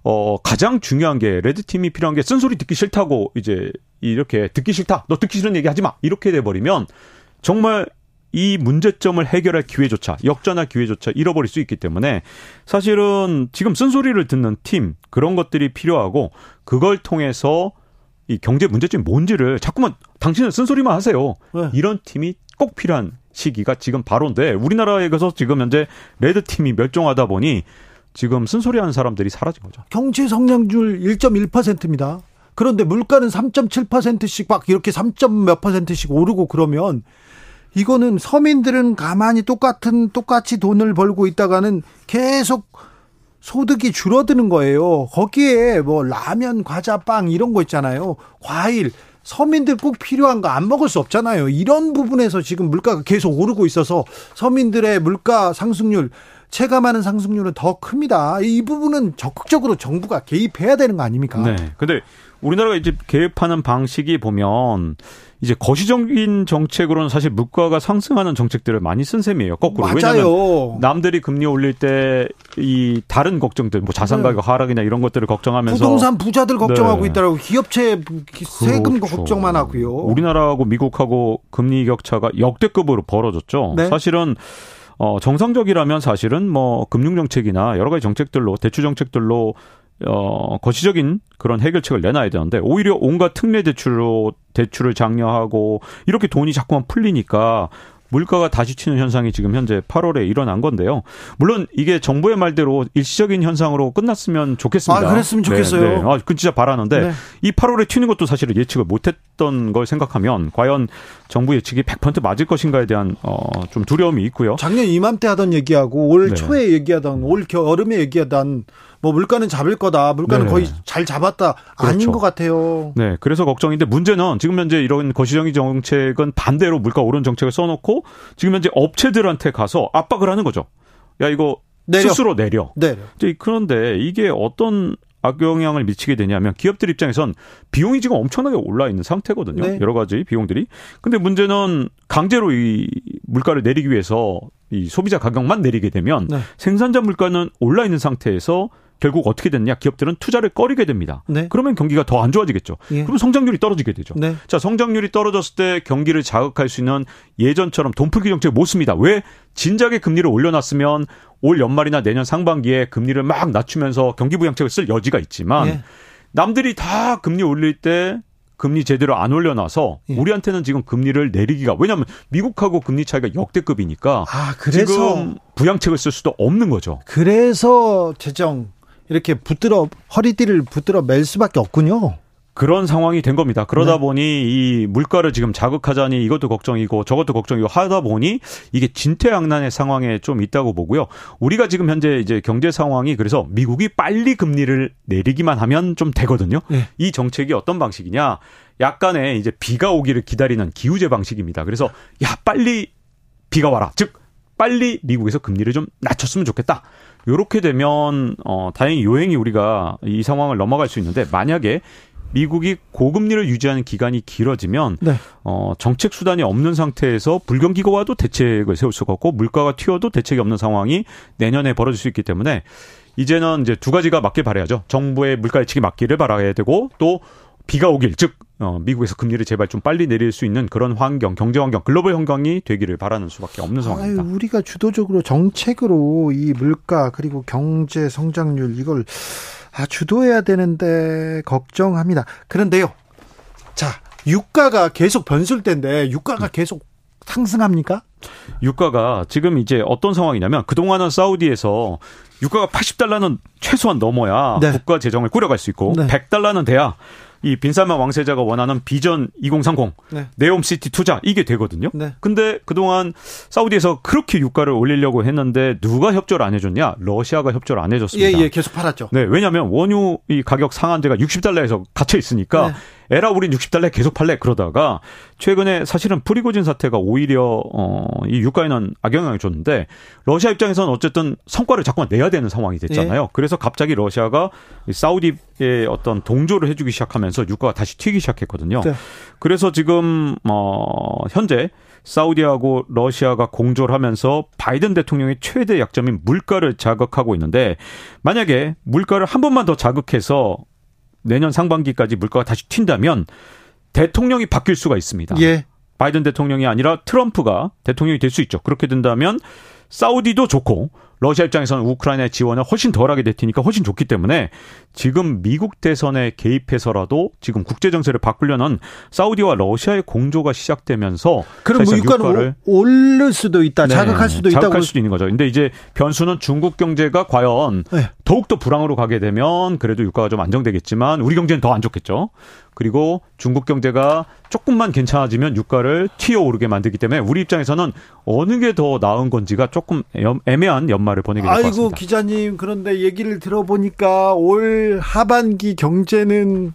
어 가장 중요한 게 red team이 필요한 게 쓴소리 듣기 싫다고 이제 이렇게 듣기 싫다. 너 듣기 싫은 얘기 하지 마. 이렇게 돼 버리면 정말 이 문제점을 해결할 기회조차 역전할 기회조차 잃어버릴 수 있기 때문에 사실은 지금 쓴소리를 듣는 팀 그런 것들이 필요하고 그걸 통해서 이 경제 문제점이 뭔지를 자꾸만 당신은 쓴소리만 하세요. 네. 이런 팀이 꼭 필요한 시기가 지금 바로인데 우리나라에서 지금 현재 레드 팀이 멸종하다 보니 지금 쓴소리하는 사람들이 사라진 거죠. 경제 성장률 1.1%입니다. 그런데 물가는 3.7%씩 막 이렇게 3. 몇 퍼센트씩 오르고 그러면 이거는 서민들은 가만히 똑같은 똑같이 돈을 벌고 있다가는 계속 소득이 줄어드는 거예요. 거기에 뭐 라면, 과자, 빵 이런 거 있잖아요. 과일 서민들 꼭 필요한 거 안 먹을 수 없잖아요. 이런 부분에서 지금 물가가 계속 오르고 있어서 서민들의 물가 상승률 체감하는 상승률은 더 큽니다. 이 부분은 적극적으로 정부가 개입해야 되는 거 아닙니까? 네. 근데 우리나라가 이제 개입하는 방식이 보면 이제 거시적인 정책으로는 사실 물가가 상승하는 정책들을 많이 쓴 셈이에요. 거꾸로. 맞아요. 왜냐하면 남들이 금리 올릴 때 이 다른 걱정들, 뭐 자산 가격 네. 하락이나 이런 것들을 걱정하면서 부동산 부자들 걱정하고 네. 있더라고. 기업체 세금 그렇죠. 걱정만 하고요. 우리나라하고 미국하고 금리 격차가 역대급으로 벌어졌죠. 네. 사실은 어 정상적이라면 사실은 뭐 금융 정책이나 여러 가지 정책들로 대출 정책들로 어, 거시적인 그런 해결책을 내놔야 되는데 오히려 온갖 특례 대출로 대출을 장려하고 이렇게 돈이 자꾸만 풀리니까 물가가 다시 튀는 현상이 지금 현재 8월에 일어난 건데요. 물론 이게 정부의 말대로 일시적인 현상으로 끝났으면 좋겠습니다. 아, 그랬으면 좋겠어요. 네, 네. 아, 그 진짜 바라는데 네. 이 8월에 튀는 것도 사실은 예측을 못했던 걸 생각하면 과연 정부 예측이 100% 맞을 것인가에 대한 어, 좀 두려움이 있고요. 작년 이맘때 하던 얘기하고 올 네. 초에 얘기하던 올 겨울에 얘기하던 뭐 물가는 잡을 거다. 물가는 네. 거의 잘 잡았다. 그렇죠. 아닌 것 같아요. 네. 그래서 걱정인데 문제는 지금 현재 이런 거시적인 정책은 반대로 물가 오른 정책을 써놓고 지금 현재 업체들한테 가서 압박을 하는 거죠. 야 이거 내려. 스스로 내려. 내려. 그런데 이게 어떤 악영향을 미치게 되냐면 기업들 입장에선 비용이 지금 엄청나게 올라 있는 상태거든요. 네. 여러 가지 비용들이. 근데 문제는 강제로 이 물가를 내리기 위해서 이 소비자 가격만 내리게 되면 네. 생산자 물가는 올라 있는 상태에서 결국 어떻게 됐냐? 기업들은 투자를 꺼리게 됩니다. 네. 그러면 경기가 더 안 좋아지겠죠. 예. 그러면 성장률이 떨어지게 되죠. 네. 자, 성장률이 떨어졌을 때 경기를 자극할 수 있는 예전처럼 돈풀기 정책을 못 씁니다. 왜? 진작에 금리를 올려놨으면 올 연말이나 내년 상반기에 금리를 막 낮추면서 경기 부양책을 쓸 여지가 있지만 예. 남들이 다 금리 올릴 때 금리 제대로 안 올려놔서 예. 우리한테는 지금 금리를 내리기가 왜냐하면 미국하고 금리 차이가 역대급이니까 아, 그래서 지금 부양책을 쓸 수도 없는 거죠. 그래서 재정 이렇게 붙들어 허리띠를 붙들어 맬 수밖에 없군요. 그런 상황이 된 겁니다. 그러다 네. 보니 이 물가를 지금 자극하자니 이것도 걱정이고 저것도 걱정이고 하다 보니 이게 진퇴양난의 상황에 좀 있다고 보고요. 우리가 지금 현재 이제 경제 상황이 그래서 미국이 빨리 금리를 내리기만 하면 좀 되거든요. 네. 이 정책이 어떤 방식이냐? 약간의 이제 비가 오기를 기다리는 기우제 방식입니다. 그래서 야 빨리 비가 와라. 즉 빨리 미국에서 금리를 좀 낮췄으면 좋겠다. 요렇게 되면 어 다행히 요행이 우리가 이 상황을 넘어갈 수 있는데 만약에 미국이 고금리를 유지하는 기간이 길어지면 네. 어 정책 수단이 없는 상태에서 불경기가 와도 대책을 세울 수가 없고 물가가 튀어도 대책이 없는 상황이 내년에 벌어질 수 있기 때문에 이제는 이제 두 가지가 맞길 바라야죠. 정부의 물가 예측이 맞기를 바라야 되고 또 비가 오길 즉 어, 미국에서 금리를 제발 좀 빨리 내릴 수 있는 그런 환경, 경제 환경, 글로벌 환경이 되기를 바라는 수밖에 없는 상황입니다. 아유, 우리가 주도적으로 정책으로 이 물가 그리고 경제 성장률 이걸 아, 주도해야 되는데 걱정합니다. 그런데요. 자, 유가가 계속 변술된데 유가가 네. 계속 상승합니까? 유가가 지금 이제 어떤 상황이냐면 그동안은 사우디에서 유가가 80달러는 최소한 넘어야 네. 국가 재정을 꾸려갈 수 있고 네. 100달러는 돼야 이 빈살만 왕세자가 원하는 비전 2030 네. 네옴시티 투자 이게 되거든요. 네. 근데 그동안 사우디에서 그렇게 유가를 올리려고 했는데 누가 협조를 안 해줬냐? 러시아가 협조를 안 해줬습니다. 예, 예, 계속 팔았죠. 네, 왜냐하면 원유 이 가격 상한제가 60달러에서 갇혀 있으니까 네. 에라 우린 60달러에 계속 팔래 그러다가 최근에 사실은 프리고진 사태가 오히려 어이 유가에는 악영향을 줬는데 러시아 입장에서는 어쨌든 성과를 자꾸만 내야 되는 상황이 됐잖아요. 예. 그래서 갑자기 러시아가 사우디에 어떤 동조를 해주기 시작하면서 유가가 다시 튀기 시작했거든요. 네. 그래서 지금 어 현재 사우디하고 러시아가 공조를 하면서 바이든 대통령의 최대 약점인 물가를 자극하고 있는데 만약에 물가를 한 번만 더 자극해서 내년 상반기까지 물가가 다시 튄다면 대통령이 바뀔 수가 있습니다. 예. 바이든 대통령이 아니라 트럼프가 대통령이 될 수 있죠. 그렇게 된다면 사우디도 좋고 러시아 입장에서는 우크라이나의 지원을 훨씬 덜하게 될 테니까 훨씬 좋기 때문에 지금 미국 대선에 개입해서라도 지금 국제 정세를 바꾸려는 사우디와 러시아의 공조가 시작되면서 그럼 뭐 유가를 오를 수도 있다, 네, 자극할 수도 있다, 자극할 수도 있는 거죠. 근데 이제 변수는 중국 경제가 과연 네. 더욱 더 불황으로 가게 되면 그래도 유가가 좀 안정되겠지만 우리 경제는 더 안 좋겠죠. 그리고 중국 경제가 조금만 괜찮아지면 유가를 튀어 오르게 만들기 때문에 우리 입장에서는 어느 게 더 나은 건지가 조금 애매한 연말을 보내게 될 것 같습니다. 아이고 기자님 그런데 얘기를 들어보니까 올 하반기 경제는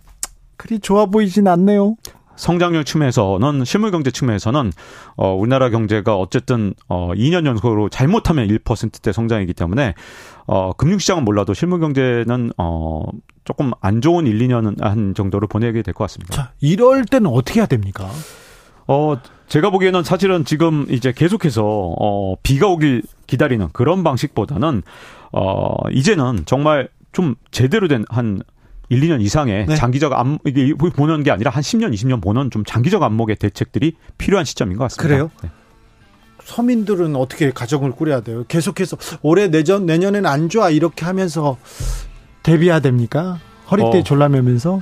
그리 좋아 보이진 않네요. 성장률 측면에서는 실물 경제 측면에서는 어 우리나라 경제가 어쨌든 어 2년 연속으로 잘못하면 1%대 성장이기 때문에 어 금융 시장은 몰라도 실물 경제는 어 조금 안 좋은 1, 2년 한 정도를 보내게 될 것 같습니다. 자, 이럴 때는 어떻게 해야 됩니까? 어 제가 보기에는 사실은 지금 이제 계속해서 어 비가 오길 기다리는 그런 방식보다는 어 이제는 정말 좀 제대로 된 한 1, 2년 이상의 네. 장기적 암 이게 보는 게 아니라 한 10년, 20년 보는 좀 장기적 안목의 대책들이 필요한 시점인 것 같습니다. 그래요? 네. 서민들은 어떻게 가정을 꾸려야 돼요? 계속해서 올해 내년 내년엔 안 좋아 이렇게 하면서 대비해야 됩니까? 허리띠 어, 졸라매면서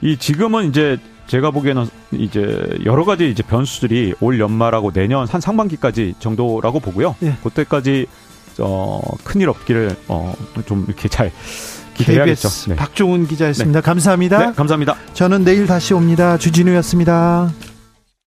이 지금은 이제 제가 보기에는 이제 여러 가지 이제 변수들이 올 연말하고 내년 한 상반기까지 정도라고 보고요. 네. 그때까지 어, 큰일 없기를 어, 좀 이렇게 잘 기대해야겠죠. 네. 박종훈 기자였습니다. 네. 감사합니다. 네, 감사합니다. 저는 내일 다시 옵니다. 주진우였습니다.